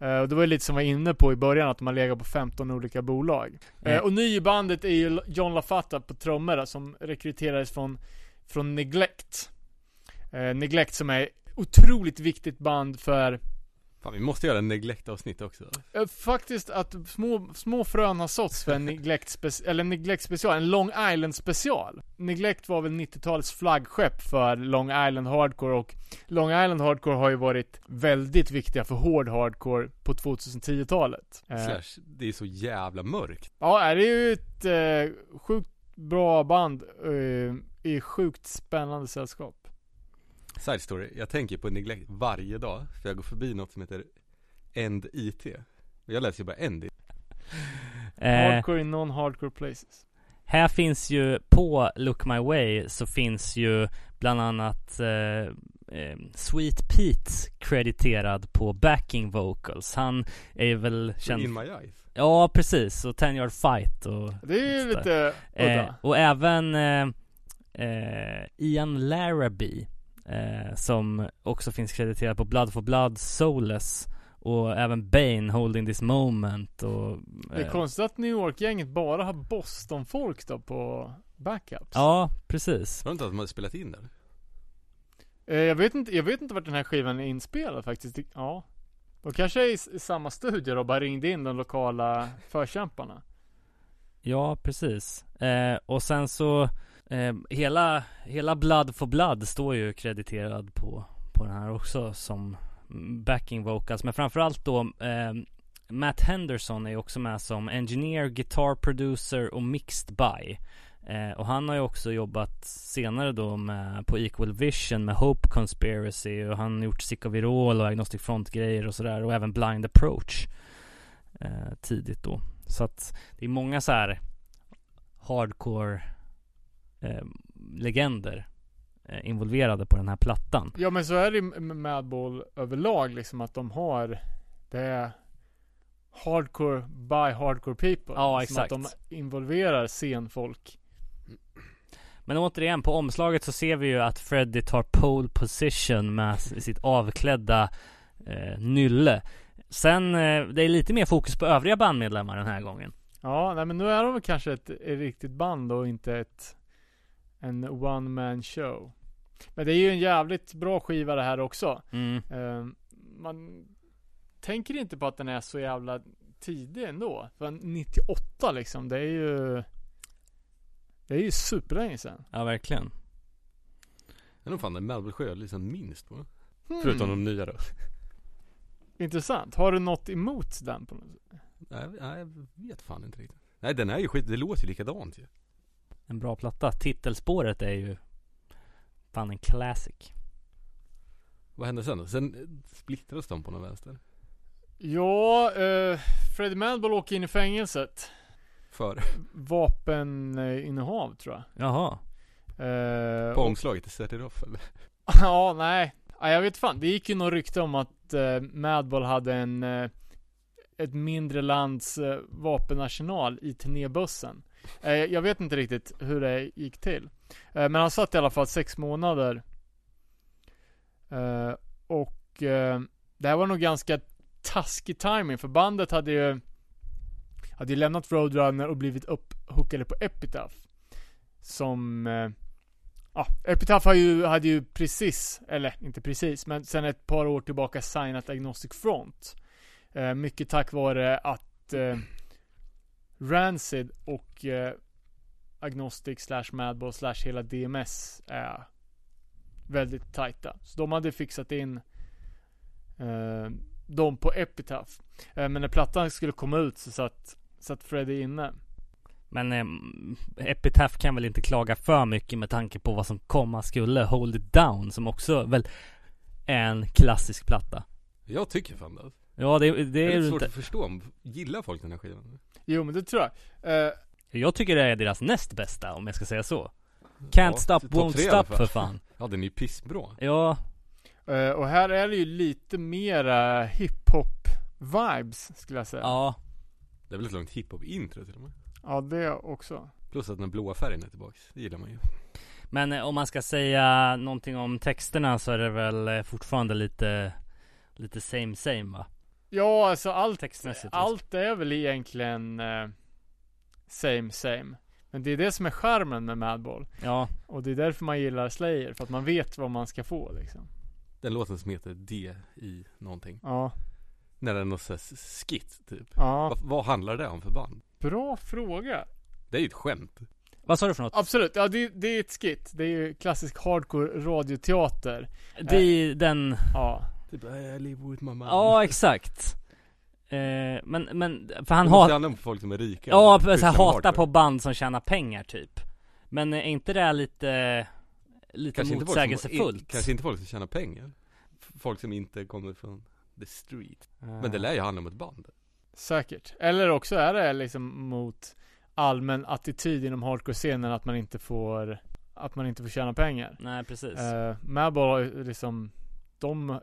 Eh, och det var ju lite som jag var inne på i början, att har legat på 15 olika bolag. Eh, Mm. och ny i bandet är ju John LaFatta på trummor som rekryterades från, från Neglect. Neglect som är otroligt viktigt band för Fan vi måste göra en neglect-avsnitt också. Eh, Faktiskt att små, små frön har såtts för en Neglect, speci- eller Neglect special, en Long Island special. Neglect var väl 90-talets flaggskepp för Long Island Hardcore och Long Island Hardcore har ju varit väldigt viktiga för hård hardcore på 2010-talet. Eh, Slash, det är så jävla mörkt. ja, det är ju ett eh, sjukt bra band eh, i sjukt spännande sällskap. Side story, jag tänker på neglect varje dag. För jag går förbi något som heter End IT. Och Jag läser ju bara End Eh, Hardcore in non-hardcore places. Här finns ju, på Look My Way så finns ju bland annat eh, eh, Sweet Pete krediterad på backing vocals. Han är ju väl känd... In My Eyes. Ja, precis. Och Ten Yard Fight och... Det är ju lite Eh, udda. och även eh, eh, Ian Larrabee eh, som också finns krediterad på Blood for Blood, Soulless och även Bane, Holding This Moment och... Det är eh, konstigt att New York-gänget bara har Boston-folk då på backups. Ja, precis. Var det inte att de hade spelat in den? Eh, jag, vet inte, jag vet inte vart den här skivan är inspelad faktiskt. Ja. De kanske är i, i samma studio och bara ringde in de lokala förkämparna. Ja, precis. Eh, och sen så eh, hela, hela Blood for Blood står ju krediterad på, på den här också som backing vocals. Men framförallt då eh, Matt Henderson är ju också med som engineer, guitar producer och mixed by. Eh, och han har ju också jobbat senare då med, på Equal Vision med Hope Conspiracy och han har gjort Sick of Irol och Agnostic Front grejer och sådär och även Blind Approach eh, tidigt då. Så att det är många så här hardcore eh, legender eh, involverade på den här plattan. Ja men så är det med Madball överlag liksom att de har Det är Hardcore by hardcore people. Ja, Som exakt. att de involverar scenfolk. Men återigen, på omslaget så ser vi ju att Freddie tar pole position med sitt avklädda eh, nylle. Sen, eh, det är lite mer fokus på övriga bandmedlemmar den här gången. Ja, nej men nu är de kanske ett, ett riktigt band och inte ett En one man show. Men det är ju en jävligt bra skiva det här också. Mm. Eh, man tänker inte på att den är så jävla tidig ändå. För 98 liksom, det är ju Det är ju superlänge sedan. Ja, verkligen. Det är nog fan den Melville Sjö liksom minst på. Hmm. Förutom de nya då. Intressant. Har du något emot den på något sätt? Nej, nej, jag vet fan inte riktigt. Nej den är ju skit, det låter ju likadant ju. En bra platta. Titelspåret är ju fan en classic. Vad hände sen då? Sen splittrades de på någon vänster. Ja, eh, Freddie Madball åker in i fängelset. För, Vapeninnehav tror jag. Jaha. Eh, på omslaget till Set It Off eller? ja, nej. Ja, jag vet fan. Det gick ju något rykte om att eh, Madball hade en eh, ett mindre lands eh, vapenarsenal i turnébussen. Eh, jag vet inte riktigt hur det gick till. Eh, men han satt i alla fall sex månader. Eh, och det här var nog ganska taskig timing för bandet hade ju hade ju lämnat Roadrunner och blivit upphookade på Epitaph. Som Ja, Epitaph har ju, hade ju precis, eller inte precis, men sen ett par år tillbaka signat Agnostic Front. Mycket tack vare att Rancid och eh, Agnostic slash Madball slash hela DMS är väldigt tajta. Så de hade fixat in eh, dem på Epitaph. Eh, men när plattan skulle komma ut så satt, satt Freddy inne. Men eh, Epitaph kan väl inte klaga för mycket med tanke på vad som komma skulle. Hold it down som också väl är en klassisk platta. Jag tycker fan det. Ja det, det Det är är lite ju svårt inte. att förstå. om- Gillar folk den här skivan? Jo men det tror jag. Eh, Jag tycker det är deras näst bästa om jag ska säga så. Can't Ja, stop, won't tre stop för fan. Ja den är ju pissbra. Ja, Eh, och här är det ju lite mera hiphop vibes skulle jag säga. ja. Det är väl ett långt hiphop-intro till och med. Ja, det också. Plus att den blåa färgen är tillbaks. Det gillar man ju. Men eh, om man ska säga någonting om texterna så är det väl fortfarande lite Lite same same va? Ja, alltså allt, Textmässigt allt är väl egentligen eh, same same. Men det är det som är charmen med Madball. Ja, Och det är därför man gillar Slayer, för att man vet vad man ska få liksom. Den låten som heter D i någonting. Ja. När den är någon skit typ. Ja. Vad, vad handlar det om för band? Bra fråga. Det är ju ett skämt. vad sa du för något? Absolut, ja det, det är ett skit. Det är ju klassisk hardcore radioteater. Det är den, Ja. Typ I live with my mom. ja exakt eh, Men, men, för han har handla om folk som är rika. Ja, och så här, pysslar med hata hardcore. på band som tjänar pengar typ Men är inte det lite Lite Kanske inte, folk som, motsägelsefullt? kanske inte folk som tjänar pengar. Folk som inte kommer från the street. Men det Ah. lär ju handla om ett band. Säkert. Eller också är det liksom mot allmän attityd inom hardcore-scenen att man inte får att man inte får tjäna pengar. Nej precis Uh, Madball har liksom de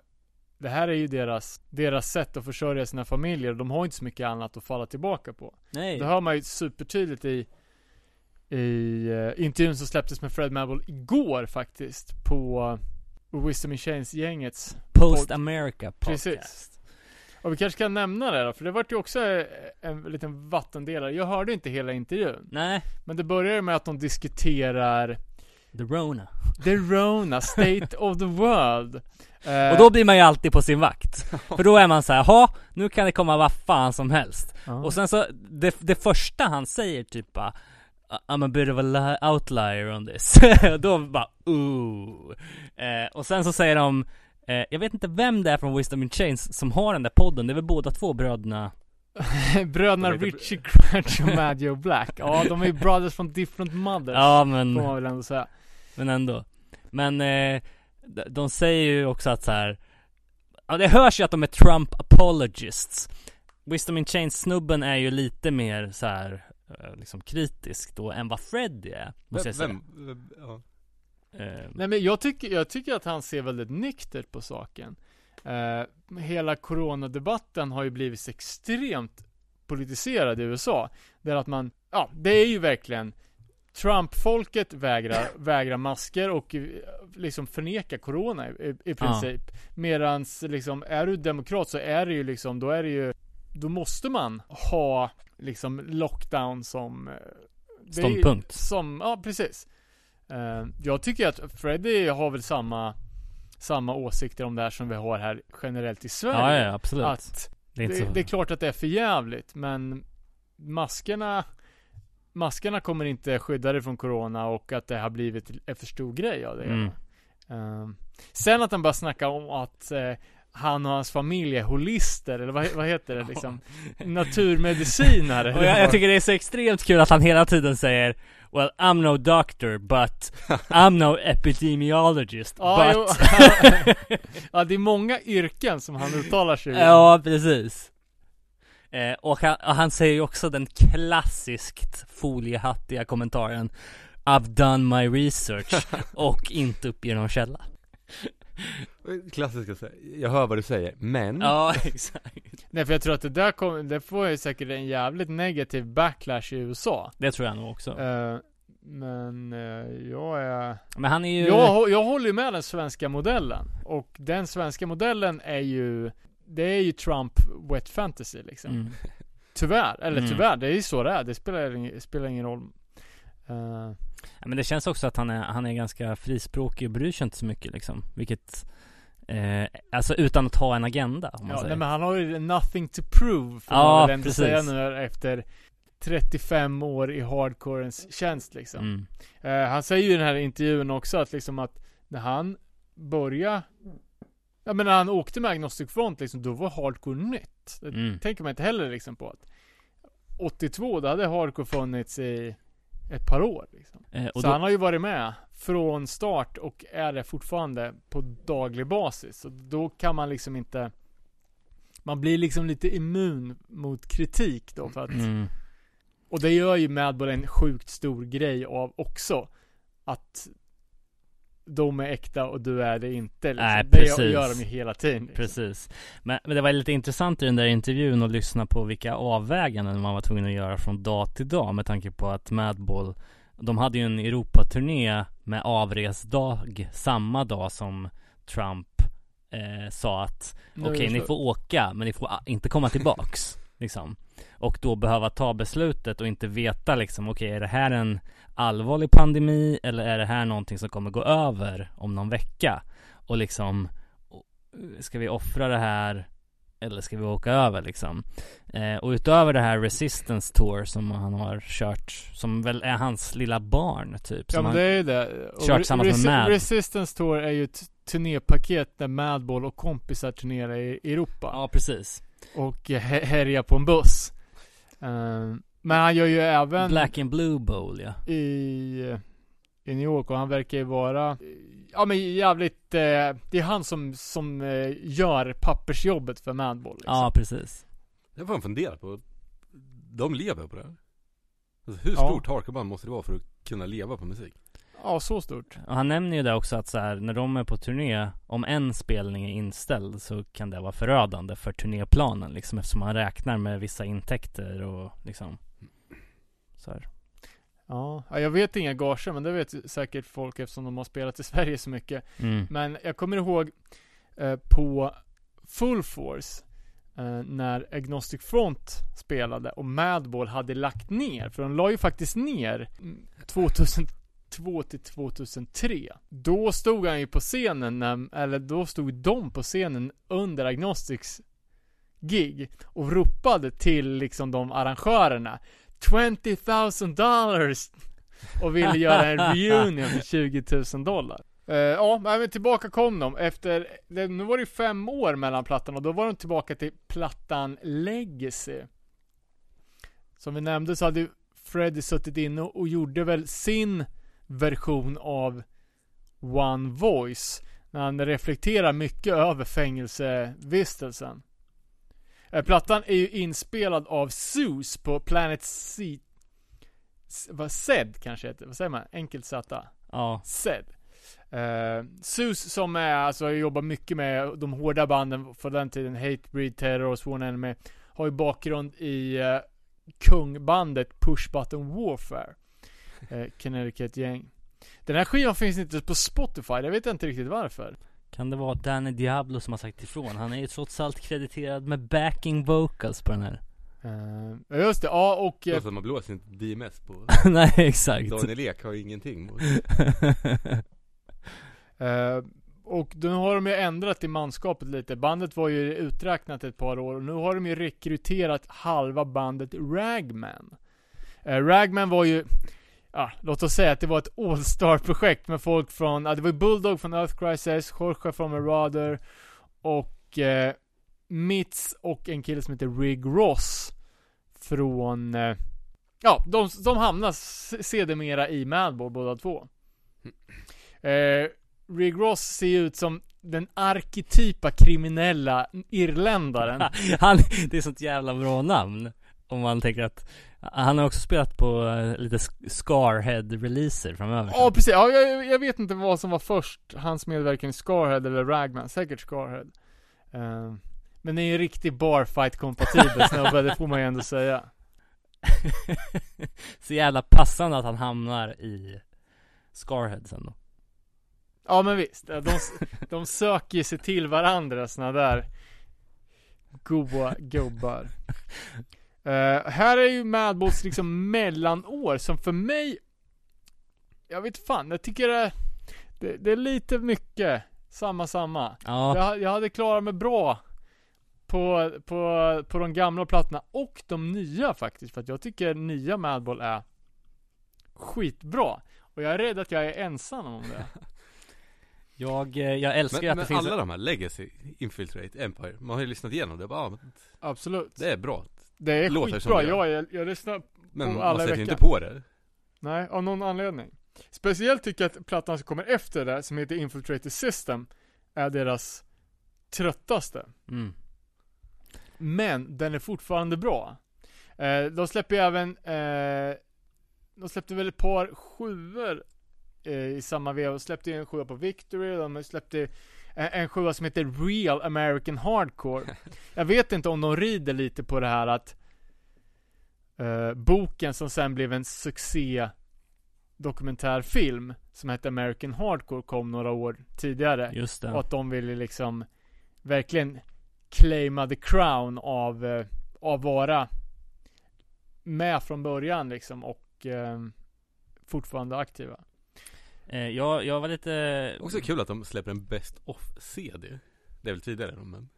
det här är ju deras, deras sätt att försörja sina familjer och de har inte så mycket annat att falla tillbaka på. Nej Det hör man ju supertydligt i i uh, intervjun som släpptes med Fred Madball igår faktiskt på uh, Wisdom in Chains-gängets Post America podcast Precis. Och vi kanske kan nämna det då, för det vart ju också eh, en liten vattendelare. Jag hörde inte hela intervjun. Nej, Men det börjar med att de diskuterar The Rona The Rona, State of the World. Eh, Och då blir man ju alltid på sin vakt För då är man så här, ha nu kan det komma vad fan som helst ja. Och sen så, det, det första han säger typ bara I'm a bit of a li- outlier on this Och då bara ooh eh, Och sen så säger de eh, Jag vet inte vem det är från Wisdom in Chains som har den där podden Det är väl båda två bröderna Bröderna Richie Cratch och Mad Joe Black. Ja, de är brothers from different mothers. Ja men, Får man väl ändå säga. Men ändå. Men eh, de, säger ju också att så här. Ja det hörs ju att de är Trump apologists. Wisdom in Chains snubben är ju lite mer så här eh, liksom kritisk då än vad Freddy är. Måste jag säga. Vem? vem ja. Eh, Nej men jag tycker, jag tycker att han ser väldigt nyktert på saken. Eh, hela coronadebatten har ju blivit extremt politiserad i USA. Där att man, ja, det är ju verkligen Trump-folket vägrar, vägrar masker och eh, liksom förnekar corona i, i princip. Medans liksom, är du demokrat så är det ju liksom, då är det ju, då måste man ha liksom lockdown som eh, ju- Ståndpunkt. Som, ja precis. Eh, jag tycker att Freddy har väl samma, samma åsikter om det här som vi har här generellt i Sverige. ja, ja absolut. Att det är det, det är klart att det är för jävligt men maskerna Maskerna kommer inte skydda dig från corona och att det har blivit en för stor grej av det Mm. Ehm, Sen att han bara snackar om att eh, han och hans familj är holister, eller vad, vad heter det liksom? Naturmedicinare. Och jag, jag tycker det är så extremt kul att han hela tiden säger Well I'm no doctor but I'm no epidemiologist Ja, but ja, det är många yrken som han uttalar sig i. Ja, precis. Eh, och, han, och han säger ju också den klassiskt foliehattiga kommentaren I've done my research och inte uppger någon källa. Klassiska säga, jag hör vad du säger, men Ja, exakt. Nej för jag tror att det där kommer, det får ju säkert en jävligt negativ backlash i USA. Det tror jag nog också. Eh, men eh, jag är... Men han är ju... Jag, jag håller ju med den svenska modellen. Och den svenska modellen är ju, det är ju Trump wet fantasy liksom. Mm. Tyvärr, eller Mm. tyvärr, det är ju så det är. Det spelar, ing- spelar ingen roll. Ja, men det känns också att han är, han är ganska frispråkig och bryr sig inte så mycket liksom. Vilket, eh, alltså utan att ha en agenda om man ja, säger. nej, men han har ju nothing to prove, får Ja, man väl säga nu efter 35 år i hardcorens tjänst liksom. Mm. Eh, han säger ju i den här intervjun också att liksom att när han började Ja men när han åkte med Agnostic Front liksom, då var hardcore nytt. Det Mm. tänker man inte heller liksom på att 82, då hade hardcore funnits i ett par år liksom. Eh, Så då, han har ju varit med från start och är det fortfarande på daglig basis. Så då kan man liksom inte Man blir liksom lite immun mot kritik då för att mm. och det gör ju Madball en sjukt stor grej av också. Att de är äkta och du är det inte. Liksom. Nej, det precis. gör de ju hela tiden. Liksom. Precis. Men, men det var lite intressant i den där intervjun att lyssna på vilka avväganden man var tvungen att göra från dag till dag med tanke på att Madball De hade ju en Europaturné med avresdag samma dag som Trump eh, sa att okej det ni får åka men ni får inte komma tillbaks liksom. Och då behöva ta beslutet och inte veta liksom okej är det här en allvarlig pandemi eller är det här någonting som kommer gå över om någon vecka? Och liksom ska vi offra det här eller ska vi åka över liksom? Eh, och utöver det här Resistance Tour som han har kört, som väl är hans lilla barn typ. Ja men det är ju det. Och kört tillsammans med Mad. Resistance Tour är ju ett turnépaket där Madball och kompisar turnerar i Europa. Ja precis. Och här- härjar på en buss. Eh, men han gör ju även Black and Blue Bowl ja. i, i New York och han verkar ju vara Ja men jävligt, eh, det är han som, som eh, gör pappersjobbet för Madball liksom. Ja precis. Jag får fundera på De lever på det här alltså, Hur Ja. stort hardcoreband måste det vara för att kunna leva på musik? Ja, så stort. Och han nämner ju det också att så här, när de är på turné, om en spelning är inställd så kan det vara förödande för turnéplanen liksom eftersom man räknar med vissa intäkter och liksom så här. Ja, ja, jag vet inga gager men det vet säkert folk eftersom de har spelat i Sverige så mycket. Mm. Men jag kommer ihåg eh, på Full Force eh, när Agnostic Front spelade och Madball hade lagt ner, för de la ju faktiskt ner mm, 2002 till 2003. Då stod han ju på scenen, när, eller då stod de på scenen under Agnostics gig och ropade till liksom de arrangörerna 20 000 dollars och ville göra en reunion för 20 000 dollar. Uh, ja, men tillbaka kom de efter, det, nu var det ju fem år mellan plattan och då var de tillbaka till plattan Legacy. som vi nämnde så hade ju suttit inne och gjorde väl sin version av One Voice. När han reflekterar mycket över fängelsevistelsen. Eh, Plattan är ju inspelad av Zeus på Planet C... Vad Zed kanske heter, vad säger man? Enkelt Z? Ja, Zed. Uh, Zeus som är, alltså jobbar mycket med de hårda banden för den tiden, Hatebreed, Terror och Sworn Enemy, har ju bakgrund i uh, kungbandet Push Button Warfare. Uh, Connecticut gäng. Den här skivan finns inte på Spotify, jag vet inte riktigt varför. kan det vara Danny Diablo som har sagt ifrån? Han är ju trots allt krediterad med backing vocals på den här. Uh, just det, ja och... Uh, som man blåser inte DMS på Nej exakt. Daniel Ek har ju ingenting mot Eh, och nu har de ju ändrat i manskapet lite. Bandet var ju uträknat ett par år och nu har de ju rekryterat halva bandet Ragman. Uh, Ragman var ju, ja, låt oss säga att det var ett All-Star-projekt med folk från, ja, det var ju Bulldog från Earth Crisis, Jorge från Marauder och eh, Mitz och en kille som heter Rig Ross från, eh, ja, de, de hamnar sedermera i Madball båda två. Eh, Rig Ross ser ju ut som den arketypa kriminella irländaren. Han, det är sånt jävla bra namn. Om man tänker att han har också spelat på eh, lite Scarhead-releaser framöver. Ja, precis. Ja, jag, jag vet inte vad som var först. Hans medverkan i Scarhead eller Ragman. Säkert Scarhead. Eh, men det är ju en riktig barfight-kompatibel snubbe, det får man ju ändå säga. Så jävla passande att han hamnar i Scarhead sen då. Ja men visst, de, de söker ju sig till varandra såna där goa gubbar. Eh, här är ju Madballs liksom mellanår som för mig, jag vet fan, jag tycker det, det, det är lite mycket samma samma. Ja, Jag, jag hade klarat mig bra på, på, på de gamla plattorna och de nya faktiskt, för att jag tycker nya Madball är skitbra. Och jag är rädd att jag är ensam om det. jag, eh, jag älskar Men, att men det finns alla de här, Legacy, Infiltrate, Empire Man har ju lyssnat igenom det, bara, men Absolut. det är bra Det är Låter skitbra, det. ja, jag, jag lyssnar Men På alla man sätter inte på det Nej, av någon anledning. Speciellt tycker jag att plattan som kommer efter det, som heter Infiltrated System, är deras tröttaste. mm. Men den är fortfarande bra. Eh, de släpper ju även, eh, de släppte väl ett par sjuor eh, i samma veva. De släppte ju en sjua på Victory, de släppte en, sjua som heter Real American Hardcore. Jag vet inte om de rider lite på det här att eh, boken som sen blev en succé dokumentärfilm som hette American Hardcore kom några år tidigare. Just Och det. att de ville liksom verkligen claima the crown av, eh, av vara med från början liksom och eh, fortfarande aktiva. Eh, jag, jag var lite... Också kul att de släpper en Best of-CD Det är väl tidigare men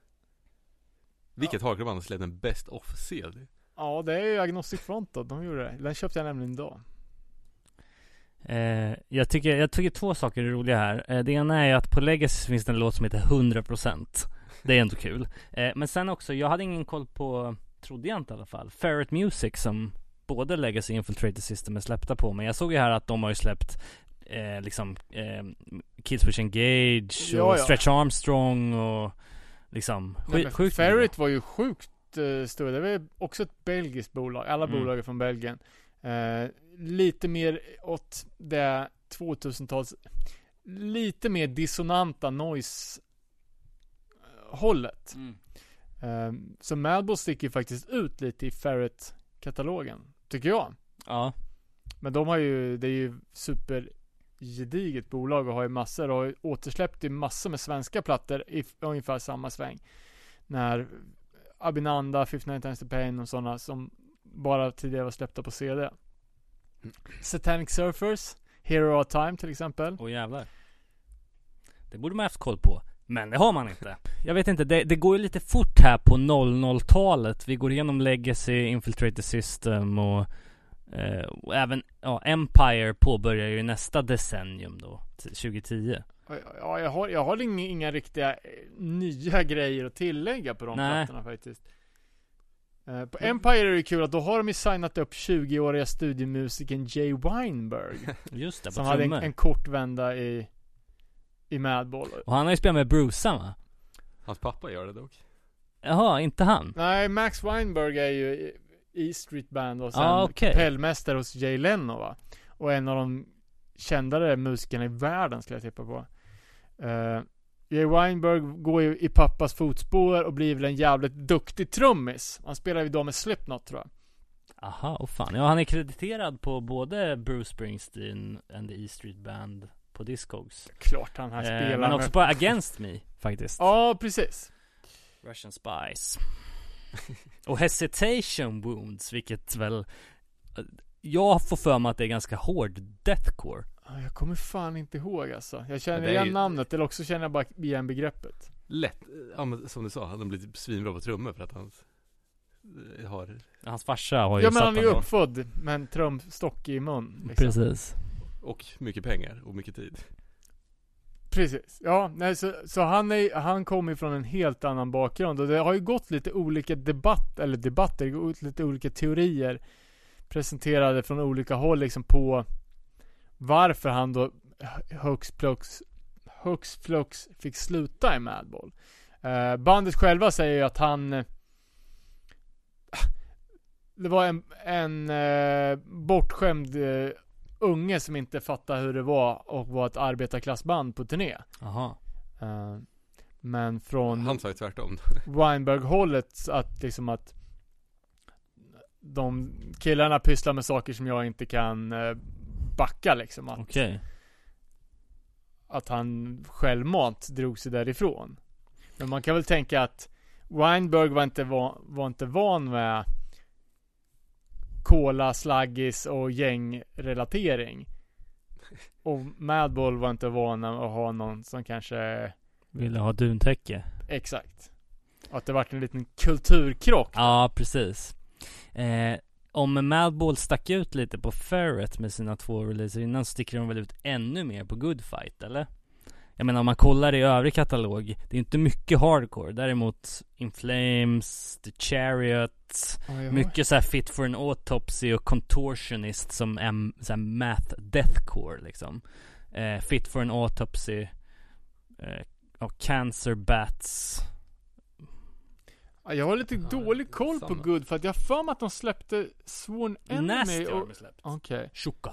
Vilket hardcoreband har släppt en Best of-CD? Ja, det är ju Agnostic Front då, de gjorde det. Den köpte jag nämligen idag. Eh, jag, tycker, jag tycker två saker är roliga här. Eh, det ena är ju att på Legacy finns det en låt som heter 100% Det är ändå kul. Eh, men sen också, jag hade ingen koll på, trodde jag inte i alla fall, Ferret Music som både Legacy och Infiltrated System är släppta på. Men jag såg ju här att de har ju släppt eh, liksom eh, Killswitch Engage och Ja, ja. Stretch Armstrong och liksom Nej, sjukt Ferret var ju sjukt uh, stor. Det var ju också ett belgiskt bolag. Alla Mm. bolag är från Belgien. Eh, lite mer åt det 2000-tals, lite mer dissonanta noise eh, hållet. Mm. Um, så Madball sticker ju faktiskt ut lite i Ferret-katalogen, tycker jag. Ja, Men de har ju, det är ju super gediget bolag och har ju massor och har återsläppt ju massor med svenska plattor i ungefär samma sväng. När Abinanda, 59 Times the Pain och sådana som bara tidigare var släppta på CD. Satanic Surfers, Hero of Time till exempel. Åh jävlar. Det borde man haft koll på. Men det har man inte. Jag vet inte, det, det går ju lite fort här på 00-talet. Vi går igenom Legacy, Infiltrated System och, eh, och även ja, Empire påbörjar ju nästa decennium då, t- 2010. Ja, jag har, jag har inga, inga riktiga eh, nya grejer att tillägga på de Nej. plattorna faktiskt. Eh, På Empire är det kul att då har de ju signat upp 20-åriga studiemusikern Jay Weinberg. Just det, på som hade en, en kort vända i, i Madball. Och han har ju spelat med Brucean va? Hans pappa gör det dock Jaha, inte han? Nej, Max Weinberg är ju i- E Street Band och sen Ah, okej. kapellmästare hos Jay Leno va? Och en av de kändare musikerna i världen skulle jag tippa på. Uh, Jay Weinberg går ju i pappas fotspår och blir väl en jävligt duktig trummis. Han spelar ju då med Slipknot tror jag. Aha, och fan. Ja, han är krediterad på både Bruce Springsteen and the E Street Band på Discogs. Klart han här Eh, spelar men också med... på Against Me, faktiskt. Ja, precis. Russian Spies. och Hesitation Wounds, vilket väl... Jag får för mig att det är ganska hård deathcore. Ja, Jag kommer fan inte ihåg alltså. Jag känner igen ju- namnet, eller också känner jag bara igen begreppet. Lätt, ja men som du sa, han har blivit svinbra på trummor för att han eh, har Hans farsa har ju Ja men han är ju uppfödd med en trumstock i mun. Liksom. Precis. Och mycket pengar och mycket tid Precis. Ja, nej, så, så han, är, han kommer ju från en helt annan bakgrund och det har ju gått lite olika debatt, eller debatter, det har gått lite olika teorier presenterade från olika håll liksom på varför han då högst flux, högst flux fick sluta i Madball. Eh, bandet själva säger ju att han eh, det var en, en eh, bortskämd eh, unge som inte fattade hur det var och var ett arbetarklassband på turné. Jaha. Eh, men från Han sa ju tvärtom Weinberg-hållet att liksom att de killarna pysslar med saker som jag inte kan eh, backa liksom. Att, Okej. att han självmant drog sig därifrån. Men man kan väl tänka att Weinberg var inte, van, var inte van med cola, slaggis och gängrelatering. Och Madball var inte van att ha någon som kanske Ville ha duntäcke. Exakt. Och att det vart en liten kulturkrock. Ja, precis. Eh, om Madball stack ut lite på Ferret med sina två releaser innan så sticker de väl ut ännu mer på Good Fight, eller? Jag menar om man kollar i övrig katalog, det är inte mycket hardcore. Däremot In Flames, The Chariot, mycket så här Fit for an Autopsy och Contortionist som är så här math deathcore liksom. Eh, fit for an Autopsy, eh, och Cancer Bats. Ja, Jag har lite Ja, dålig koll på samma. Good för att jag har för mig att de släppte Sworn Enemy Nasty har och... de släppt. Okej. Tjocka.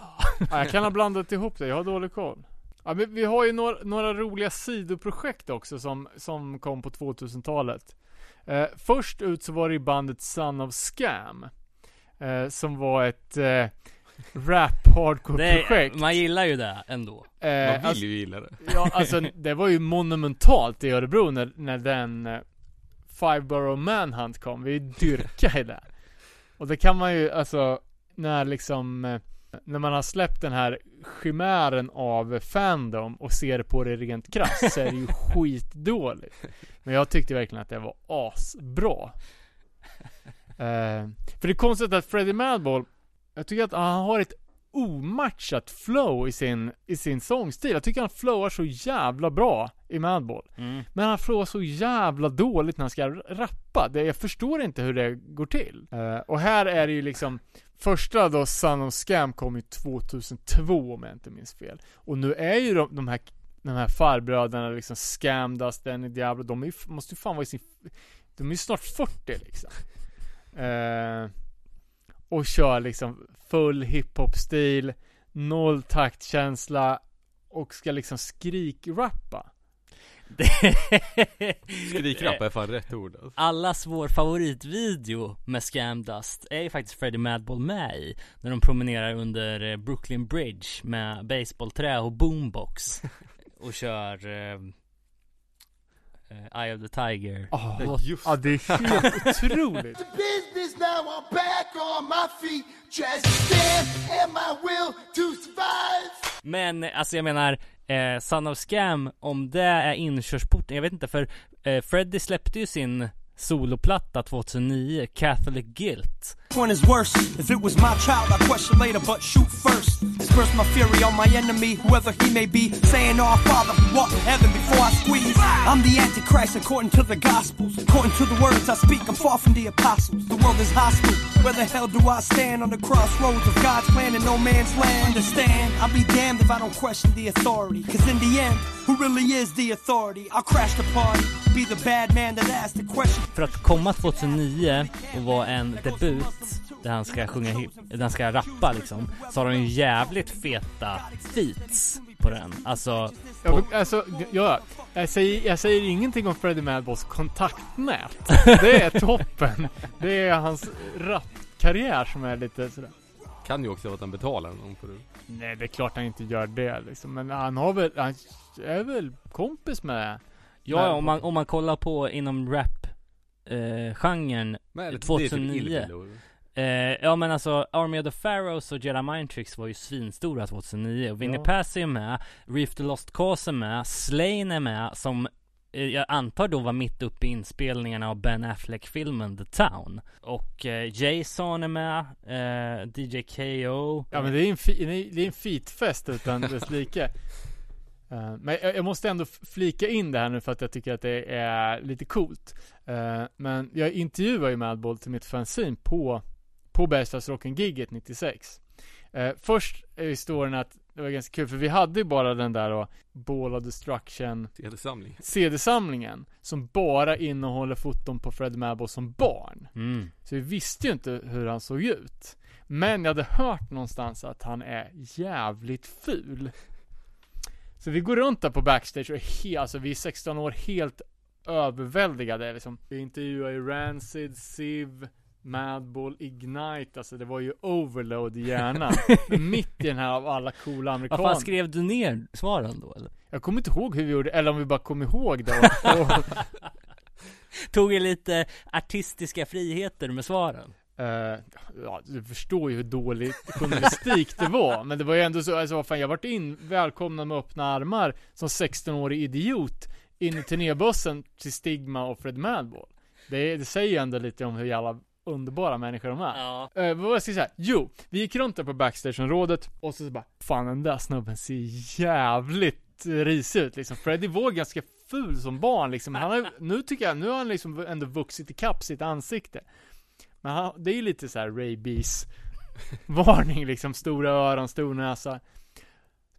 Ja, jag kan ha blandat ihop det, jag har dålig koll. Ja, men vi har ju några, några roliga sidoprojekt också som, som kom på 2000-talet. Eh, först ut så var det ju bandet Son of Scam. Eh, som var ett eh, rap hardcore Det är, projekt. man gillar ju det ändå. Eh, Man vill alltså- ju gilla det Ja, alltså det var ju monumentalt i Örebro när, när den eh, Five Borough Manhunt kom. Vi dyrkade i det. Och det kan man ju, alltså, när liksom, eh, när man har släppt den här chimären av fandom och ser på det rent krasst så är det ju skitdåligt. Men jag tyckte verkligen att det var asbra. Eh, för det är konstigt att Freddie Madball, jag tycker att han har ett omatchat flow i sin, i sin sångstil. Jag tycker han flowar så jävla bra i Madball. Mm. Men han flowar så jävla dåligt när han ska rappa. Det, jag förstår inte hur det går till. Eh, och här är det ju liksom Första då, Son of Scam kom ju 2002 om jag inte minns fel. Och nu är ju de, de här de här farbröderna liksom Scamdas, Danny Diablo, de är, måste ju fan vara i sin De är ju snart 40 liksom. Eh, och kör liksom full hiphop-stil, noll taktkänsla och ska liksom skrikrappa. Skrikrappa är fan rätt ord alltså. Allas vår favoritvideo med Scam Dust är ju faktiskt Freddie Madball med i När de promenerar under eh, Brooklyn Bridge med baseballträ och boombox Och kör eh, eh, Eye of the Tiger Oh, Ja, just ja, det är helt otroligt. business now I'm back on my feet Just stand and my will to survive Men alltså jag menar eh, Son of Scam, om det är inkörsporten, jag vet inte för eh, Freddie släppte ju sin soloplatta 2009, Catholic Guilt. One is worse? If it was my child, I question later, but shoot first. Disperse my fury on my enemy, whoever he may be. Saying, Our Father who art in heaven before I squeeze. I'm the Antichrist according to the Gospels. According to the words I speak, I'm far from the apostles. The world is hostile. Where the hell do I stand on the crossroads of God's plan and no man's land? Understand, I'll be damned if I don't question the authority. Cause in the end, who really is the authority? I'll crash the party, be the bad man that asked the question. För att komma 2009 och vara en debut där han ska sjunga där han ska rappa liksom, så har han ju jävligt feta feats på den. Alltså, Ja, men, alltså, ja, jag säger, jag säger ingenting om Freddie Madballs kontaktnät. Det är toppen. Det är hans rapkarriär som är lite sådär. Kan ju också vara att han betalar någon för det. Nej, det är klart han inte gör det liksom. Men han har väl, han är väl kompis med ja om man, om man kollar på inom rap eh, genren Men det är typ 2009. Illbill och- Eh, ja men alltså Army of the Pharaohs och Jedi Mind Tricks var ju svinstora 2009 och Winnie Ja. Pass är med, Reef the Lost Cause är med, Slain är med som eh, jag antar då var mitt uppe i inspelningarna av Ben Affleck-filmen The Town. Och eh, Jason är med, eh, DJ KO. Ja men det är en, fi, det är en fitfest utan dess like. Eh, men jag, jag måste ändå flika in det här nu för att jag tycker att det är lite coolt. Eh, men jag intervjuade ju Madball till mitt fanzine på, på Bergslagsrocken-giget 96. Uh, först är historien att det var ganska kul för vi hade ju bara den där då, Ball of Destruction CD-samling. CD-samlingen som bara innehåller foton på Fred Madball som barn. Mm. Så vi visste ju inte hur han såg ut. Men jag hade hört någonstans att han är jävligt ful. Så vi går runt där på backstage och är he- alltså vi är 16 år helt överväldigade liksom. Vi intervjuar ju Rancid, Civ, Madball, Ignite, alltså det var ju overload i hjärnan. Mitt i den här av alla coola Vad amerikaner. fan skrev du ner svaren då eller? Jag kommer inte ihåg hur vi gjorde, eller om vi bara kom ihåg det. Tog ju lite artistiska friheter med svaren. Eh, ja, du förstår ju hur dålig journalistik det var. Men det var ju ändå så, alltså vad fan, jag vart in välkomnad med öppna armar som 16-årig idiot in i turnébussen till Stigma och Fred Madball. Det, det säger ju ändå lite om hur jävla underbara människor de är. Ja. Eh, vad var jag ska säga? Jo, vi gick runt där på backstageområdet och så, så bara Fan den där snubben ser jävligt risig ut liksom. Freddie var ganska ful som barn liksom. Han har, nu tycker jag, nu har han liksom ändå vuxit ikapp sitt ansikte. Men han, det är ju lite så här rabies varning liksom. Stora öron, stor näsa.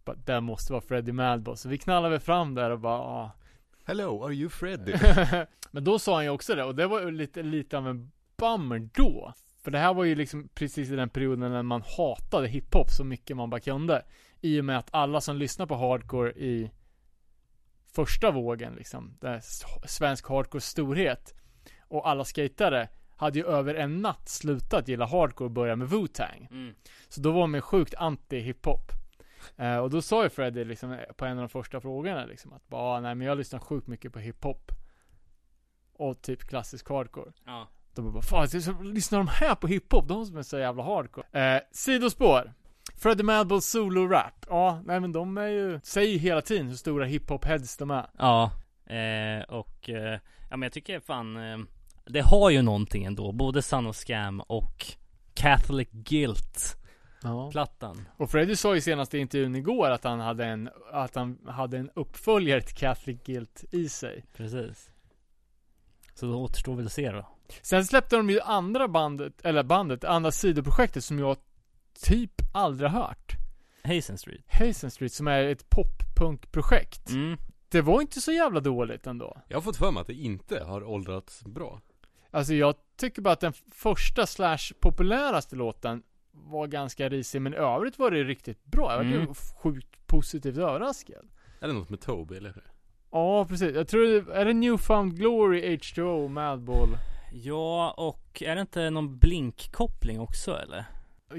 Bara, det måste vara Freddie Madball. Så vi knallade väl fram där och bara ah. Hello, are you Freddy? Men då sa han ju också det, och det var lite, lite av en bummer då. För det här var ju liksom precis i den perioden när man hatade hiphop så mycket man bara kunde. I och med att alla som lyssnar på hardcore i första vågen liksom, där svensk hardcore storhet och alla skatare hade ju över en natt slutat gilla hardcore och börjat med Wu-Tang. Mm. Så då var man sjukt anti-hiphop. Eh, och då sa ju Freddie liksom på en av de första frågorna liksom att bara, "Ah, nej men jag lyssnar sjukt mycket på hiphop. Och typ klassisk hardcore. Ja. De bara, fan lyssnar de här på hiphop? De som är så jävla hardcore. Eh, sidospår. Freddie Madball solo-rap. Ja, nej men de är ju, säger ju hela tiden hur stora hiphop-heads de är. Ja, eh, och eh, ja men jag tycker fan eh, Det har ju någonting ändå, både Son of Scam och Catholic Guilt Ja. plattan Och Freddie sa ju senast i intervjun igår att han hade en, att han hade en uppföljare till Catholic Guilt i sig. Precis Så då återstår väl att se då Sen släppte de ju andra bandet, eller bandet, andra sidoprojektet som jag typ aldrig har hört. Hazen Street Hazen Street som är ett pop-punk-projekt. mm. Det var inte så jävla dåligt ändå. Jag har fått för mig att det inte har åldrats bra. Alltså jag tycker bara att den första slash populäraste låten var ganska risig, men i övrigt var det riktigt bra. Jag var Mm. ju sjukt positivt överraskad. Är det något med Toby eller? hur? Ja, precis. Jag tror det, är det Newfound Glory, H2O, Madball? Ja, och är det inte någon blinkkoppling också eller?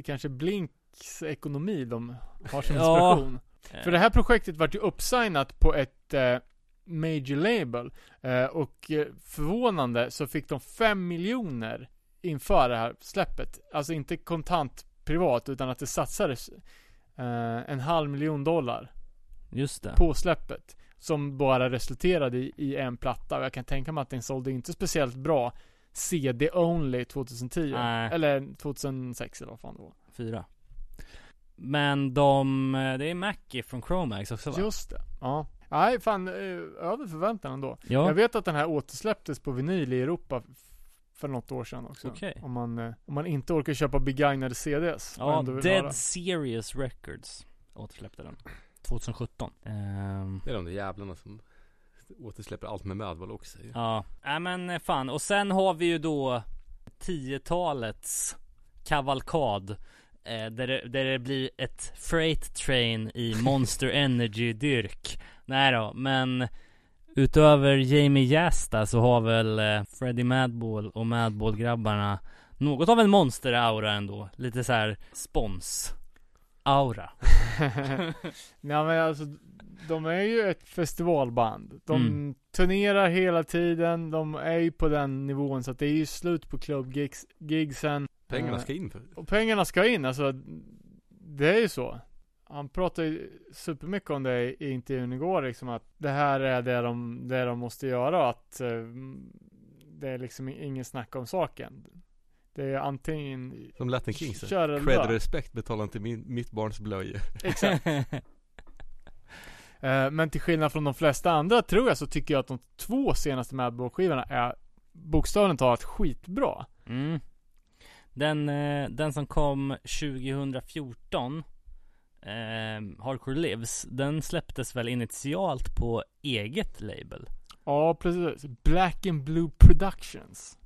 Kanske Blinks ekonomi de har som Ja. inspiration. För det här projektet vart ju uppsignat på ett eh, major label. Eh, och eh, förvånande så fick de 5 miljoner inför det här släppet. Alltså inte kontant privat utan att det satsades eh, en halv miljon dollar Just det på släppet. Som bara resulterade i, i en platta. Och jag kan tänka mig att den sålde inte speciellt bra CD only 2010. Nej. Eller 2006 eller vad fan det var. Fyra. Men de, eh, det är Mackie från Chromax också va? Just det. Ja. Nej, fan eh, över förväntan ändå. ja. Jag vet att den här återsläpptes på vinyl i Europa för något år sedan också. Okej. Om, man, eh, om man inte orkar köpa begagnade CDs. Ja, Dead höra. Serious Records återsläppte den 2017 Ehm, Det är de där jävlarna som återsläpper allt med Madball också ju. Ja, nej men eh, fan. Och sen har vi ju då 10-talets kavalkad eh, där, det, där det blir ett freight train i Monster Energy dyrk. Nej då, men utöver Jamie Jasta så har väl eh, Freddie Madball och Madball grabbarna något av en monster-aura ändå, lite så här spons Aura Nej men alltså, de är ju ett festivalband. De Mm. turnerar hela tiden, de är ju på den nivån så att det är ju slut på klubbgigsen. Pengarna Eh, ska in för Och pengarna ska in, alltså det är ju så. Han pratar ju supermycket om det i i intervjun igår liksom att det här är det de, det de måste göra och att eh, det är liksom ingen snack om saken. Det är antingen Som Latin Kings Cred dö. respekt betalar inte min, mitt barns blöja Exakt. Eh, Men till skillnad från de flesta andra tror jag så tycker jag att de två senaste Madball-skivorna är bokstavligt talat skitbra. Mm. Den, eh, den som kom 2014 eh, Hardcore Lives Den släpptes väl initialt på eget label Ja, precis. Black and Blue Productions.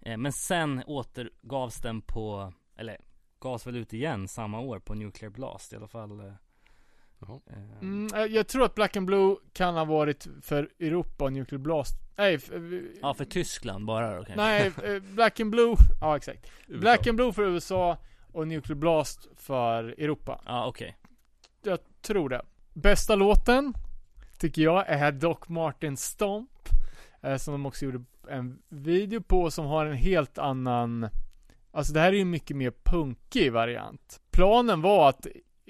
eh, Men sen återgavs den på Eller gavs väl ut igen samma år på Nuclear Blast i alla fall eh, Mm, eh, jag tror att Black and Blue kan ha varit för Europa och Nuclear Blast. Nej, f- eh, Ja för Tyskland bara då kanske nej, eh, Black and Blue, ja exakt. Black and Blue för USA och Nuclear Blast för Europa. Ja okej Jag tror det. Bästa låten tycker jag är Doc Martin Stomp. Som de också gjorde en video på som har en helt annan Alltså det här är ju en mycket mer punkig variant. Planen var att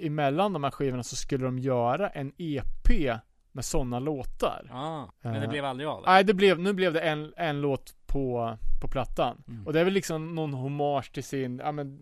emellan de här skivorna så skulle de göra en EP med sådana låtar. Ja, men det Eh, blev aldrig av Nej, det blev, nu blev det en, en låt på, på plattan. Mm. Och det är väl liksom någon hommage till sin, ja men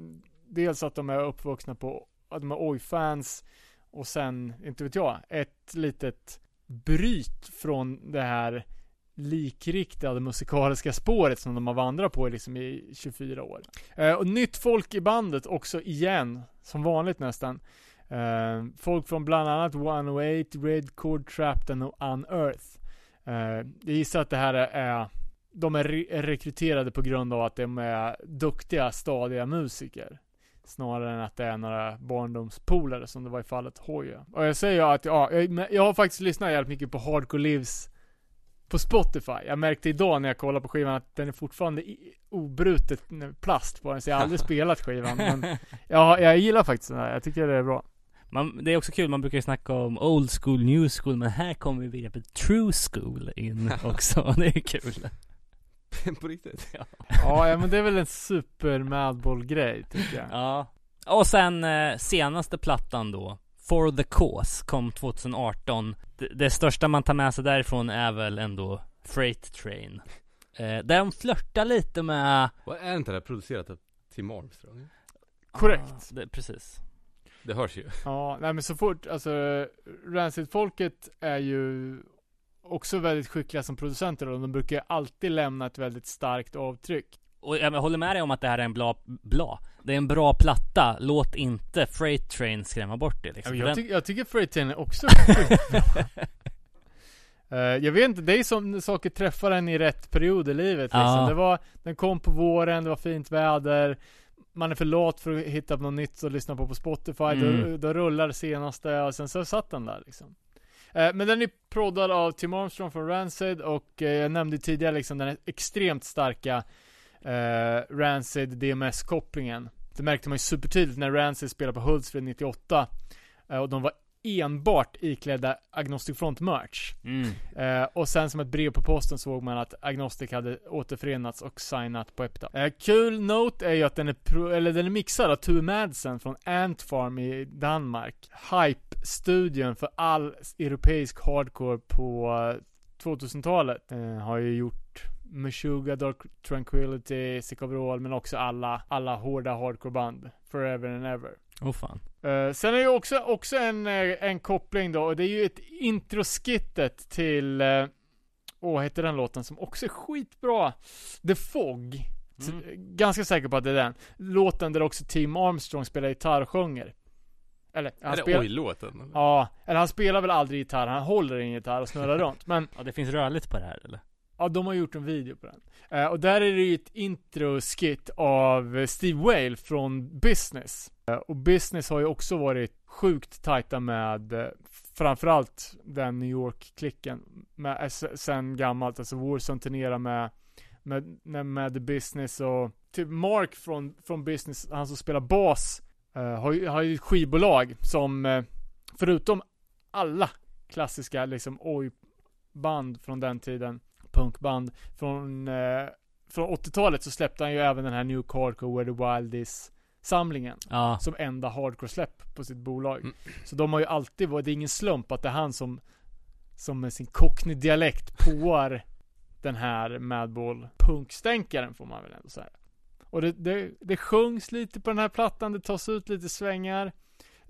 Dels att de är uppvuxna på, att de är Oj-fans Och sen, inte vet jag, ett litet bryt från det här likriktade musikaliska spåret som de har vandrat på liksom i 24 år. Eh, och nytt folk i bandet också igen, som vanligt nästan. Eh, folk från bland annat 108, Red Chord Trapped och Unearth. Eh, jag gissar att det här är, de är, re- rekryterade på grund av att de är duktiga, stadiga musiker. Snarare än att det är några barndomspolare som det var i fallet Hoya. Och jag säger att, ja, jag, jag har faktiskt lyssnat jävligt mycket på Hardcore Lives på Spotify. Jag märkte idag när jag kollade på skivan att den är fortfarande obrutet plast på den, så jag har aldrig spelat skivan. Men ja, jag gillar faktiskt den här. Jag tycker det är bra. Man, Det är också kul, man brukar ju snacka om old school, new school Men här kommer vi begreppet true school in också, det är kul På riktigt? Ja, ja men det är väl en super Madball-grej, tycker jag. Ja Och sen eh, senaste plattan då For the Cause kom 2018 det, det största man tar med sig därifrån är väl ändå Freight Train eh, Där de flörtar lite med Och är inte det här producerat av Tim Armstrong? Korrekt. Ah, det, Precis Det hörs ju Ja, nej men så fort, alltså Rancid-folket är ju också väldigt skickliga som producenter och de brukar alltid lämna ett väldigt starkt avtryck. Och jag håller med dig om att det här är en bra, bra Det är en bra platta, låt inte Freight Train skrämma bort det liksom jag, tycker, jag tycker Freight Train är också. Eh, jag vet inte, det är som saker träffar en i rätt period i livet liksom. Ja. Det var, den kom på våren, det var fint väder Man är för lat för att hitta på något nytt att lyssna på på Spotify, Mm. då, då rullar det senaste och sen så satt den där liksom Eh, Men den är proddad av Tim Armstrong från Rancid och eh, jag nämnde tidigare liksom den extremt starka eh, Rancid DMS-kopplingen Det märkte man ju supertydligt när Rancid spelade på Hultsfred 98 eh, och de var enbart iklädda Agnostic Front merch. mm. Eh, och sen som ett brev på posten såg man att Agnostic hade återförenats och signat på Epta. Eh, kul note är ju att den är, pro- eller den är mixad av Tue Madsen från Ant Farm i Danmark. Hype-studion för all europeisk hardcore på eh, 2000-talet. Eh, har ju gjort Meshuggah, Dark Tranquility, Sick Overall, men också alla, alla hårda hardcore-band. Forever and ever. Åh fan. Eh, sen är det också, också en, eh, en koppling då, och det är ju ett introskittet till, uh, åh, vad heter den låten som också är skitbra? The Fog. Mm. eh, Ganska säker på att det är den. Låten där också Tim Armstrong spelar gitarr och sjunger. Eller, han Är det spelar, oj-låten? Ja, eller han spelar väl aldrig gitarr, han håller i en gitarr och snurrar runt. Men Ja, det finns rörligt på det här eller? Ja, de har gjort en video på den. Eh, och där är det ju ett intro-skit av Steve Whale från Business. Eh, och Business har ju också varit sjukt tajta med eh, framförallt den New York-klicken. Med, eh, sen gammalt, alltså Warson turnerar med, med, med, med The Business och typ Mark från, från Business, han som spelar bas, eh, har, ju, har ju ett skivbolag som eh, förutom alla klassiska liksom oj-band från den tiden punkband från, eh, från 80-talet så släppte han ju även den här New Hardcore Where the Wild Is samlingen Ja. som enda hardcore-släpp på sitt bolag. Mm. Så de har ju alltid varit, det är ingen slump att det är han som som med sin cockney-dialekt påar den här Madball punkstänkaren får man väl ändå säga. Och det, det, det sjungs lite på den här plattan, det tas ut lite svängar.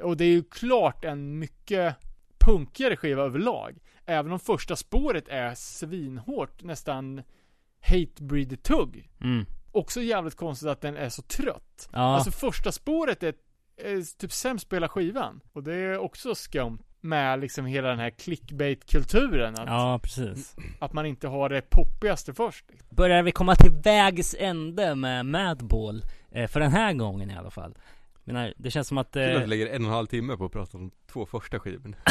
Och det är ju klart en mycket punkigare skiva överlag. Även om första spåret är svinhårt, nästan hatebreed tugg. Mm. Också jävligt konstigt att den är så trött. Ja. Alltså första spåret är, är typ sämst spela skivan. Och det är också skumt med liksom hela den här clickbait-kulturen. Att, ja, precis. att man inte har det poppigaste först. Börjar vi komma till vägs ände med Madball? Eh, för den här gången i alla fall. Menar, det känns som att... Jag tror att Eh, vi lägger en och en halv timme på att prata om två första skivorna.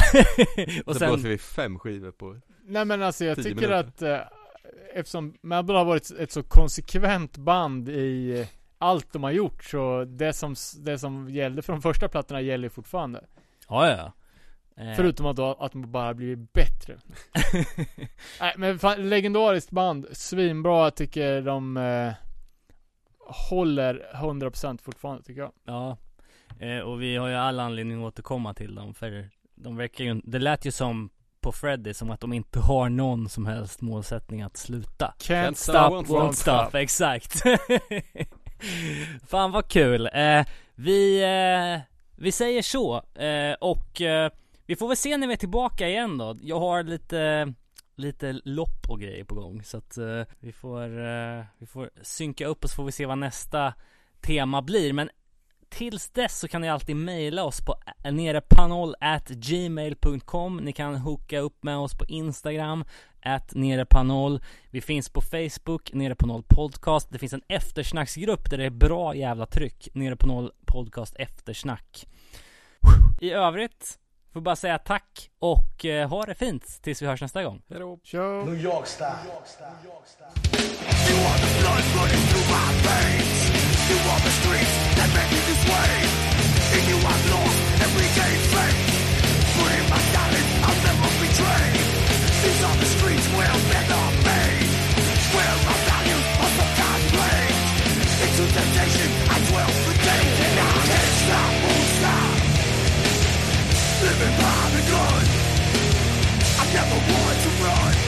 och sen blåser vi fem skivor på Nej men alltså jag tycker minuter. att eh, eftersom Madball har varit ett så konsekvent band i eh, allt de har gjort så det som, det som gällde från första plattorna gäller fortfarande. Ja, ja. Eh, Förutom att, då, att de bara blivit bättre. Nej men fan, legendariskt band, svinbra, jag tycker de eh, håller 100% fortfarande tycker jag. Ja, eh, och vi har ju alla anledning att återkomma till dem för de verkar ju, det lät ju som på Freddy som att de inte har någon som helst målsättning att sluta. Can't, Can't stop, stop, won't, Won't stop, exakt. Fan vad kul. Eh, vi, eh, vi säger så, eh, och eh, vi får väl se när vi är tillbaka igen då. Jag har lite Lite lopp och grejer på gång så att eh, vi får eh, Vi får synka upp och så får vi se vad nästa tema blir men Tills dess så kan ni alltid mejla oss på nerepanol at gmail.com Ni kan hooka upp med oss på Instagram at nerepanol Vi finns på Facebook, nere på noll podcast Det finns en eftersnacksgrupp där det är bra jävla tryck Nere på noll podcast eftersnack I övrigt Får bara säga tack och eh, ha det fint tills vi hörs nästa gång Hejdå! Kör! New York style. You the streets that made this way. You But in my I'll never betray. These are the streets played. Into temptation, I can't stop, won't stop. Living by the gun. I never want to run.